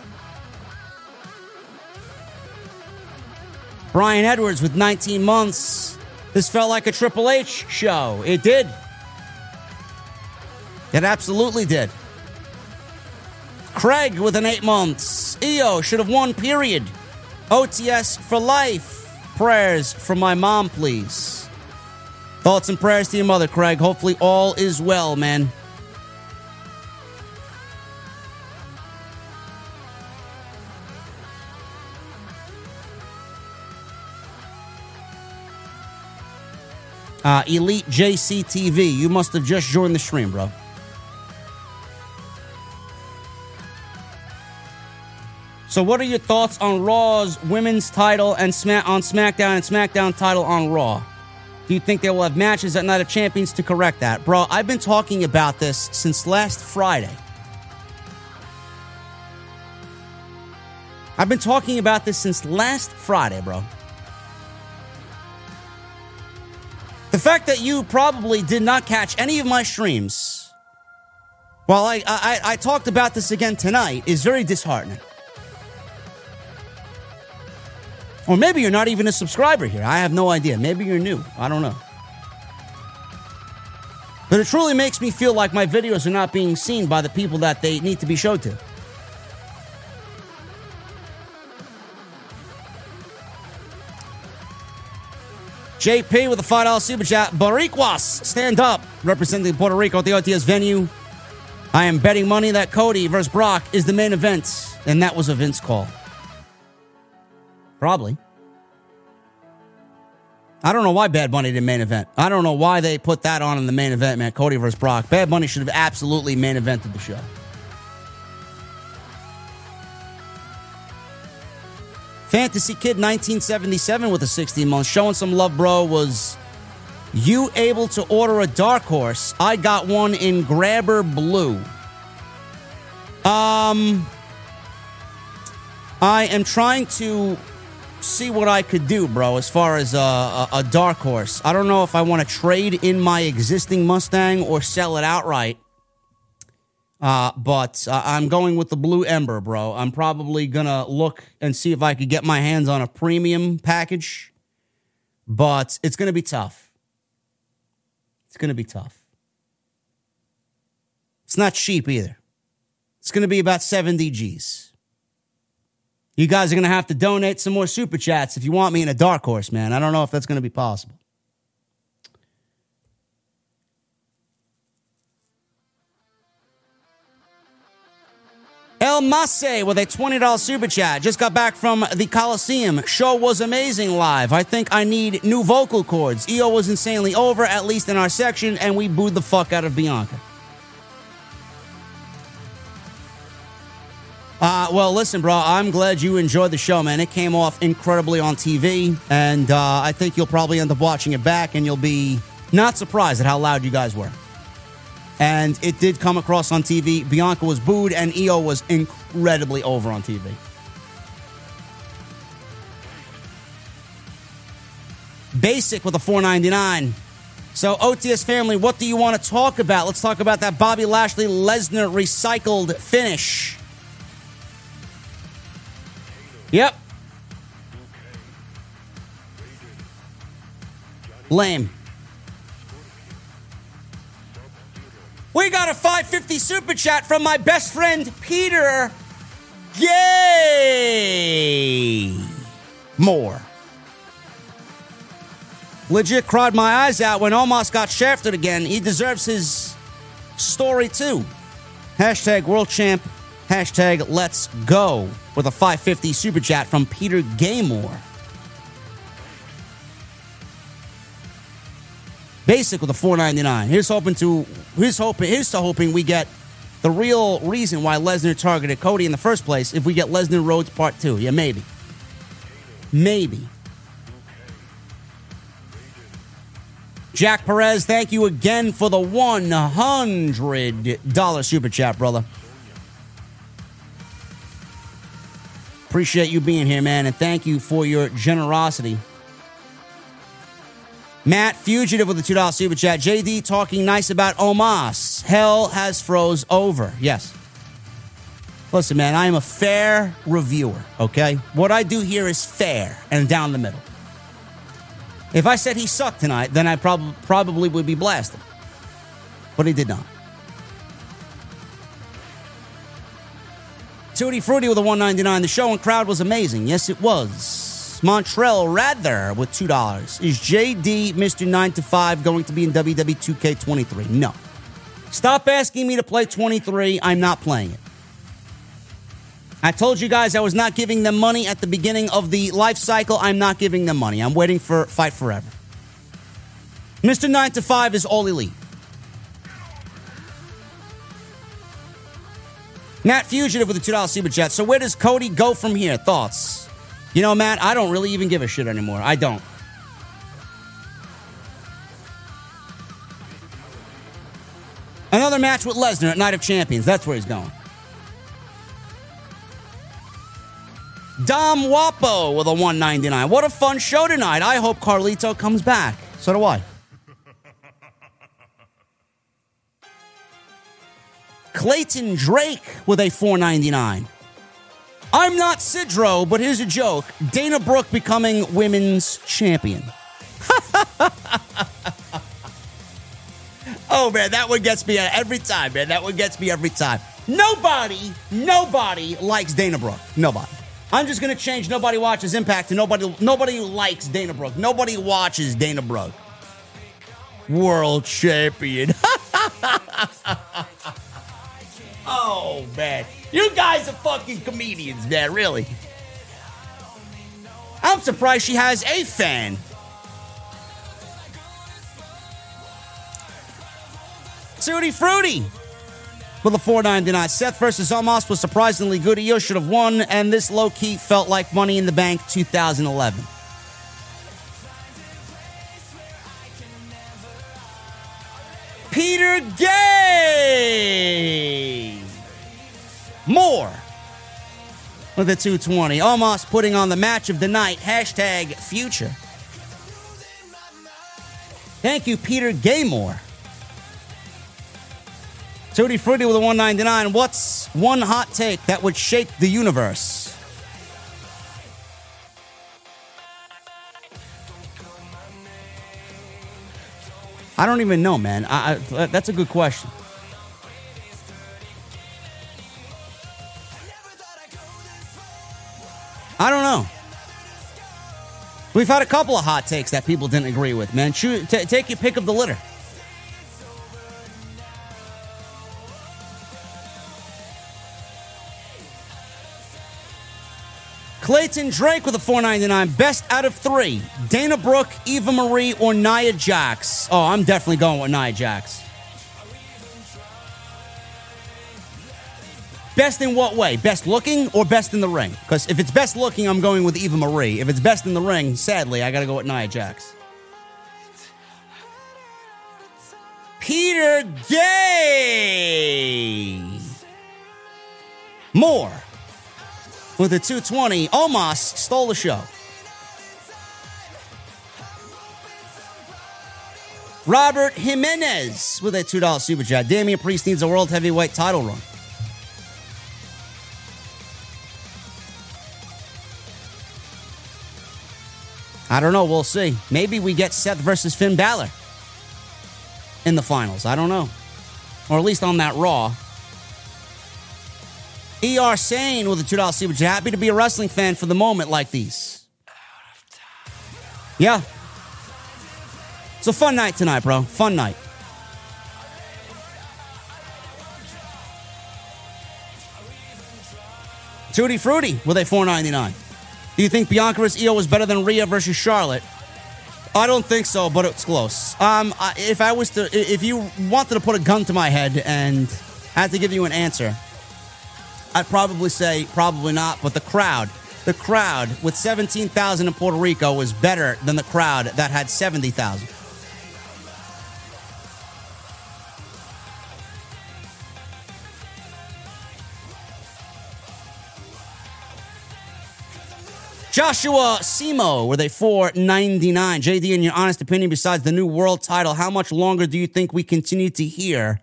Speaker 1: Brian Edwards with 19 months. This felt like a Triple H show. It did. It absolutely did. Craig with an eight months. Io should have won, period. OTS for life. Prayers for my mom, please. Thoughts and prayers to your mother, Craig. Hopefully, all is well, man. Uh, Elite JCTV, you must have just joined the stream, bro. So, what are your thoughts on Raw's women's title and Smack on SmackDown and SmackDown title on Raw? Do you think they will have matches at Night of Champions to correct that, bro? I've been talking about this since last Friday. I've been talking about this since last Friday, bro. The fact that you probably did not catch any of my streams while I, I, I talked about this again tonight is very disheartening. Or maybe you're not even a subscriber here. I have no idea. Maybe you're new. I don't know. But it truly makes me feel like my videos are not being seen by the people that they need to be showed to. JP with a $5 super chat. Boricuas, stand up. Representing Puerto Rico at the OTS venue. I am betting money that Cody versus Brock is the main event. And that was a Vince call. Probably. I don't know why Bad Bunny did main event. I don't know why they put that on in the main event, man. Cody versus Brock. Bad Bunny should have absolutely main evented the show. Fantasy Kid 1977 with a 16 month. Showing some love, bro. Was you able to order a dark horse? I got one in Grabber Blue. Um, I am trying to see what I could do, bro, as far as a, a, a dark horse. I don't know if I want to trade in my existing Mustang or sell it outright. Uh, but uh, I'm going with the Blue Ember, bro. I'm probably going to look and see if I could get my hands on a premium package. But it's going to be tough. It's going to be tough. It's not cheap either. It's going to be about 70 G's. You guys are going to have to donate some more super chats if you want me in a dark horse, man. I don't know if that's going to be possible. El Mase with a $20 super chat. Just got back from the Coliseum. Show was amazing live. I think I need new vocal cords. Io was insanely over, at least in our section, and we booed the fuck out of Bianca. Uh, well, listen, bro, I'm glad you enjoyed the show, man. It came off incredibly on TV, and uh, I think you'll probably end up watching it back, and you'll be not surprised at how loud you guys were. And it did come across on TV. Bianca was booed, and Io was incredibly over on TV. Basic with a 499. So, OTS family, what do you want to talk about? Let's talk about that Bobby Lashley Lesnar recycled finish. Yep. Lame. We got a 550 super chat from my best friend Peter Yay! More. Legit cried my eyes out when Omos got shafted again. He deserves his story too. Hashtag world champ. Hashtag let's go with a 550 super chat from Peter Gaymore. Basic with a 499. Here's hoping to here's hoping here's to hoping we get the real reason why Lesnar targeted Cody in the first place if we get Lesnar Rhodes part two. Yeah, maybe. Maybe. Jack Perez, thank you again for the $100 super chat, brother. Appreciate you being here, man, and thank you for your generosity. Matt Fugitive with the $2 super chat. JD talking nice about Omos. Hell has froze over. Yes. Listen, man, I am a fair reviewer, okay? What I do here is fair and down the middle. If I said he sucked tonight, then I prob- probably would be blasted. But he did not. Tutti Fruity with a 199. The show and crowd was amazing. Yes, it was. Montreal Rather with $2. Is JD Mr. 9 to 5 going to be in WWE 2K23? No. Stop asking me to play 23. I'm not playing it. I told you guys I was not giving them money at the beginning of the life cycle. I'm not giving them money. I'm waiting for Fight Forever. Mr. 9 to 5 is all elite. Matt Fugitive with a $2 super chat. So where does Cody go from here? Thoughts? You know, Matt, I don't really even give a shit anymore. I don't. Another match with Lesnar at Night of Champions. That's where he's going. Dom Wapo with a 199. What a fun show tonight. I hope Carlito comes back. So do I. Clayton Drake with a 499. I'm not Sidro, but here's a joke. Dana Brooke becoming women's champion. oh man, that one gets me every time, man. That one gets me every time. Nobody, nobody likes Dana Brooke. Nobody. I'm just gonna change nobody watches Impact to nobody nobody likes Dana Brooke. Nobody watches Dana Brooke. World champion. oh man. You guys are fucking comedians, man, really. I'm surprised she has a fan. Tutti Fruity with a 499. Seth versus Omos was surprisingly good. Io should have won, and this low key felt like Money in the Bank 2011. Peter Gay. More with the 220. Almost putting on the match of the night. Hashtag future. Thank you, Peter Gaymore. Tutti Fruity with a 199. What's one hot take that would shake the universe? I don't even know, man. I, I, that's a good question. I don't know. We've had a couple of hot takes that people didn't agree with, man. T- take your pick of the litter. Clayton Drake with a 499. Best out of three. Dana Brooke, Eva Marie, or Nia Jax. Oh, I'm definitely going with Nia Jax. Best in what way? Best looking or best in the ring? Because if it's best looking, I'm going with Eva Marie. If it's best in the ring, sadly, I got to go with Nia Jax. Peter Gay. More with a 220. Omos stole the show. Robert Jimenez with a $2 super chat. Damian Priest needs a world heavyweight title run. I don't know. We'll see. Maybe we get Seth versus Finn Balor in the finals. I don't know. or at least on that Raw. ER Sane with a $2 super. Happy to be a wrestling fan for the moment like these. Yeah. It's a fun night tonight, bro. Fun night. Tutti Fruity with a 499. Do you think Bianca vs. Io was better than Rhea versus Charlotte? I don't think so, but it's close. Um, I- if I was to, if you wanted to put a gun to my head and had to give you an answer, I'd probably say probably not. But the crowd, the crowd with 17,000 in Puerto Rico was better than the crowd that had 70,000. Joshua Simo with a 499. JD, in your honest opinion, besides the new world title, how much longer do you think we continue to hear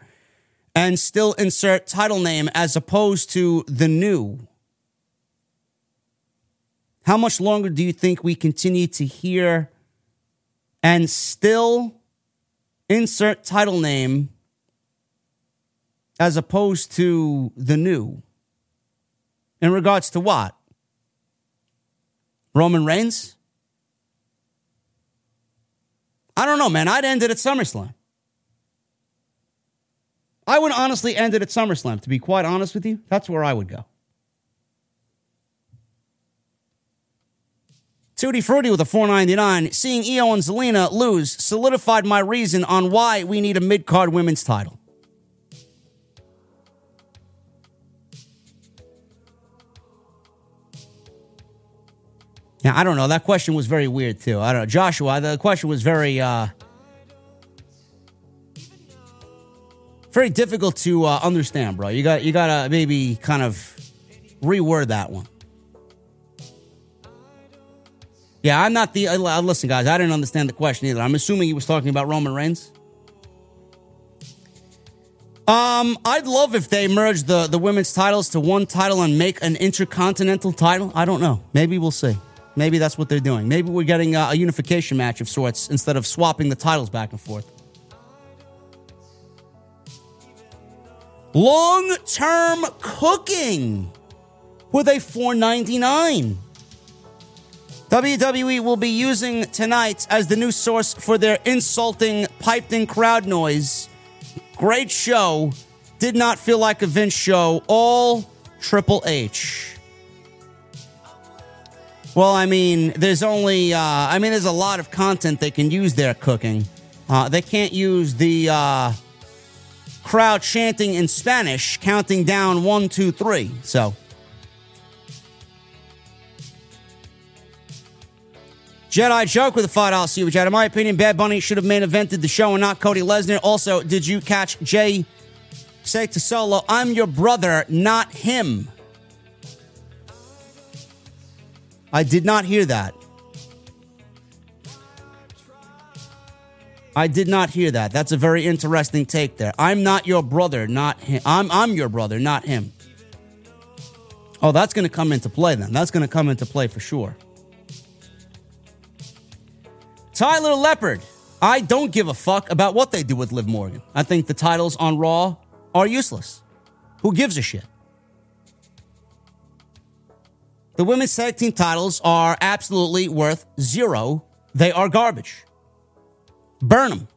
Speaker 1: and still insert title name as opposed to the new? How much longer do you think we continue to hear and still insert title name as opposed to the new? In regards to what? Roman Reigns? I don't know, man. I'd end it at SummerSlam. I would honestly end it at SummerSlam, to be quite honest with you. That's where I would go. Tutti Fruity with a 499. Seeing Io and Zelina lose solidified my reason on why we need a mid card women's title. Yeah, I don't know. That question was very weird too. I don't know. Joshua, the question was very uh very difficult to uh, understand, bro. You got you got to maybe kind of reword that one. Yeah, I'm not the uh, listen guys, I didn't understand the question either. I'm assuming he was talking about Roman Reigns. Um, I'd love if they merge the the women's titles to one title and make an intercontinental title. I don't know. Maybe we'll see. Maybe that's what they're doing. Maybe we're getting a, a unification match of sorts instead of swapping the titles back and forth. Long term cooking with a 499. WWE E will be using tonight as the new source for their insulting, piped in crowd noise. Great show. Did not feel like a Vince show. All Triple H. Well, I mean, there's only, uh, I mean, there's a lot of content they can use their cooking. Uh, they can't use the uh, crowd chanting in Spanish, counting down one, two, three. So. Jedi joke with a five dollar super chat. In my opinion, Bad Bunny should have main evented the show and not Cody Lesnar. Also, did you catch Jey say to Solo, "I'm your brother, not him"? I did not hear that. I did not hear that. That's a very interesting take there. I'm not your brother, not him. I'm I'm your brother, not him. Oh, that's going to come into play then. That's going to come into play for sure. Tyler Leopard. I don't give a fuck about what they do with Liv Morgan. I think the titles on Raw are useless. Who gives a shit? The women's tag team titles are absolutely worth zero. They are garbage. Burn them.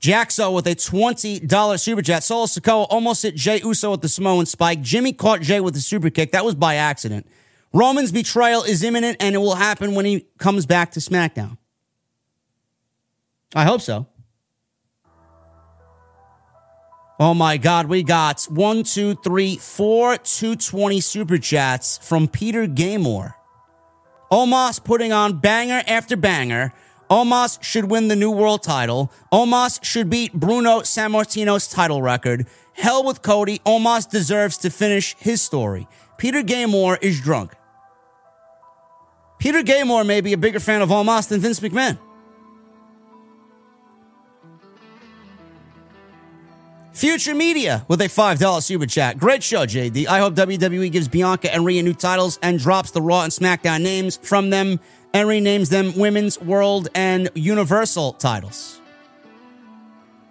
Speaker 1: Jaxo with a $20 super chat. Solo Sikoa almost hit Jey Uso with the Samoan spike. Jimmy caught Jay with the super kick. That was by accident. Roman's betrayal is imminent and it will happen when he comes back to SmackDown. I hope so. Oh my God, we got one, two, three, four 220 super chats from Peter Gaymore. Omos putting on banger after banger. Omos should win the new world title. Omos should beat Bruno Sammartino's title record. Hell with Cody. Omos deserves to finish his story. Peter Gaymore is drunk. Peter Gaymore may be a bigger fan of Omos than Vince McMahon. Future Media with a $5 super chat. Great show, JD. I hope WWE gives Bianca and Rhea new titles and drops the Raw and SmackDown names from them and renames them Women's World and Universal titles.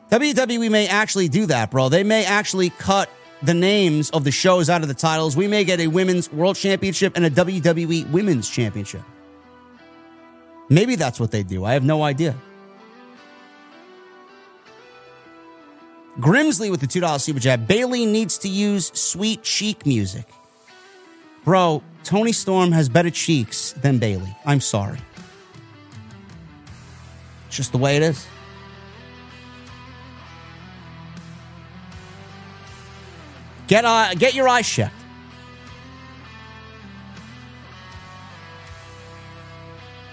Speaker 1: WWE may actually do that, bro. They may actually cut the names of the shows out of the titles. We may get a Women's World Championship and a WWE Women's Championship. Maybe that's what they do. I have no idea. Grimsley with the $2 super chat. Bayley needs to use sweet cheek music. Bro, Toni Storm has better cheeks than Bayley. I'm sorry. It's just the way it is. Get uh, get your eyes checked.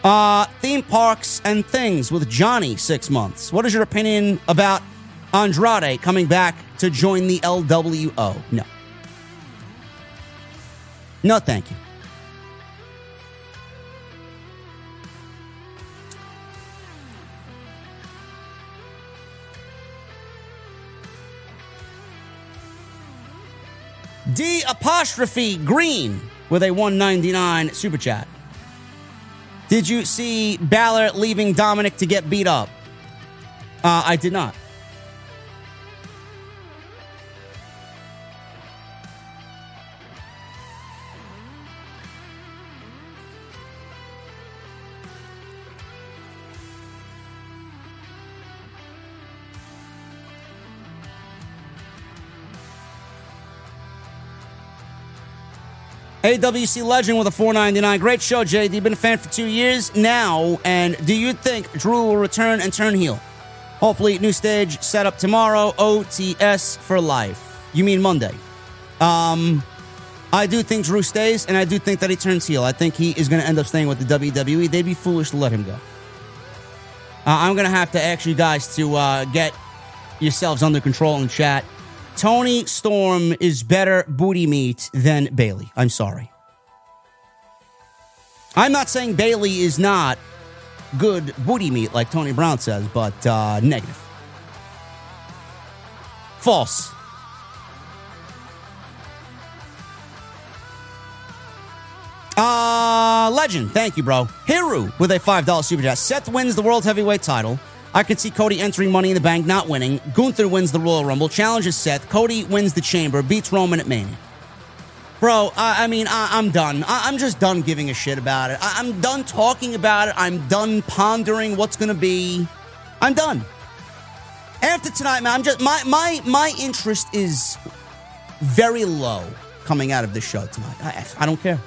Speaker 1: Uh, theme parks and things with Johnny six months. What is your opinion about Andrade coming back to join the LWO? No. No, thank you. D apostrophe green with a 199 super chat. Did you see Balor leaving Dominic to get beat up? Uh, I did not. AWC Legend with a 499. Great show, JD. Been a fan for two years now. And do you think Drew will return and turn heel? Hopefully, new stage set up tomorrow. OTS for life. You mean Monday? Um, I do think Drew stays, and I do think that he turns heel. I think he is going to end up staying with the WWE. They'd be foolish to let him go. Uh, I'm going to have to ask you guys to uh, get yourselves under control in chat. Toni Storm is better booty meat than Bayley. I'm sorry. I'm not saying Bayley is not good booty meat like Tony Brown says, but uh, negative. False. Uh, legend. Thank you, bro. Hiru with a $5 super chat. Seth wins the World Heavyweight title. I could see Cody entering Money in the Bank, not winning. Gunther wins the Royal Rumble, challenges Seth. Cody wins the Chamber, beats Roman at Mania. Bro, I, I mean, I, am done. I, am just done giving a shit about it. I, I'm done talking about it. I'm done pondering what's gonna be. I'm done. After tonight, man, I'm just my my my interest is very low coming out of this show tonight. I, I don't care.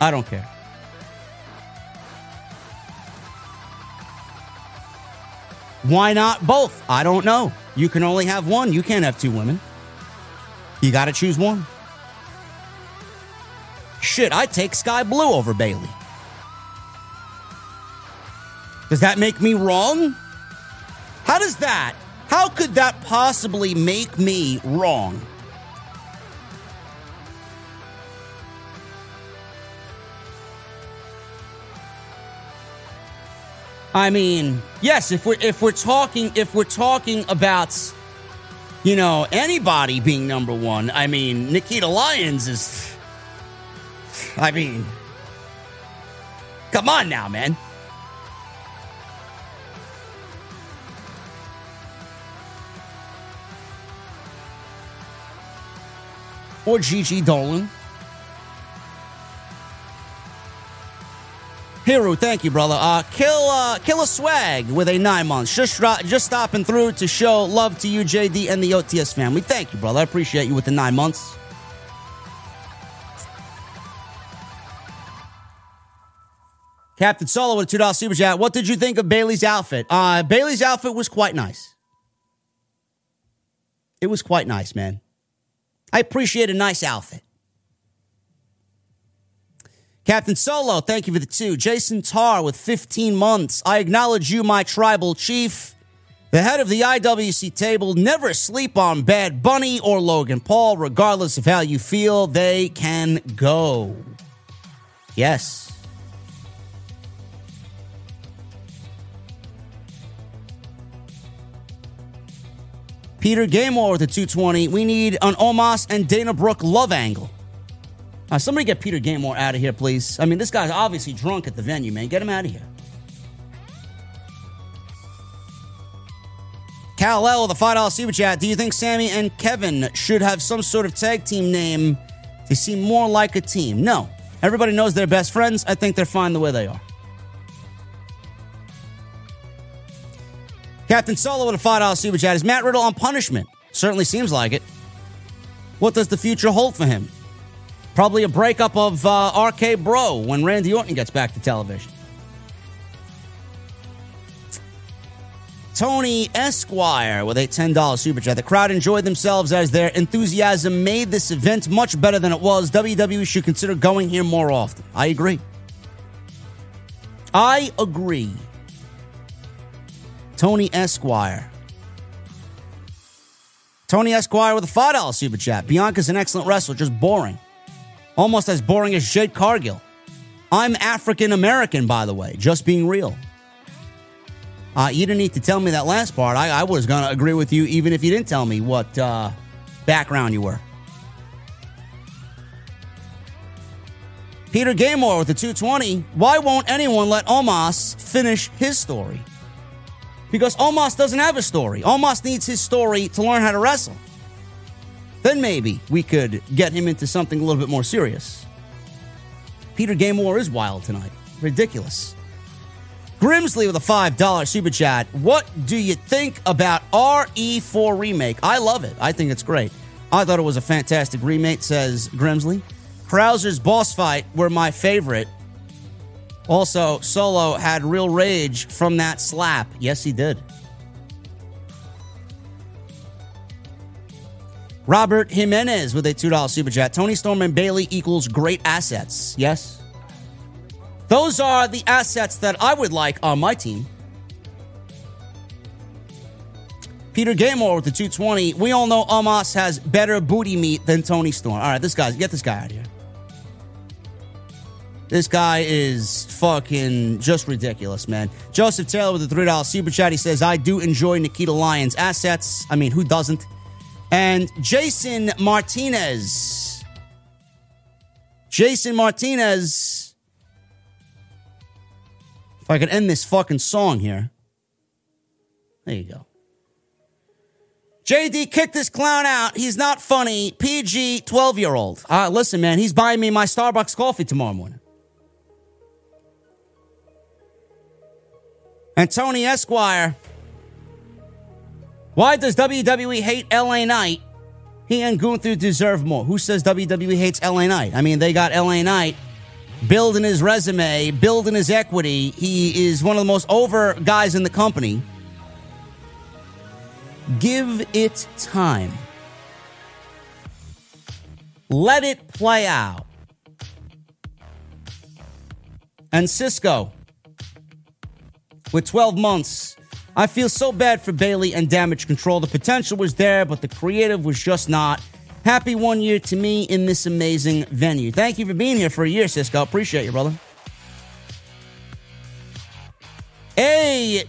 Speaker 1: I don't care. Why not both? I don't know. You can only have one. You can't have two women. You got to choose one. Shit, I'd take Sky Blue over Bayley. Does that make me wrong? How does that? How could that possibly make me wrong? I mean, yes, if we're if we're talking if we're talking about you know anybody being number one, I mean Nikita Lyons is. I mean, come on now, man. Or Gigi Dolin. Hero, thank you, brother. Uh, kill, uh, kill a swag with a nine months. Just, just stopping through to show love to you, JD, and the OTS family. Thank you, brother. I appreciate you with the nine months. Captain Solo with a two dollar super chat. What did you think of Bayley's outfit? Uh, Bayley's outfit was quite nice. It was quite nice, man. I appreciate a nice outfit. Captain Solo, thank you for the two. Jason Tar with 15 months. I acknowledge you, my tribal chief. The head of the IWC table, never sleep on Bad Bunny or Logan Paul, regardless of how you feel, they can go. Yes. Peter Gamemore with the 220. We need an Omos and Dana Brooke love angle. Uh, somebody get Peter Gamemore out of here, please. I mean, this guy's obviously drunk at the venue, man. Get him out of here. Cal L, the $5 super chat. Do you think Sami and Kevin should have some sort of tag team name to seem more like a team? No. Everybody knows they're best friends. I think they're fine the way they are. Captain Solo with a $5 super chat. Is Matt Riddle on punishment? Certainly seems like it. What does the future hold for him? Probably a breakup of uh, RK Bro when Randy Orton gets back to television. Tony Esquire with a $10 super chat. The crowd enjoyed themselves as their enthusiasm made this event much better than it was. WWE should consider going here more often. I agree. I agree. Tony Esquire. Tony Esquire with a $5 super chat. Bianca's an excellent wrestler, just boring. Almost as boring as Jade Cargill. I'm African American, by the way, just being real. Uh, you didn't need to tell me that last part. I, I was going to agree with you even if you didn't tell me what uh, background you were. Peter Gamemore with the 220. Why won't anyone let Omos finish his story? Because Omos doesn't have a story. Omos needs his story to learn how to wrestle. Then maybe we could get him into something a little bit more serious. Peter Gamemore is wild tonight. Ridiculous. Grimsley with a $5 super chat. What do you think about RE4 Remake? I love it. I think it's great. I thought it was a fantastic remake, says Grimsley. Krauser's boss fight were my favorite. Also, Solo had real rage from that slap. Yes, he did. Robert Jimenez with a $2 super chat. Toni Storm and Bayley equals great assets. Yes. Those are the assets that I would like on my team. Peter Gamemore with the 220. We all know Omos has better booty meat than Toni Storm. All right, this guy, get this guy out of here. This guy is fucking just ridiculous, man. Joseph Taylor with the $3 super chat. He says, I do enjoy Nikita Lyons' assets. I mean, who doesn't? And Jason Martinez. Jason Martinez. If I could end this fucking song here. There you go. JD, kick this clown out. He's not funny. PG, 12 year old. Uh, listen, man, he's buying me my Starbucks coffee tomorrow morning. And Tony Esquire. Why does WWE hate LA Knight? He and Gunther deserve more. Who says WWE hates LA Knight? I mean, they got LA Knight building his resume, building his equity. He is one of the most over guys in the company. Give it time. Let it play out. And Cisco, with 12 months, I feel so bad for Bayley and Damage Control. The potential was there, but the creative was just not. Happy one year to me in this amazing venue. Thank you for being here for a year, Cisco. Appreciate you, brother. AWC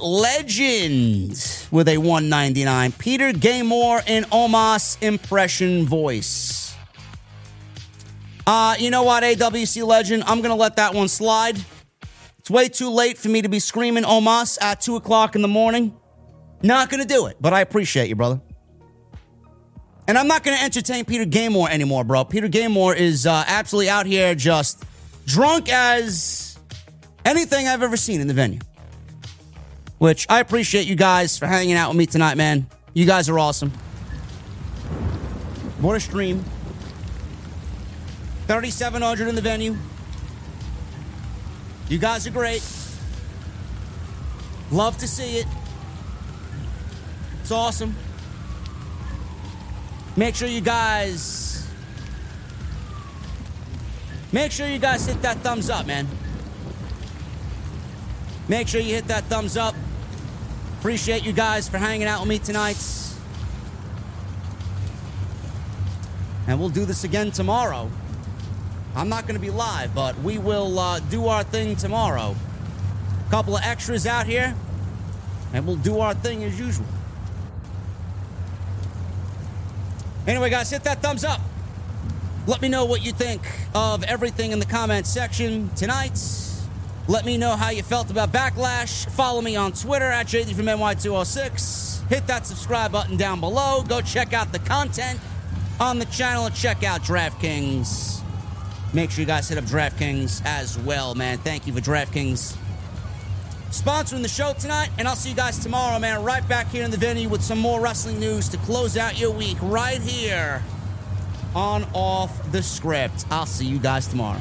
Speaker 1: Legend with a 199. Peter Gamemore in Omos impression voice. Uh, you know what, AWC Legend? I'm going to let that one slide. It's way too late for me to be screaming Omas at 2 o'clock in the morning. Not going to do it, but I appreciate you, brother. And I'm not going to entertain Peter Gamemore anymore, bro. Peter Gamemore is uh, absolutely out here just drunk as anything I've ever seen in the venue. Which I appreciate you guys for hanging out with me tonight, man. You guys are awesome. What a stream. 3,700 in the venue. You guys are great. Love to see it. It's awesome. Make sure you guys. Make sure you guys hit that thumbs up, man. Make sure you hit that thumbs up. Appreciate you guys for hanging out with me tonight. And we'll do this again tomorrow. I'm not going to be live, but we will uh, do our thing tomorrow. A couple of extras out here, and we'll do our thing as usual. Anyway, guys, hit that thumbs up. Let me know what you think of everything in the comments section tonight. Let me know how you felt about Backlash. Follow me on Twitter at JD from NY206. Hit that subscribe button down below. Go check out the content on the channel and check out DraftKings. Make sure you guys hit up DraftKings as well, man. Thank you for DraftKings sponsoring the show tonight. And I'll see you guys tomorrow, man. Right back here in the venue with some more wrestling news to close out your week right here on Off the Script. I'll see you guys tomorrow.